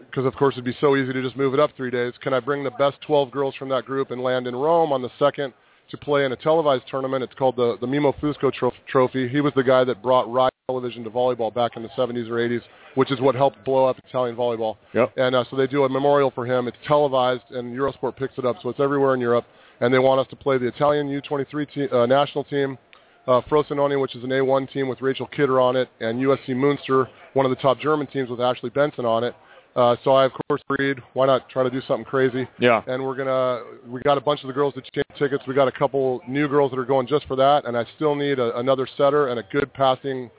because of course it'd be so easy to just move it up three days, can I bring the best 12 girls from that group and land in Rome on the second to play in a televised tournament? It's called the, the Mimo Fusco tro- Trophy. He was the guy that brought Rai television to volleyball back in the 70s or 80s, which is what helped blow up Italian volleyball. Yep. And uh, so they do a memorial for him. It's televised, and Eurosport picks it up, so it's everywhere in Europe. And they want us to play the Italian U23 te- uh, national team, uh, Frosinone, which is an A1 team with Rachel Kidder on it, and USC Munster, one of the top German teams with Ashley Benson on it. Uh, so I, of course, agreed. Why not try to do something crazy? Yeah. And we're gonna. We got a bunch of the girls that change tickets. We got a couple new girls that are going just for that, and I still need a, another setter and a good passing,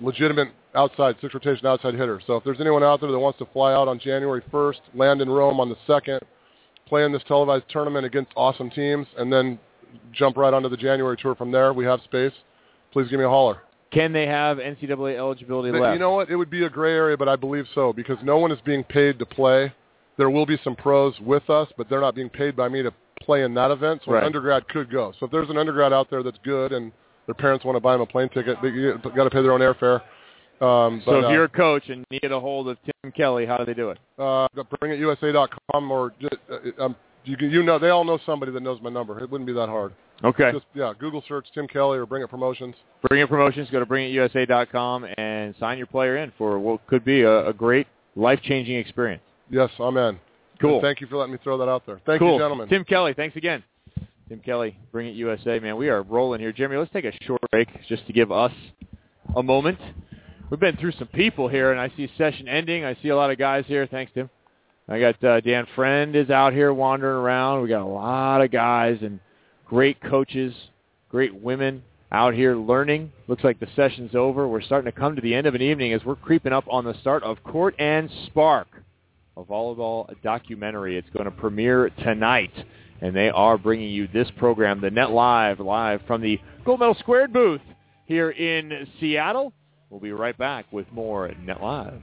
legitimate outside six rotation outside hitter. So if there's anyone out there that wants to fly out on January 1st, land in Rome on the second, play in this televised tournament against awesome teams, and then jump right onto the January tour from there, we have space. Please give me a holler. Can they have NCAA eligibility But left? You know what? It would be a gray area, but I believe so because no one is being paid to play. There will be some pros with us, but they're not being paid by me to play in that event. So Right. an undergrad could go. So if there's an undergrad out there that's good and their parents want to buy them a plane ticket, they got to pay their own airfare. Um, so if uh, you're a coach and you need a hold of Tim Kelly, how do they do it? uh, bring it USA.com or just, uh, um, you you know they all know somebody that knows my number. It wouldn't be that hard. Okay. Just yeah, Google search Tim Kelly or Bring It Promotions. Bring It Promotions. Go to bringitusa.com and sign your player in for what could be a, a great life-changing experience. Yes, I'm in. Cool. And thank you for letting me throw that out there. Thank cool. you, gentlemen. Tim Kelly, thanks again. Tim Kelly, Bring It USA, man. We are rolling here. Jeremy, let's take a short break just to give us a moment. We've been through some people here, and I see session ending. I see a lot of guys here. Thanks, Tim. I got uh, Dan Friend is out here wandering around. We got a lot of guys and great coaches, great women out here learning. Looks like the session's over. We're starting to come to the end of an evening as we're creeping up on the start of Court and Spark, a volleyball documentary. It's going to premiere tonight, and they are bringing you this program, the Net Live, live from the Gold Medal Squared booth here in Seattle. We'll be right back with more Net Live.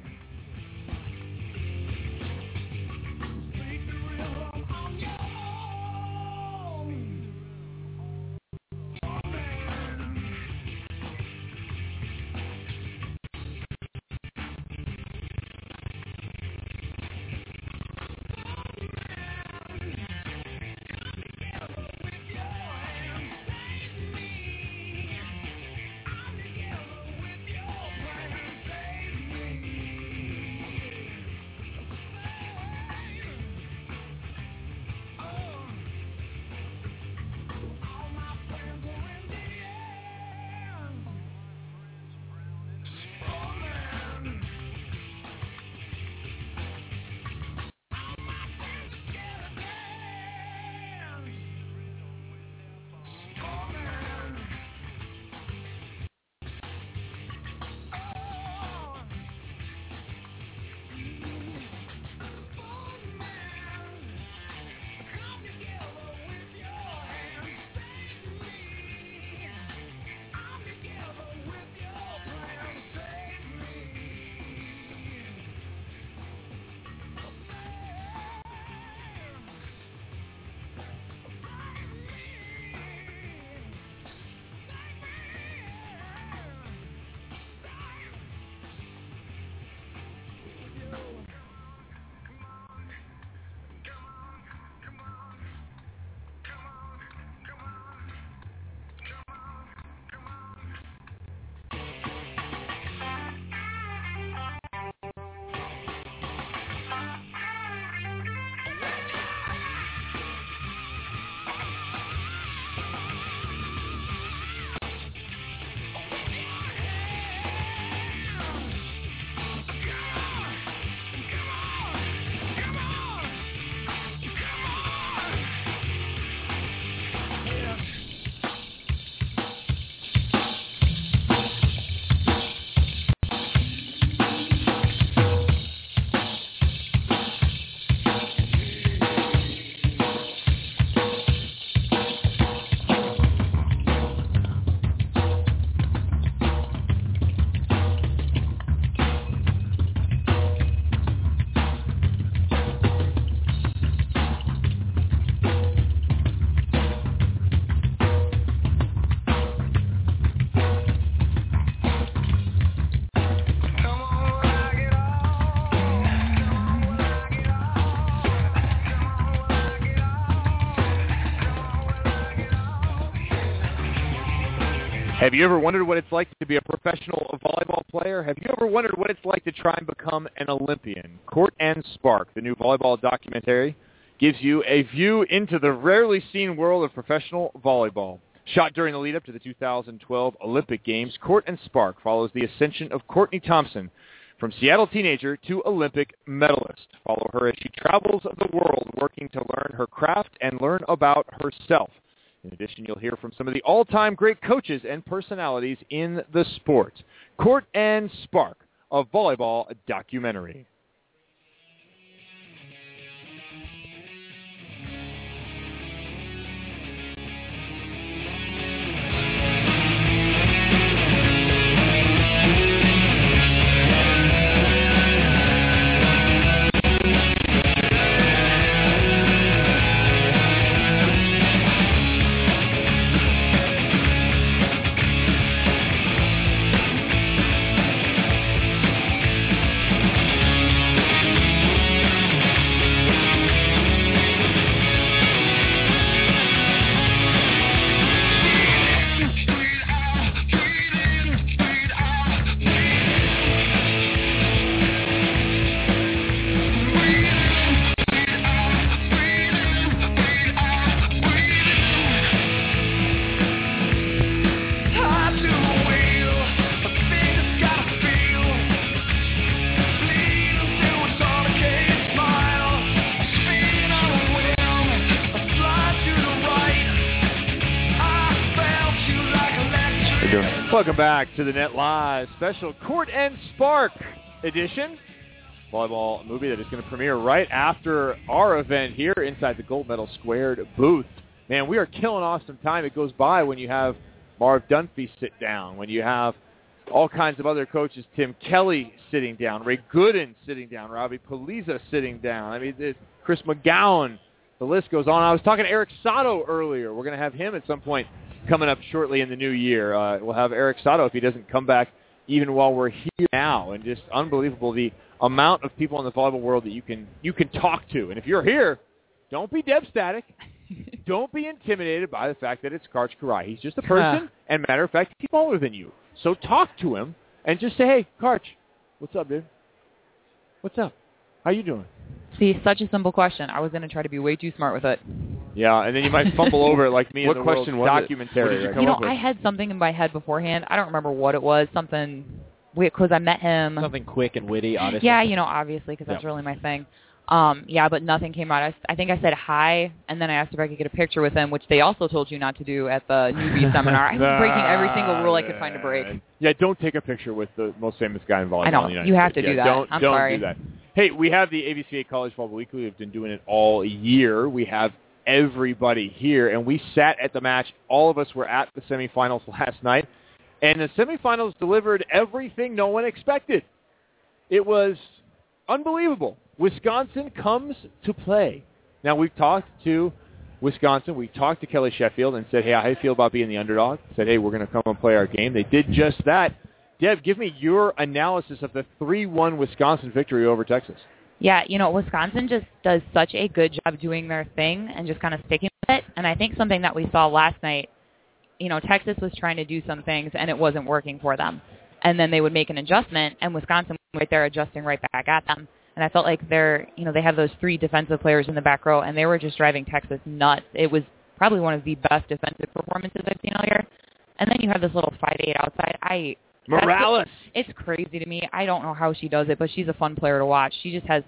Have you ever wondered what it's like to be a professional volleyball player? Have you ever wondered what it's like to try and become an Olympian? Court and Spark, the new volleyball documentary, gives you a view into the rarely seen world of professional volleyball. Shot during the lead-up to the 2012 Olympic Games, Court and Spark follows the ascension of Courtney Thompson from Seattle teenager to Olympic medalist. Follow her as she travels the world working to learn her craft and learn about herself. In addition, you'll hear from some of the all-time great coaches and personalities in the sport. Court and Spark, a volleyball documentary. Welcome back to the Net Live special Court and Spark edition. Volleyball movie that is going to premiere right after our event here inside the Gold Medal Squared booth. Man, we are killing off some time. It goes by when you have Marv Dunphy sit down, when you have all kinds of other coaches, Tim Kelly sitting down, Ray Gooden sitting down, Robbie Pulliza sitting down. I mean, Chris McGown. The list goes on. I was talking to Eric Sato earlier. We're going to have him at some point coming up shortly in the new year. Uh, we'll have Eric Sato if he doesn't come back even while we're here now. And just unbelievable the amount of people in the volleyball world that you can you can talk to. And if you're here, don't be dev static. don't be intimidated by the fact that it's Karch Kiraly. He's just a person, and matter of fact, he's smaller than you. So talk to him and just say, "Hey, Karch, what's up, dude? What's up? How you doing?" See, such a simple question. I was going to try to be way too smart with it. Yeah, and then you might fumble over it like me What in the question World's was it? documentary. What did you right? come you know, up with? I had something in my head beforehand. I don't remember what it was. Something because I met him. Something quick and witty, honestly. Yeah, you know, obviously, because that's Yeah. really my thing. Um, yeah, but nothing came out. I, I think I said hi, and then I asked if I could get a picture with him, which they also told you not to do at the newbie seminar. I was breaking every single rule I could find to break. Yeah, don't take a picture with the most famous guy in volleyball. I know. in the United You have States. to do Yeah, that. Don't, I'm don't sorry. do that. Hey, we have the AVCA College Volleyball Weekly. We've been doing it all year. We have everybody here, and we sat at the match. All of us were at the semifinals last night, and the semifinals delivered everything no one expected. It was unbelievable. Wisconsin comes to play. Now we've talked to Wisconsin. We talked to Kelly Sheffield and said, "Hey, how do you feel about being the underdog?" Said, "Hey, we're going to come and play our game." They did just that. Deb, give me your analysis of the 3-1 Wisconsin victory over Texas. Yeah, you know, Wisconsin just does such a good job doing their thing and just kind of sticking with it. And I think something that we saw last night, you know, Texas was trying to do some things and it wasn't working for them. And then they would make an adjustment and Wisconsin right there adjusting right back at them. And I felt like they're, you know, they have those three defensive players in the back row and they were just driving Texas nuts. It was probably one of the best defensive performances I've seen all year. And then you have this little five eight outside. I Morales. It's crazy to me. I don't know how she does it, but she's a fun player to watch. She just has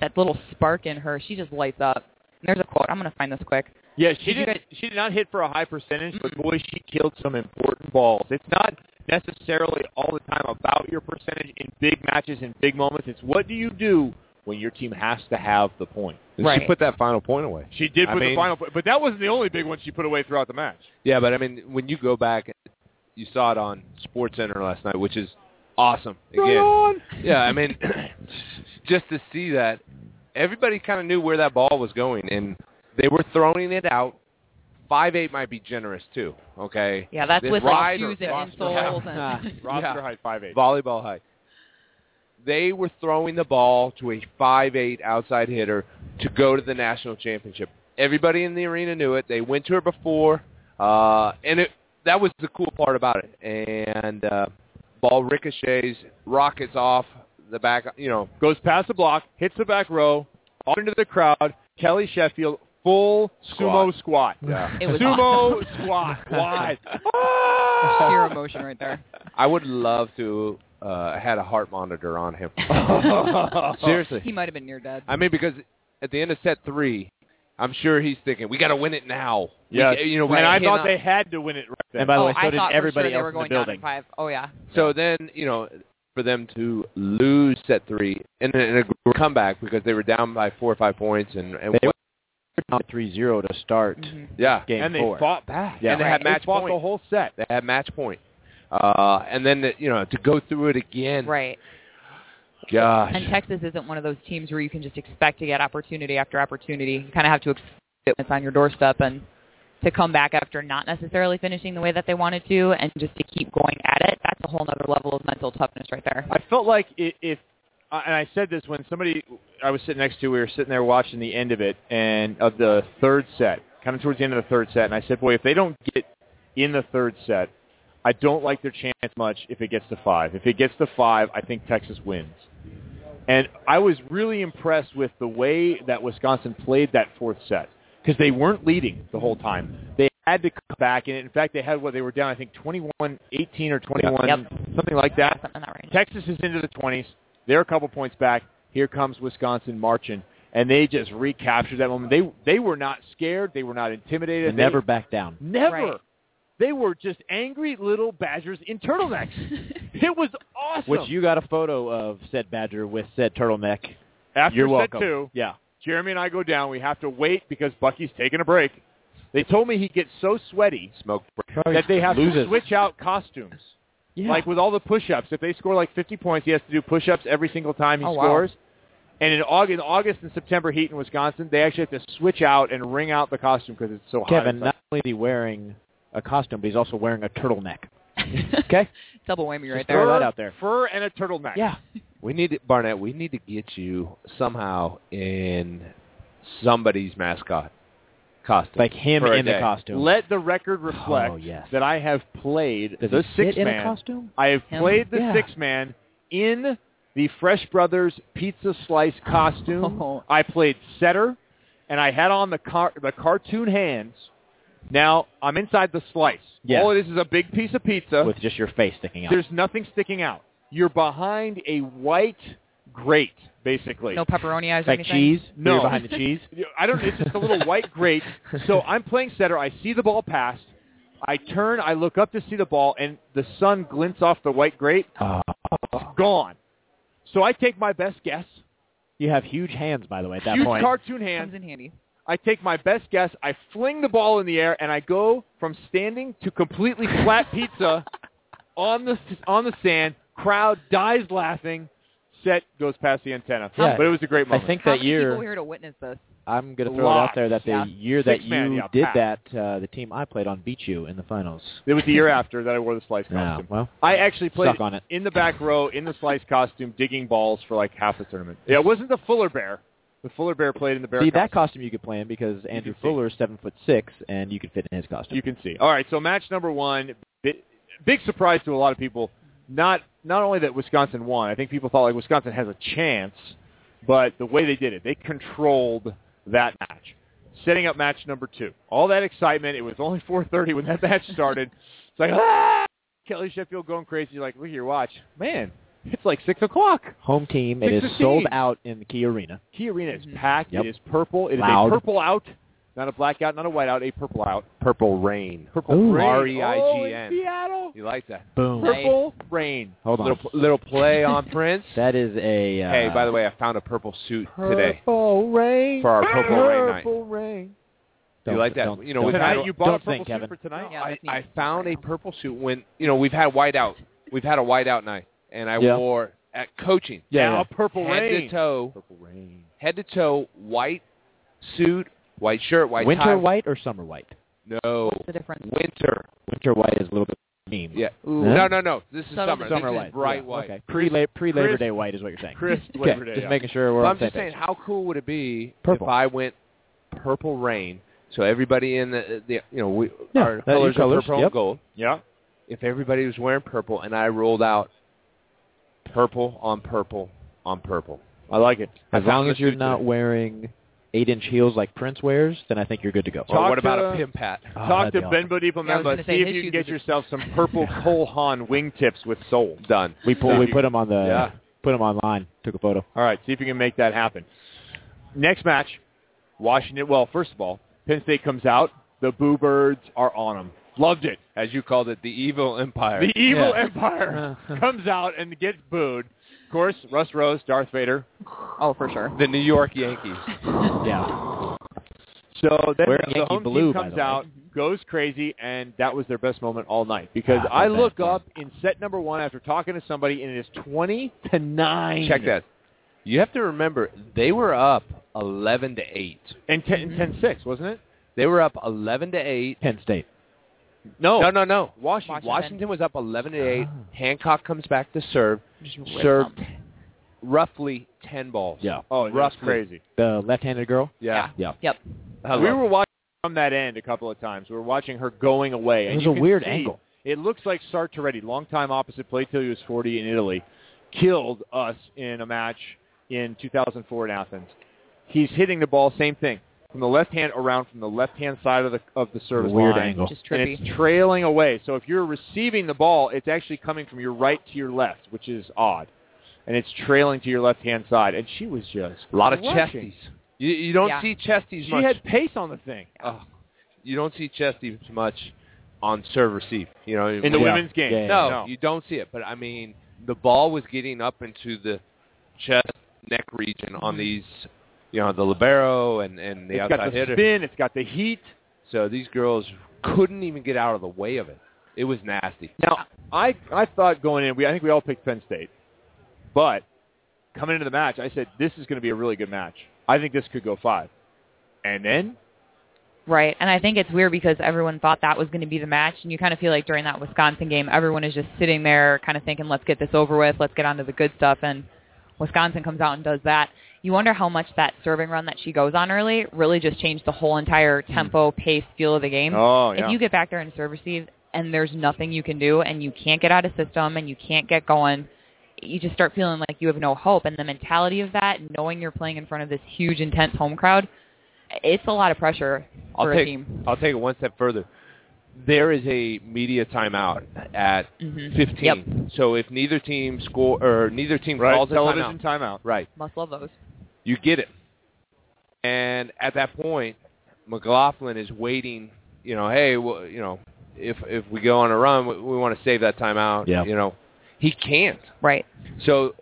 that little spark in her. She just lights up. And there's a quote. I'm going to find this quick. Yeah, she Did you did. She did not hit for a high percentage, but mm-hmm. boy, she killed some important balls. It's not necessarily all the time about your percentage in big matches and big moments. It's what do you do when your team has to have the point. And She put that final point away. She did I put the final, point, but that wasn't the only big one she put away throughout the match. Yeah, but I mean, when you go back, you saw it on Sports Center last night, which is awesome. Again, Right on. yeah, I mean, just to see that everybody kind of knew where that ball was going, and they were throwing it out. Five eight might be generous too. Okay. Yeah, that's This with like shoes and roster insoles and Roster Yeah. height five eight. volleyball height. They were throwing the ball to a five eight outside hitter to go to the national championship. Everybody in the arena knew it. They went to her before, uh, and it that was the cool part about it. And uh, ball ricochets, rockets off the back. You know, Goes past the block, hits the back row, off into the crowd. Kelly Sheffield, full sumo squat. Yeah. It was sumo awesome. squat, wide. sheer emotion right there. I would love to uh, had a heart monitor on him. Seriously. He might have been near dead. I mean, because at the end of set three, I'm sure he's thinking, we got to win it now. We- Yes. you know, we and I cannot- thought they had to win it right then. And by the oh, way, so I did everybody sure else they were in the going down building. five. Oh yeah. So then, you know, for them to lose set three and then a comeback because they were down by four or five points and, and They what- Down 3-0 to start Mhm. yeah, game and they four. fought back. Yeah. and they Right. had match they fought point. the whole set. They had match point. Uh, and then the, you know to go through it again. Right. Gosh. And Texas isn't one of those teams where you can just expect to get opportunity after opportunity. You kind of have to expect it when it's on your doorstep and to come back after not necessarily finishing the way that they wanted to and just to keep going at it. That's a whole other level of mental toughness right there. I felt like if, and I said this when somebody I was sitting next to, we were sitting there watching the end of it and of the third set, kind of towards the end of the third set, and I said, boy, if they don't get in the third set, I don't like their chance much if it gets to five. If it gets to five, I think Texas wins. And I was really impressed with the way that Wisconsin played that fourth set because they weren't leading the whole time. They had to come back, and in fact, they had what they were down, I think 21-18 or 21, Yep. something like that. Something that range. Texas is into the 20s. They're a couple points back. Here comes Wisconsin marching, and they just recaptured that moment. They they were not scared. They were not intimidated. They never They- back down. never. Right. They were just angry little badgers in turtlenecks. it was awesome. Which you got a photo of said badger with said turtleneck. After You're set welcome. two, Yeah. Jeremy and I go down. We have to wait because Bucky's taking a break. They told me he gets so sweaty Smoke that they have Loses. to switch out costumes. Yeah. Like with all the push-ups, if they score like 50 points, he has to do push-ups every single time he Oh, wow. scores. And in August, August and September heat in Wisconsin, they actually have to switch out and wring out the costume because it's so hot. Kevin, not only is he wearing a costume, but he's also wearing a turtleneck. okay? Double whammy right Just there. throw that out there. Fur and a turtleneck. Yeah. We need to, Barnett. We need to get you somehow in somebody's mascot costume, Like him in the costume. Let the record reflect Oh, yes. that I have played Does the six in a man. costume? I have Him? played the Yeah. six man in the Fresh Brothers pizza slice costume. Oh. I played setter, and I had on the car- the cartoon hands. Now I'm inside the slice. Yeah. All it is is a big piece of pizza. With just your face sticking out. There's nothing sticking out. You're behind a white grate, basically. No pepperoni eyes or like anything? cheese? No. You're behind the cheese? I don't. It's just a little white grate. So I'm playing setter. I see the ball pass. I turn. I look up to see the ball, and the sun glints off the white grate. Oh. Gone. So I take my best guess. You have huge hands, by the way, at that Huge point. cartoon hands. Comes in handy. I take my best guess. I fling the ball in the air, and I go from standing to completely flat pizza on the on the sand. Crowd dies laughing. Set goes past the antenna. Yeah. But it was a great moment. I think How that many year, people here to witness this? I'm going to throw it out there that the Yeah. year that Six man, you yeah, did packed. that, uh, the team I played on beat you in the finals. It was the year after that I wore the slice Yeah, costume. well, I actually played on it. in the back row in the slice costume, digging balls for like half the tournament. Yeah, it wasn't the Fuller Bear. The Fuller Bear played in the bear. See, that costume. costume you could play in because Andrew. Fuller is seven foot six, and you could fit in his costume. You can see. All right, so match number one, bi- big surprise to a lot of people. Not not only that Wisconsin won, I think people thought like Wisconsin has a chance, but the way they did it, they controlled that match. Setting up match number two. All that excitement. It was only 4:30 when that match started. It's like ah! Kelly Sheffield going crazy. You're like, look at your watch, man. It's like six o'clock. Home team. It is sold out in the Key Arena. Key Arena is packed. Yep. It is purple. It is Loud. a purple out, not a black out, not a white out, a purple out. Purple rain. Purple Ooh. rain. R-E-I-G-N. Oh, in Seattle. You like that? Boom. Purple rain. Hold on. Little little play on Prince. That is a. Uh, hey, by the way, I found a purple suit today Purple rain. for our purple rain night. Purple rain. You Don't- like that? don't- You know, don't- we've Tonight had- you bought a don't purple think, suit Kevin. for tonight. Yeah, I. I found a purple suit when you know we've had white out. We've had a white out night, and I Yeah. wore at coaching. Yeah, now yeah. purple head rain. to toe, Purple rain. head to toe, white suit, white shirt, white Winter tie. white or summer white? No, What's the difference? winter. Winter white is a little bit mean. Yeah. Ooh. No, no, no. This is Subtle summer. Summer white. is bright yeah. white. Okay. Pre pre Labor crisp- Day white is what you're saying. crisp okay. Labor Day, Just yeah. making sure we're But on I'm just saying, page. how cool would it be Purple. if I went purple rain? So everybody in the, the you know, we, Yeah, our that- colors are purple yep. and gold. Yeah. If everybody was wearing purple and I rolled out purple on purple on purple. I like it. I As long found as the you're not wearing eight inch heels like Prince wears, then I think you're good to go. Or Talk what about to- a pimp hat? Oh, Talk that'd to be Ben Bodipo Yeah, I was Memba. gonna say, See if you can get yourself some purple Cole Haan wingtips with soles. Done. We put we put them on the Yeah. put them online. Took a photo. All right, see if you can make that happen. Next match, Washington. Well, first of all, Penn State comes out. The Boo Birds are on them. Loved it. As you called it, the evil empire. The evil Yeah. empire comes out and gets booed. Of course, Russ Rose, Darth Vader. Oh, for sure. the New York Yankees. Yeah. So then Wearing the Yankee home blue, team comes out, goes crazy, and that was their best moment all night. Because Ah, I look best up in set number one after talking to somebody, and it is twenty to nine. Check that. You have to remember they were up 11 to 8. And 10, 10-6, wasn't it? They were up 11 to 8. Penn State. No, No, no, no. Washington. Washington was up 11 to 8. Hancock comes back to serve. Just Served them. roughly 10 balls. Yeah. Oh, oh it was Roughly. crazy. The left-handed girl. Yeah. Yeah. Yep. I we were watching from that end a couple of times. We were watching her going away. It was a weird see- angle. It looks like Sartoretti, longtime opposite, played till he was 40 in Italy, killed us in a match in 2004 in Athens. He's hitting the ball, same thing, from the left hand around from the left hand side of the of the service Weird line, angle. Just and trippy. it's trailing away. So if you're receiving the ball, it's actually coming from your right to your left, which is odd, and it's trailing to your left hand side. And she was just A lot of crushing. chesties. You, you don't Yeah. see chesties She much. had pace on the thing. Oh, you don't see chesties much on serve receive. You know, In the Yeah. women's game. Yeah, yeah, no, no. you don't see it. But I mean, the ball was getting up into the chest neck region on these, you know, the libero and and the It's outside got the hitter. spin. It's got the heat. So these girls couldn't even get out of the way of it. It was nasty. Now, I I thought going in, we I think we all picked Penn State, but coming into the match, I said this is going to be a really good match. I think this could go five, and then Right. And I think it's weird because everyone thought that was going to be the match. And you kind of feel like during that Wisconsin game, everyone is just sitting there kind of thinking, let's get this over with. Let's get on to the good stuff. And Wisconsin comes out and does that. You wonder how much that serving run that she goes on early really just changed the whole entire tempo, pace, feel of the game. Oh, yeah. If you get back there and serve receive and there's nothing you can do and you can't get out of system and you can't get going, you just start feeling like you have no hope. And the mentality of that, knowing you're playing in front of this huge, intense home crowd, it's a lot of pressure I'll for take a team. I'll take it one step further. There is a media timeout at Mhm. 15. So if neither team score or neither team Right, calls a television timeout, timeout. right, Must love those. You get it. And at that point, McLaughlin is waiting. You know, hey, well, you know, if if we go on a run, we, we want to save that timeout. Yeah. You know, he can't. Right. So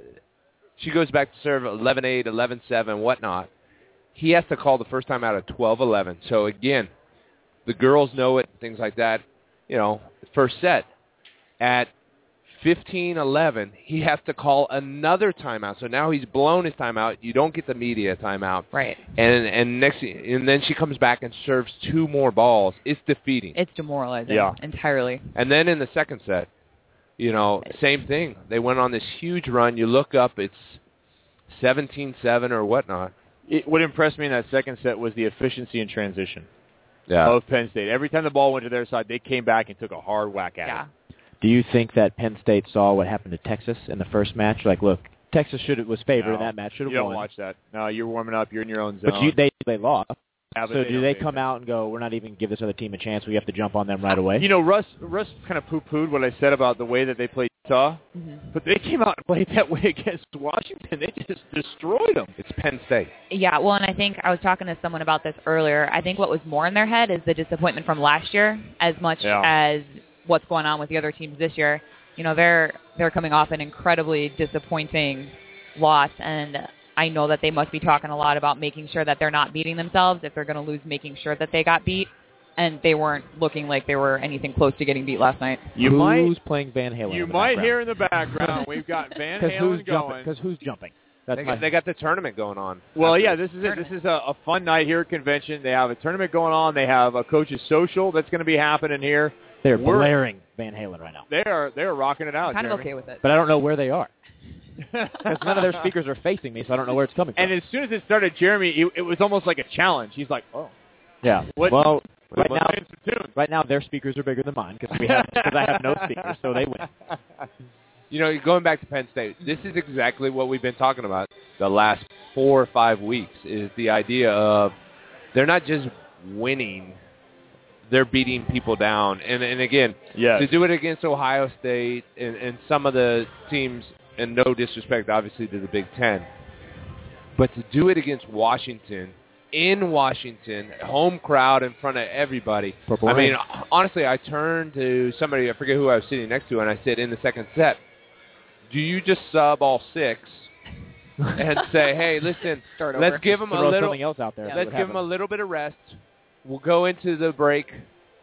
she goes back to serve 11-8, 11-7, whatnot. He has to call the first time out at 12-11. So again, the girls know it, things like that. You know, first set at 15-11, he has to call another timeout. So now he's blown his timeout. You don't get the media timeout. Right. And and next and then she comes back and serves two more balls. It's defeating. It's demoralizing Yeah. entirely. And then in the second set, you know, same thing. They went on this huge run. You look up, it's 17-7 or whatnot. it, what impressed me in that second set was the efficiency in transition Yeah. of Penn State. Every time the ball went to their side, they came back and took a hard whack at it. Do you think that Penn State saw what happened to Texas in the first match? Like, look, Texas should was favored in that match. Should have won. you don't won. watch that. No, you're warming up. You're in your own zone. But you, they they lost. Yeah, so they do they take come out and go, "We're not even give this other team a chance. We have to jump on them right away"? You know, Russ Russ kind of poo-pooed what I said about the way that they played Utah, Mhm. but they came out and played that way against Washington. They just destroyed them. It's Penn State. Yeah, well, and I think I was talking to someone about this earlier. I think what was more in their head is the disappointment from last year, as much Yeah. as what's going on with the other teams this year. You know, they're they're coming off an incredibly disappointing loss, and I know that they must be talking a lot about making sure that they're not beating themselves if they're going to lose, making sure that they got beat, and they weren't looking like they were anything close to getting beat last night. You who's might playing Van Halen? you in the might hear in the background we've got Van Because who's Halen going. Because who's jumping? That's They got, they got the tournament going on. Well, yeah, this is it. This is a, a fun night here at convention. They have a tournament going on. They have a coaches social that's going to be happening here. They're We're- blaring Van Halen right now. They are they are rocking it out. kind of okay with it. But I don't know where they are. Because none of their speakers are facing me, so I don't know where it's coming from. And as soon as it started, Jeremy, it, it was almost like a challenge. He's like, "Oh, yeah. what- well, right now, playing some tunes." right now their speakers are bigger than mine because we have because I have no speakers, so they win. You know, going back to Penn State, this is exactly what we've been talking about the last four or five weeks is the idea of they're not just winning, they're beating people down. And and again, Yes. to do it against Ohio State and, and some of the teams, and no disrespect obviously to the Big Ten, but to do it against Washington in Washington, home crowd in front of everybody. Purple I mean, honestly, I turned to somebody I forget who I was sitting next to, and I said in the second set, "Do you just sub all six and say, hey, listen, Start let's give them a little, something else out there. let's give them a little bit of rest. We'll go into the break.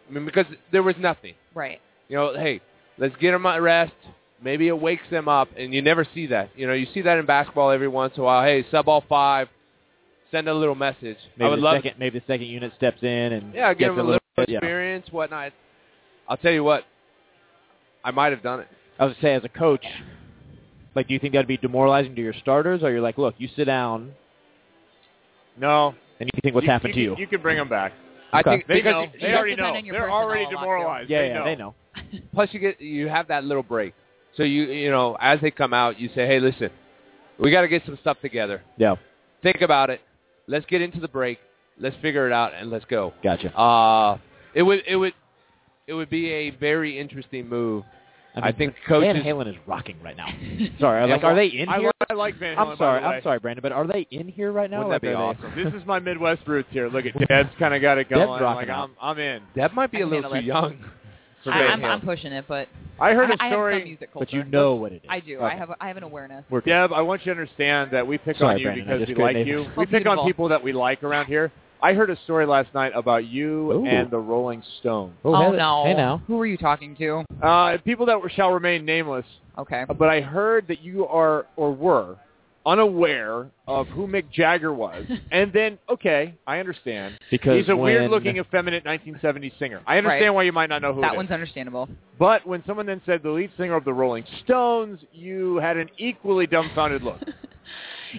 I mean, because there was nothing. Right. You know, hey, let's get them at rest. Maybe it wakes them up, and you never see that. You know, you see that in basketball every once in a while. Hey, sub all five, send a little message. Maybe I would the love, second, maybe the second unit steps in and yeah, give gets them a a little bit, yeah. experience, whatnot. I'll tell you what, I might have done it. I was gonna say, as a coach, like, do you think that'd be demoralizing to your starters, or you're like, look, you sit down No. and you think what's you, happened you to you? You can bring them back. I Okay. think They because know. They you- already know. They're already a lot, too. demoralized. yeah, they yeah, know. they know. Plus, you get you have that little break. So you you know as they come out, you say, hey, listen, we got to get some stuff together. Yeah, Think about it. Let's get into the break. Let's figure it out and let's go. gotcha. Uh it would it would it would be a very interesting move. I, mean, think Van coaches. Halen is rocking right now. sorry, Yeah, like, are they in I, here? li- I like Van Halen. I'm sorry, by the way. I'm sorry, Brandon, but are they in here right now? Wouldn't that Like, be awesome? This is my Midwest roots here. Look at Deb's kind of got it going. Deb's rocking like. I'm, I'm in. That might be I a can little too handle young. for I, Van I'm, Halen. I'm pushing it, but I heard I, a I have story- some music But culture. you know what it is. I do. Okay. I have a, I have an awareness. Deb, I want you to understand that we pick Sorry, on you Brandon, because we like name you. We pick on people that we like around here. I heard a story last night about you Ooh. and the Rolling Stones. Oh, Oh, hey, no. Hey now. Who were you talking to? Uh, people that were, shall remain nameless. Okay. But I heard that you are or were unaware of who Mick Jagger was. and then, okay, I understand. Because He's a when- weird-looking, effeminate 1970s singer. I understand Right. why you might not know who That it one's is. understandable. But when someone then said the lead singer of the Rolling Stones, you had an equally dumbfounded look.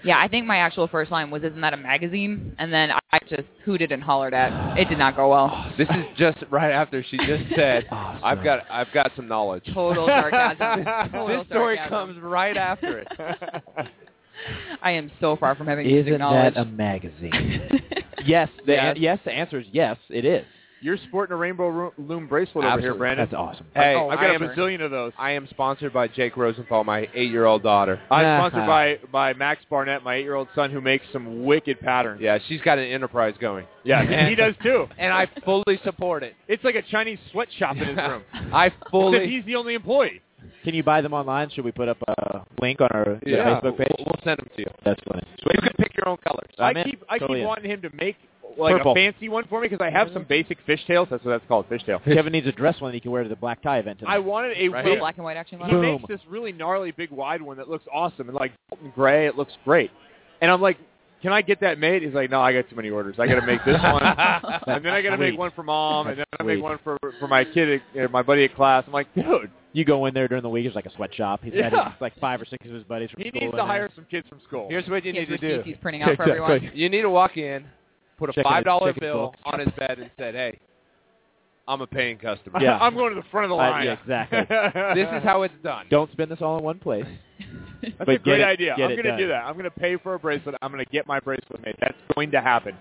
Yeah, I think my actual first line was, "Isn't that a magazine?" And then I just hooted and hollered at. It did not go well. Oh, this is just right after she just said, Oh, "I've got, I've got some knowledge." Total sarcasm. Total this story sarcasm. comes right after it. I am so far from having music Isn't knowledge. that a magazine? yes. The Yes. yes. The answer is yes. It is. You're sporting a rainbow loom bracelet over here, Brandon. That's awesome. Hey, oh, I've got a am, bazillion of those. I am sponsored by Jake Rosenthal, my eight-year-old daughter. I'm sponsored by, by Max Barnett, my eight-year-old son, who makes some wicked patterns. Yeah, she's got an enterprise going. Yeah, he- he does too. and I fully support it. It's like a Chinese sweatshop in his room. I Except fully. he's the only employee. Can you buy them online? Should we put up a link on our Yeah, Facebook page? We'll, we'll send them to you. That's funny. So You can pick your own colors. I'm I keep I Totally keep in. wanting him to make like Purple. a fancy one for me because I have some basic fishtails. That's what that's called, fishtail. Kevin needs a dress one that he can wear to the black tie event tonight. I wanted a Right big, black and white action. He model. Boom. makes this really gnarly big wide one that looks awesome and like Bolton gray. It looks great. And I'm like, can I get that made? He's like, no, I got too many orders. I got to make this one, and then I got to make one for mom, and then I make one for for my kid, uh, my buddy at class. I'm like, dude, You go in there during the week. It's like a sweatshop. He's got his, like five or six of his buddies from he school. needs in to there. hire some kids from school. Here's what you He has need to do. He's printing out for everyone. You need to walk in, put a Checking- five dollar bill books. on his bed, and said, "Hey, I'm a paying customer." Yeah. I'm going to the front of the Uh, line. yeah, exactly. this is how it's done. Don't spend this all in one place. That's but a great it- idea. I'm going to do that. I'm going to pay for a bracelet. I'm going to get my bracelet made. That's going to happen.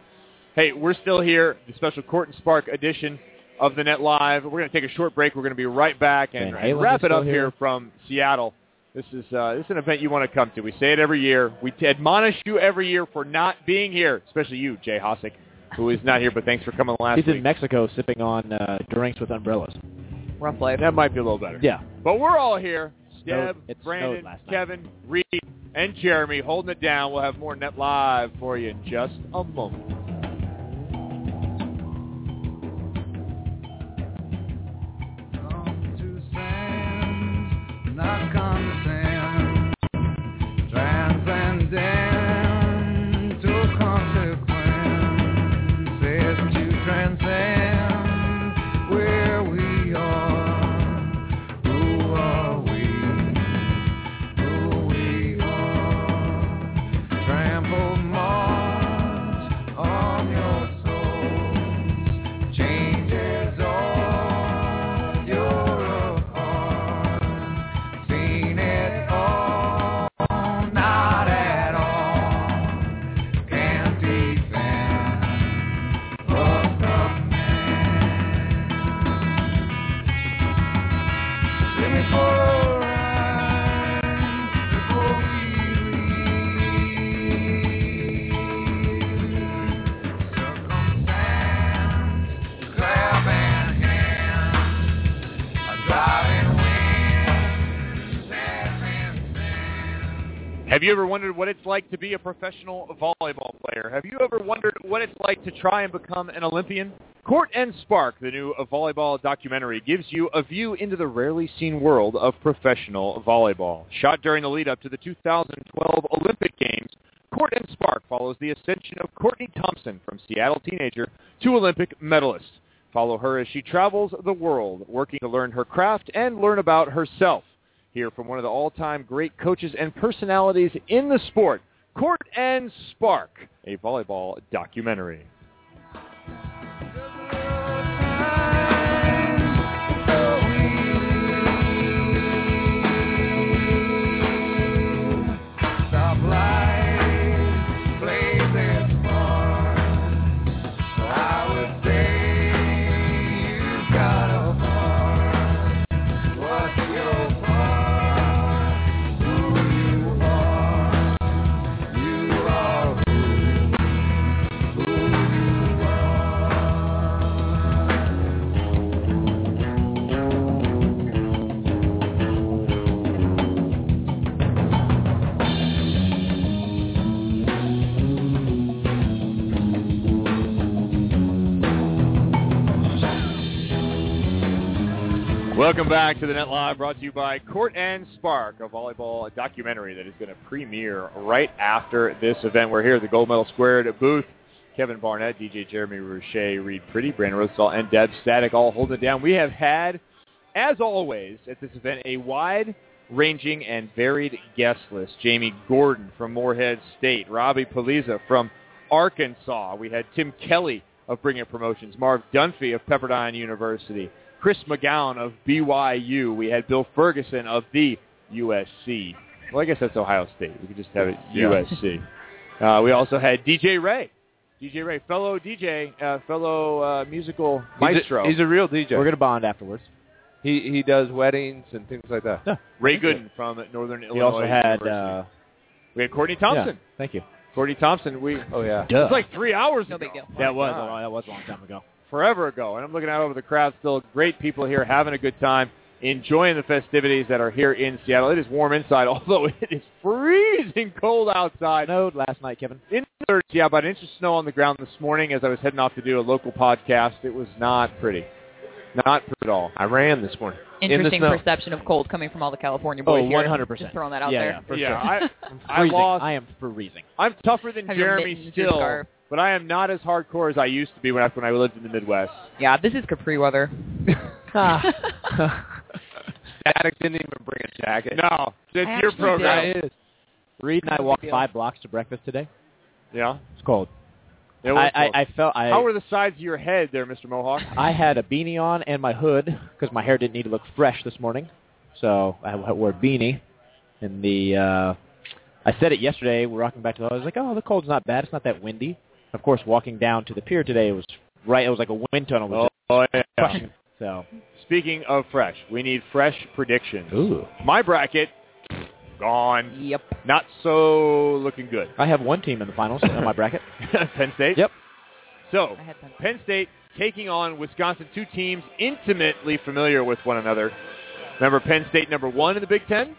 Hey, we're still here, the special Court and Spark edition of the Net Live. We're going to take a short break. We're going to be right back and, and wrap it up here. here. from Seattle. This is uh, this is an event you want to come to. We say it every year. We admonish you every year for not being here, especially you, Jay Hosick, who is not here. But thanks for coming last He's week. in Mexico sipping on uh, drinks with umbrellas. Rough life. That might be a little better. Yeah. But we're all here. Snowed- Deb, it Brandon. Kevin, Reid, and Jeremy holding it down. We'll have more Net Live for you in just a moment. Trample Have you ever wondered what it's like to be a professional volleyball player? Have you ever wondered what it's like to try and become an Olympian? Court and Spark, the new volleyball documentary, gives you a view into the rarely seen world of professional volleyball. Shot during the lead up to the 2012 Olympic Games, Court and Spark follows the ascension of Courtney Thompson from Seattle teenager to Olympic medalist. Follow her as she travels the world, working to learn her craft and learn about herself. Hear from one of the all-time great coaches and personalities in the sport, Court and Spark, a volleyball documentary. Welcome back to the Net Live, brought to you by Court and Spark, a volleyball documentary that is going to premiere right after this event. We're here at the Gold Medal Squared booth. Kevin Barnett, DJ Jeremy Roche, Reid Priddy, Brandon Rosenthal, and Deb Static all holding it down. We have had, as always, at this event, a wide-ranging and varied guest list. Jamie Gordon from Moorhead State, Robbie Pulliza from Arkansas. We had Tim Kelly of Bring It Promotions, Marv Dunphy of Pepperdine University, Chris McGown of BYU. We had Bill Ferguson of the USC. Well, I guess that's Ohio State. We could just have it Yeah. USC. Uh, we also had DJ Ray. DJ Ray, fellow DJ, uh, fellow uh, musical He's a- maestro. He's a, real DJ. We're gonna bond afterwards. He he does weddings and things like that. Yeah. Ray Gooden from Northern We Illinois also had uh, we had Courtney Thompson. Yeah, thank you. Courtney Thompson. We Oh yeah. Duh. It was like three hours No ago. big deal. that was God. that was a long time ago. Forever ago. And I'm looking out over the crowd still. Great people here having a good time, enjoying the festivities that are here in Seattle. It is warm inside, although it is freezing cold outside. Snowed last night, Kevin. In the 30s, yeah, about an inch of snow on the ground this morning as I was heading off to do a local podcast. It was not pretty. Not pretty at all. I ran this morning. Interesting in perception of cold coming from all the California Oh, boys here. 100%. Just throwing that out yeah, there. Yeah, for yeah, sure. I, I freezing. lost. I am freezing. I'm tougher than Have Jeremy mittens, your still, scarf. But I am not as hardcore as I used to be when I, when I lived in the Midwest. Yeah, this is Capri weather. Static didn't even bring a jacket. No, it's I your program. Yeah, it is. Reid and I walked five blocks to breakfast today. Yeah. It's cold. It was I, cold. I, I felt I How were the sides of your head there, Mr. Mohawk? I had a beanie on and my hood because my hair didn't need to look fresh this morning, so I I wore a beanie. And the uh, I said it yesterday. We're walking back to the. I was like, oh, the cold's not bad. It's not that windy. Of course, walking down to the pier today it was right. It was like a wind tunnel. Was Oh, yeah. crushing. So Speaking of fresh, we need fresh predictions. Ooh. My bracket, gone. Yep. Not so looking good. I have one team in the finals in my bracket. Penn State? Yep. So, Penn Penn State taking on Wisconsin, two teams intimately familiar with one another. Remember Penn State number one in the Big Ten?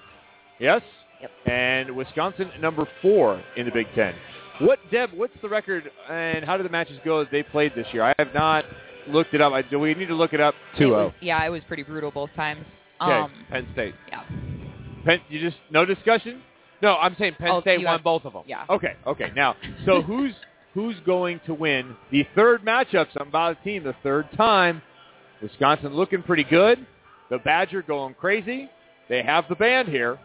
Yes? Yep. And Wisconsin number four in the Big Ten. What, Deb, what's the record and how do the matches go that they played this year? I have not looked it up. I, do we need to look it up? It was- Yeah, it was pretty brutal both times. Okay. Um, Penn State. yeah. Penn, you just, no discussion? No, I'm saying Penn Oh, State won have- both of them. Yeah. Okay, okay. Now, so who's who's going to win the third matchup? Something about a team the third time. Wisconsin looking pretty good. The Badger going crazy. They have the band here.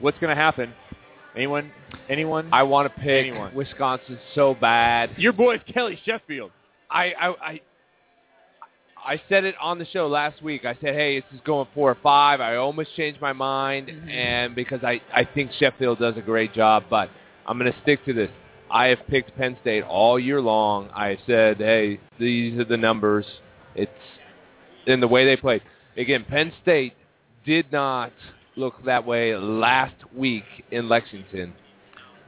What's going to happen? Anyone? Anyone? I want to pick Anyone. Wisconsin so bad. Your boy Kelly Sheffield. I, I I I said it on the show last week. I said, "Hey, this is going four or five. I almost changed my mind, mm-hmm. and because I I think Sheffield does a great job, but I'm going to stick to this. I have picked Penn State all year long. I said, "Hey, these are the numbers. It's in the way they played." Again, Penn State did not look that way last week in Lexington.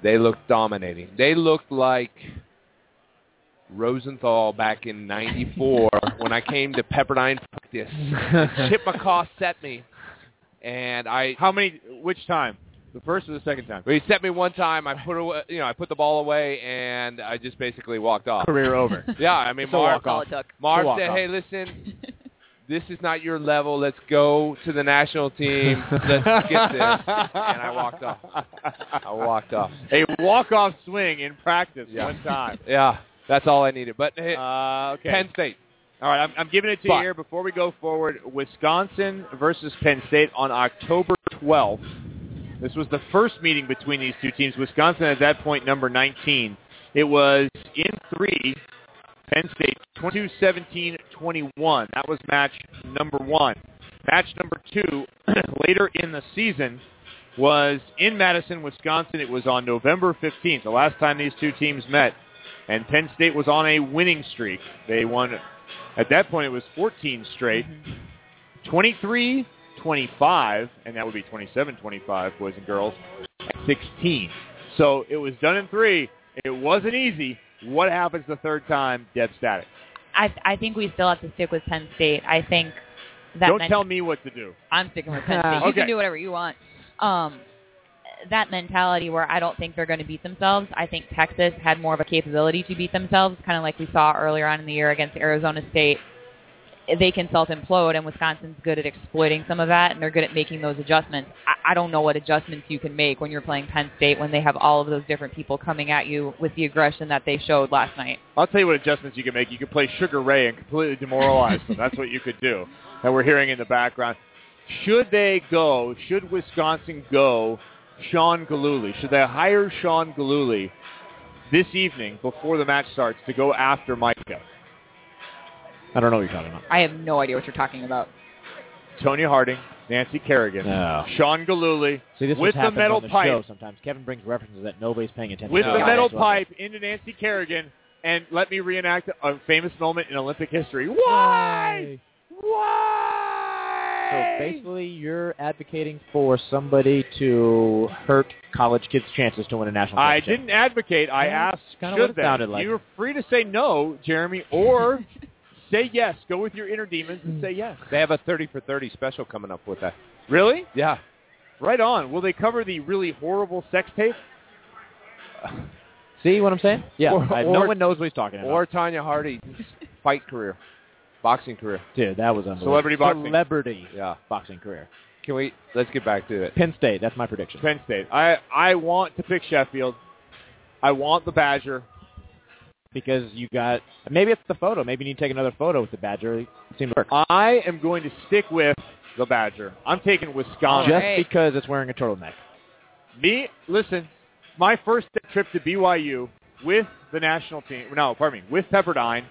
They looked dominating. They looked like Rosenthal back in '94 when I came to Pepperdine practice. Chip McCaw set me, and I. How many? Which time? The first or the second time? He set me one time. I put away, you know, I put the ball away, and I just basically walked off. Career over. Yeah, I mean, It's a Marv, walk-off. That's all it took. Marv said, "Hey, listen, this is not your level. Let's go to the national team. Let's get this." And I walked off. I walked off. A walk-off swing in practice Yeah. one time. Yeah, that's all I needed. But hey, Uh, okay. Penn State. All right, I'm, I'm giving it to But- you here before we go forward. Wisconsin versus Penn State on October 12th. This was the first meeting between these two teams. Wisconsin at that point number 19. It was in three. Penn State 22-17-21. That was match number one. Match number two later in the season was in Madison, Wisconsin. It was on November 15th, the last time these two teams met. And Penn State was on a winning streak. They won, at that point, it was 14 straight. Mm-hmm. 23 25, and that would be 27 25, boys and girls, 16. So it was done in three. It wasn't easy. What happens the third time? Dead static. I I think we still have to stick with Penn State. I think that Don't men- tell me what to do. I'm sticking with Penn State. You Okay. can do whatever you want. Um, that mentality where I don't think they're going to beat themselves. I think Texas had more of a capability to beat themselves, kind of like we saw earlier on in the year against Arizona State. They can self implode, and Wisconsin's good at exploiting some of that, and they're good at making those adjustments. I, I don't know what adjustments you can make when you're playing Penn State when they have all of those different people coming at you with the aggression that they showed last night. I'll tell you what adjustments you can make. You can play Sugar Ray and completely demoralize them. That's what you could do. And we're hearing in the background. Should they go? Should Wisconsin go? Sean Gillooly. Should they hire Sean Gillooly this evening before the match starts to go after Micha? I don't know what you're talking about. I have no idea what you're talking about. Tonya Harding, Nancy Kerrigan, No. Sean Gillooly See, this with the metal the pipe. show sometimes. Kevin brings references that nobody's paying attention with to. the metal that's what- pipe into Nancy Kerrigan, and let me reenact a famous moment in Olympic history. Why? Why? So basically, you're advocating for somebody to hurt college kids' chances to win a national I didn't advocate. I Yeah, asked, kinda what it sounded like. You were free to say no, Jeremy, or say yes. Go with your inner demons and say yes. They have a 30 for 30 special coming up with that. Really? Yeah. Right on. Will they cover the really horrible sex tape? See what I'm saying? Yeah. Or- I- no or- one knows what he's talking about. Or Tonya Hardy's fight career, boxing career. Dude, that was unbelievable. Celebrity boxing. Celebrity Yeah. boxing career. Can we? Let's get back to it. Penn State. That's my prediction. Penn State. I I want to pick Sheffield. I want the Badger. Because you got maybe it's the photo. Maybe you need to take another photo with the Badger. It seemed to work. I am going to stick with the Badger. I'm taking Wisconsin. Just because it's wearing a turtleneck. Me, listen, my first trip to BYU with the national team, no, pardon me, with Pepperdine,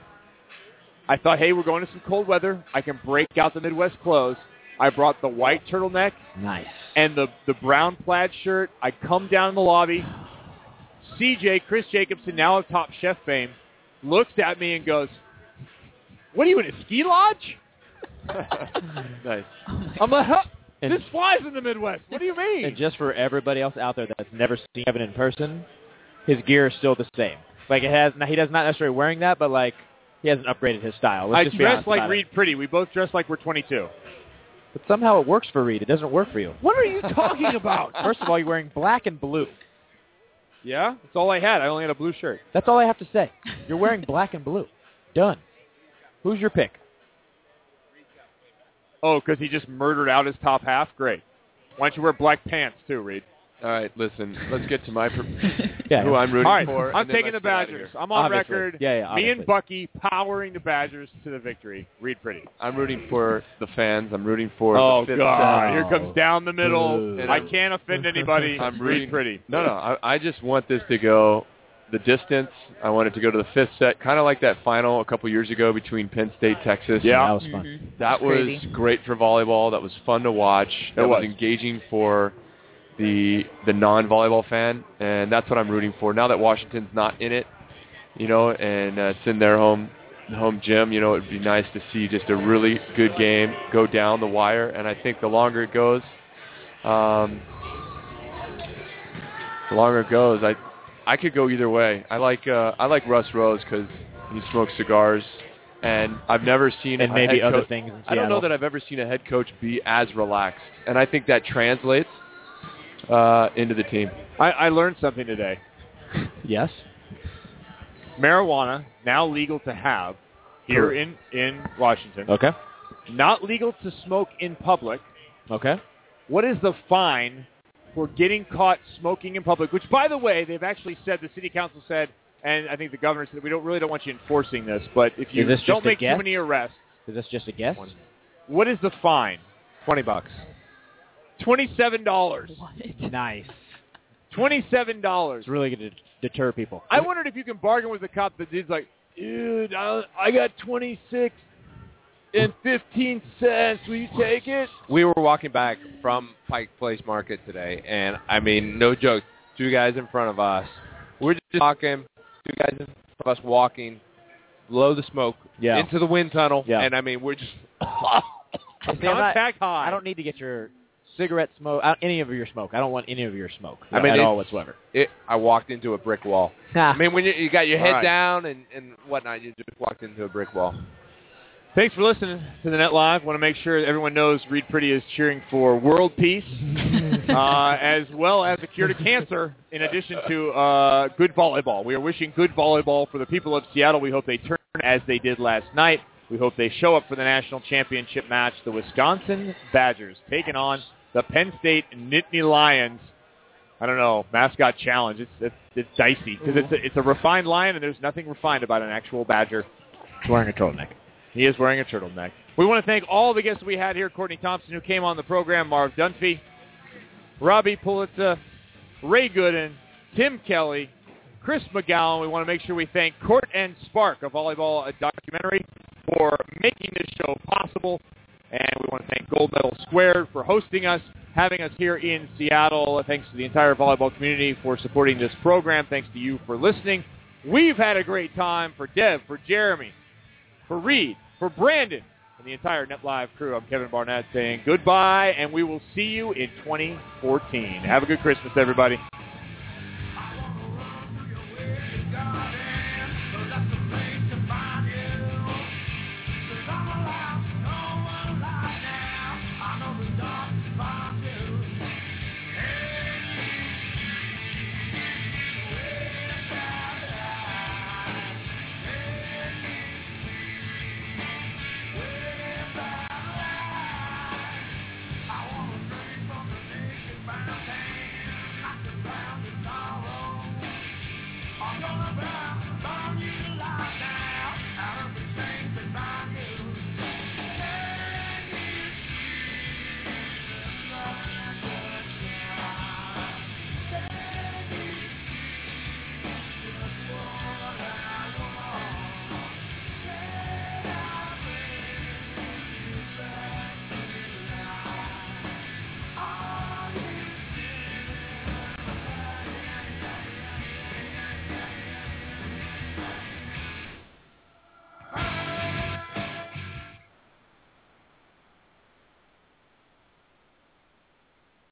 I thought, hey, we're going to some cold weather. I can break out the Midwest clothes. I brought the white turtleneck Nice. and the, the brown plaid shirt. I come down in the lobby. CJ, Chris Jacobson, now of Top Chef fame, looks at me and goes, what are you in a ski lodge? nice. I'm like, huh? And- this flies in the Midwest. What do you mean? And just for everybody else out there that's never seen Kevin in person, his gear is still the same. Like it has. Now he does not necessarily wearing that, but like he hasn't upgraded his style. Let's I just dress like about it. Reid Priddy. We both dress like we're 22. But somehow it works for Reid. It doesn't work for you. What are you talking about? First of all, you're wearing black and blue. Yeah, that's all I had. I only had a blue shirt. That's all I have to say. You're wearing black and blue. Done. Who's your pick? Oh, because he just murdered out his top half? Great. Why don't you wear black pants too, Reid? All right, listen. Let's get to my pr- Yeah. who I'm rooting All right, for. I'm taking the let's get outta Badgers. I'm on Obviously. record. Yeah, yeah, Me and Bucky powering the Badgers to the victory. Reid Priddy. I'm rooting for the fans. I'm rooting for Oh the fifth God! set. Here comes down the middle. I can't offend anybody. I'm Reid rooting Priddy. No, no. I, I just want this to go the distance. I want it to go to the fifth set, kind of like that final a couple years ago between Penn State, Texas. Yeah. That was fun. That was Crazy. great for volleyball. That was fun to watch. That was. engaging for the the non-volleyball fan, and that's what I'm rooting for. Now that Washington's not in it, you know, and uh, it's in their home home gym, you know, it'd be nice to see just a really good game go down the wire. And I think the longer it goes, um, the longer it goes, I I could go either way. I like uh, I like Russ Rose because he smokes cigars, and I've never seen And a maybe head other coach- things in I don't know that I've ever seen a head coach be as relaxed, and I think that translates uh, into the team. I, I learned something today. Yes. Marijuana now legal to have here in in Washington. Okay. Not legal to smoke in public. Okay. What is the fine for getting caught smoking in public? Which, by the way, they've actually said the city council said, and I think the governor said we don't really don't want you enforcing this, but if you don't make too many arrests, Is this just a guess? what is the fine? Twenty bucks. Twenty-seven dollars. Nice. Twenty-seven dollars. It's really going to deter people. I wondered if you can bargain with the cop. The dude's like, dude, I, I got twenty-six and fifteen cents. Will you take it? We were walking back from Pike Place Market today, and I mean, no joke, two guys in front of us. We're just talking, two guys in front of us walking, blow the smoke Yeah. into the wind tunnel, Yeah. and I mean, we're just See, I'm not- Contact high. I don't need to get your cigarette smoke, any of your smoke. I don't want any of your smoke I mean, at all whatsoever. it, I walked into a brick wall. I mean, when you, you got your head All right. down and, and whatnot, you just walked into a brick wall. Thanks for listening to the Net Live. Want to make sure everyone knows Reid Priddy is cheering for world peace, uh, as well as a cure to cancer. In addition to uh, good volleyball, we are wishing good volleyball for the people of Seattle. We hope they turn as they did last night. We hope they show up for the national championship match. The Wisconsin Badgers taking on the Penn State Nittany Lions. I don't know mascot challenge. It's it's, it's dicey because it's a, it's a refined lion and there's nothing refined about an actual badger. He's wearing a turtleneck. He is wearing a turtleneck. We want to thank all the guests we had here. Courtney Thompson, who came on the program, Marv Dunphy, Robbie Pulliza, Ray Gooden, Tim Kelly, Chris McGown. We want to make sure we thank Court and Spark, a volleyball documentary, for making this show possible. And we want to thank Gold Medal Squared for hosting us, having us here in Seattle. Thanks to the entire volleyball community for supporting this program. Thanks to you for listening. We've had a great time for Dev, for Jeremy, for Reid, for Brandon, and the entire NetLive crew. I'm Kevin Barnett saying goodbye, and we will see you in 2014. Have a good Christmas, everybody.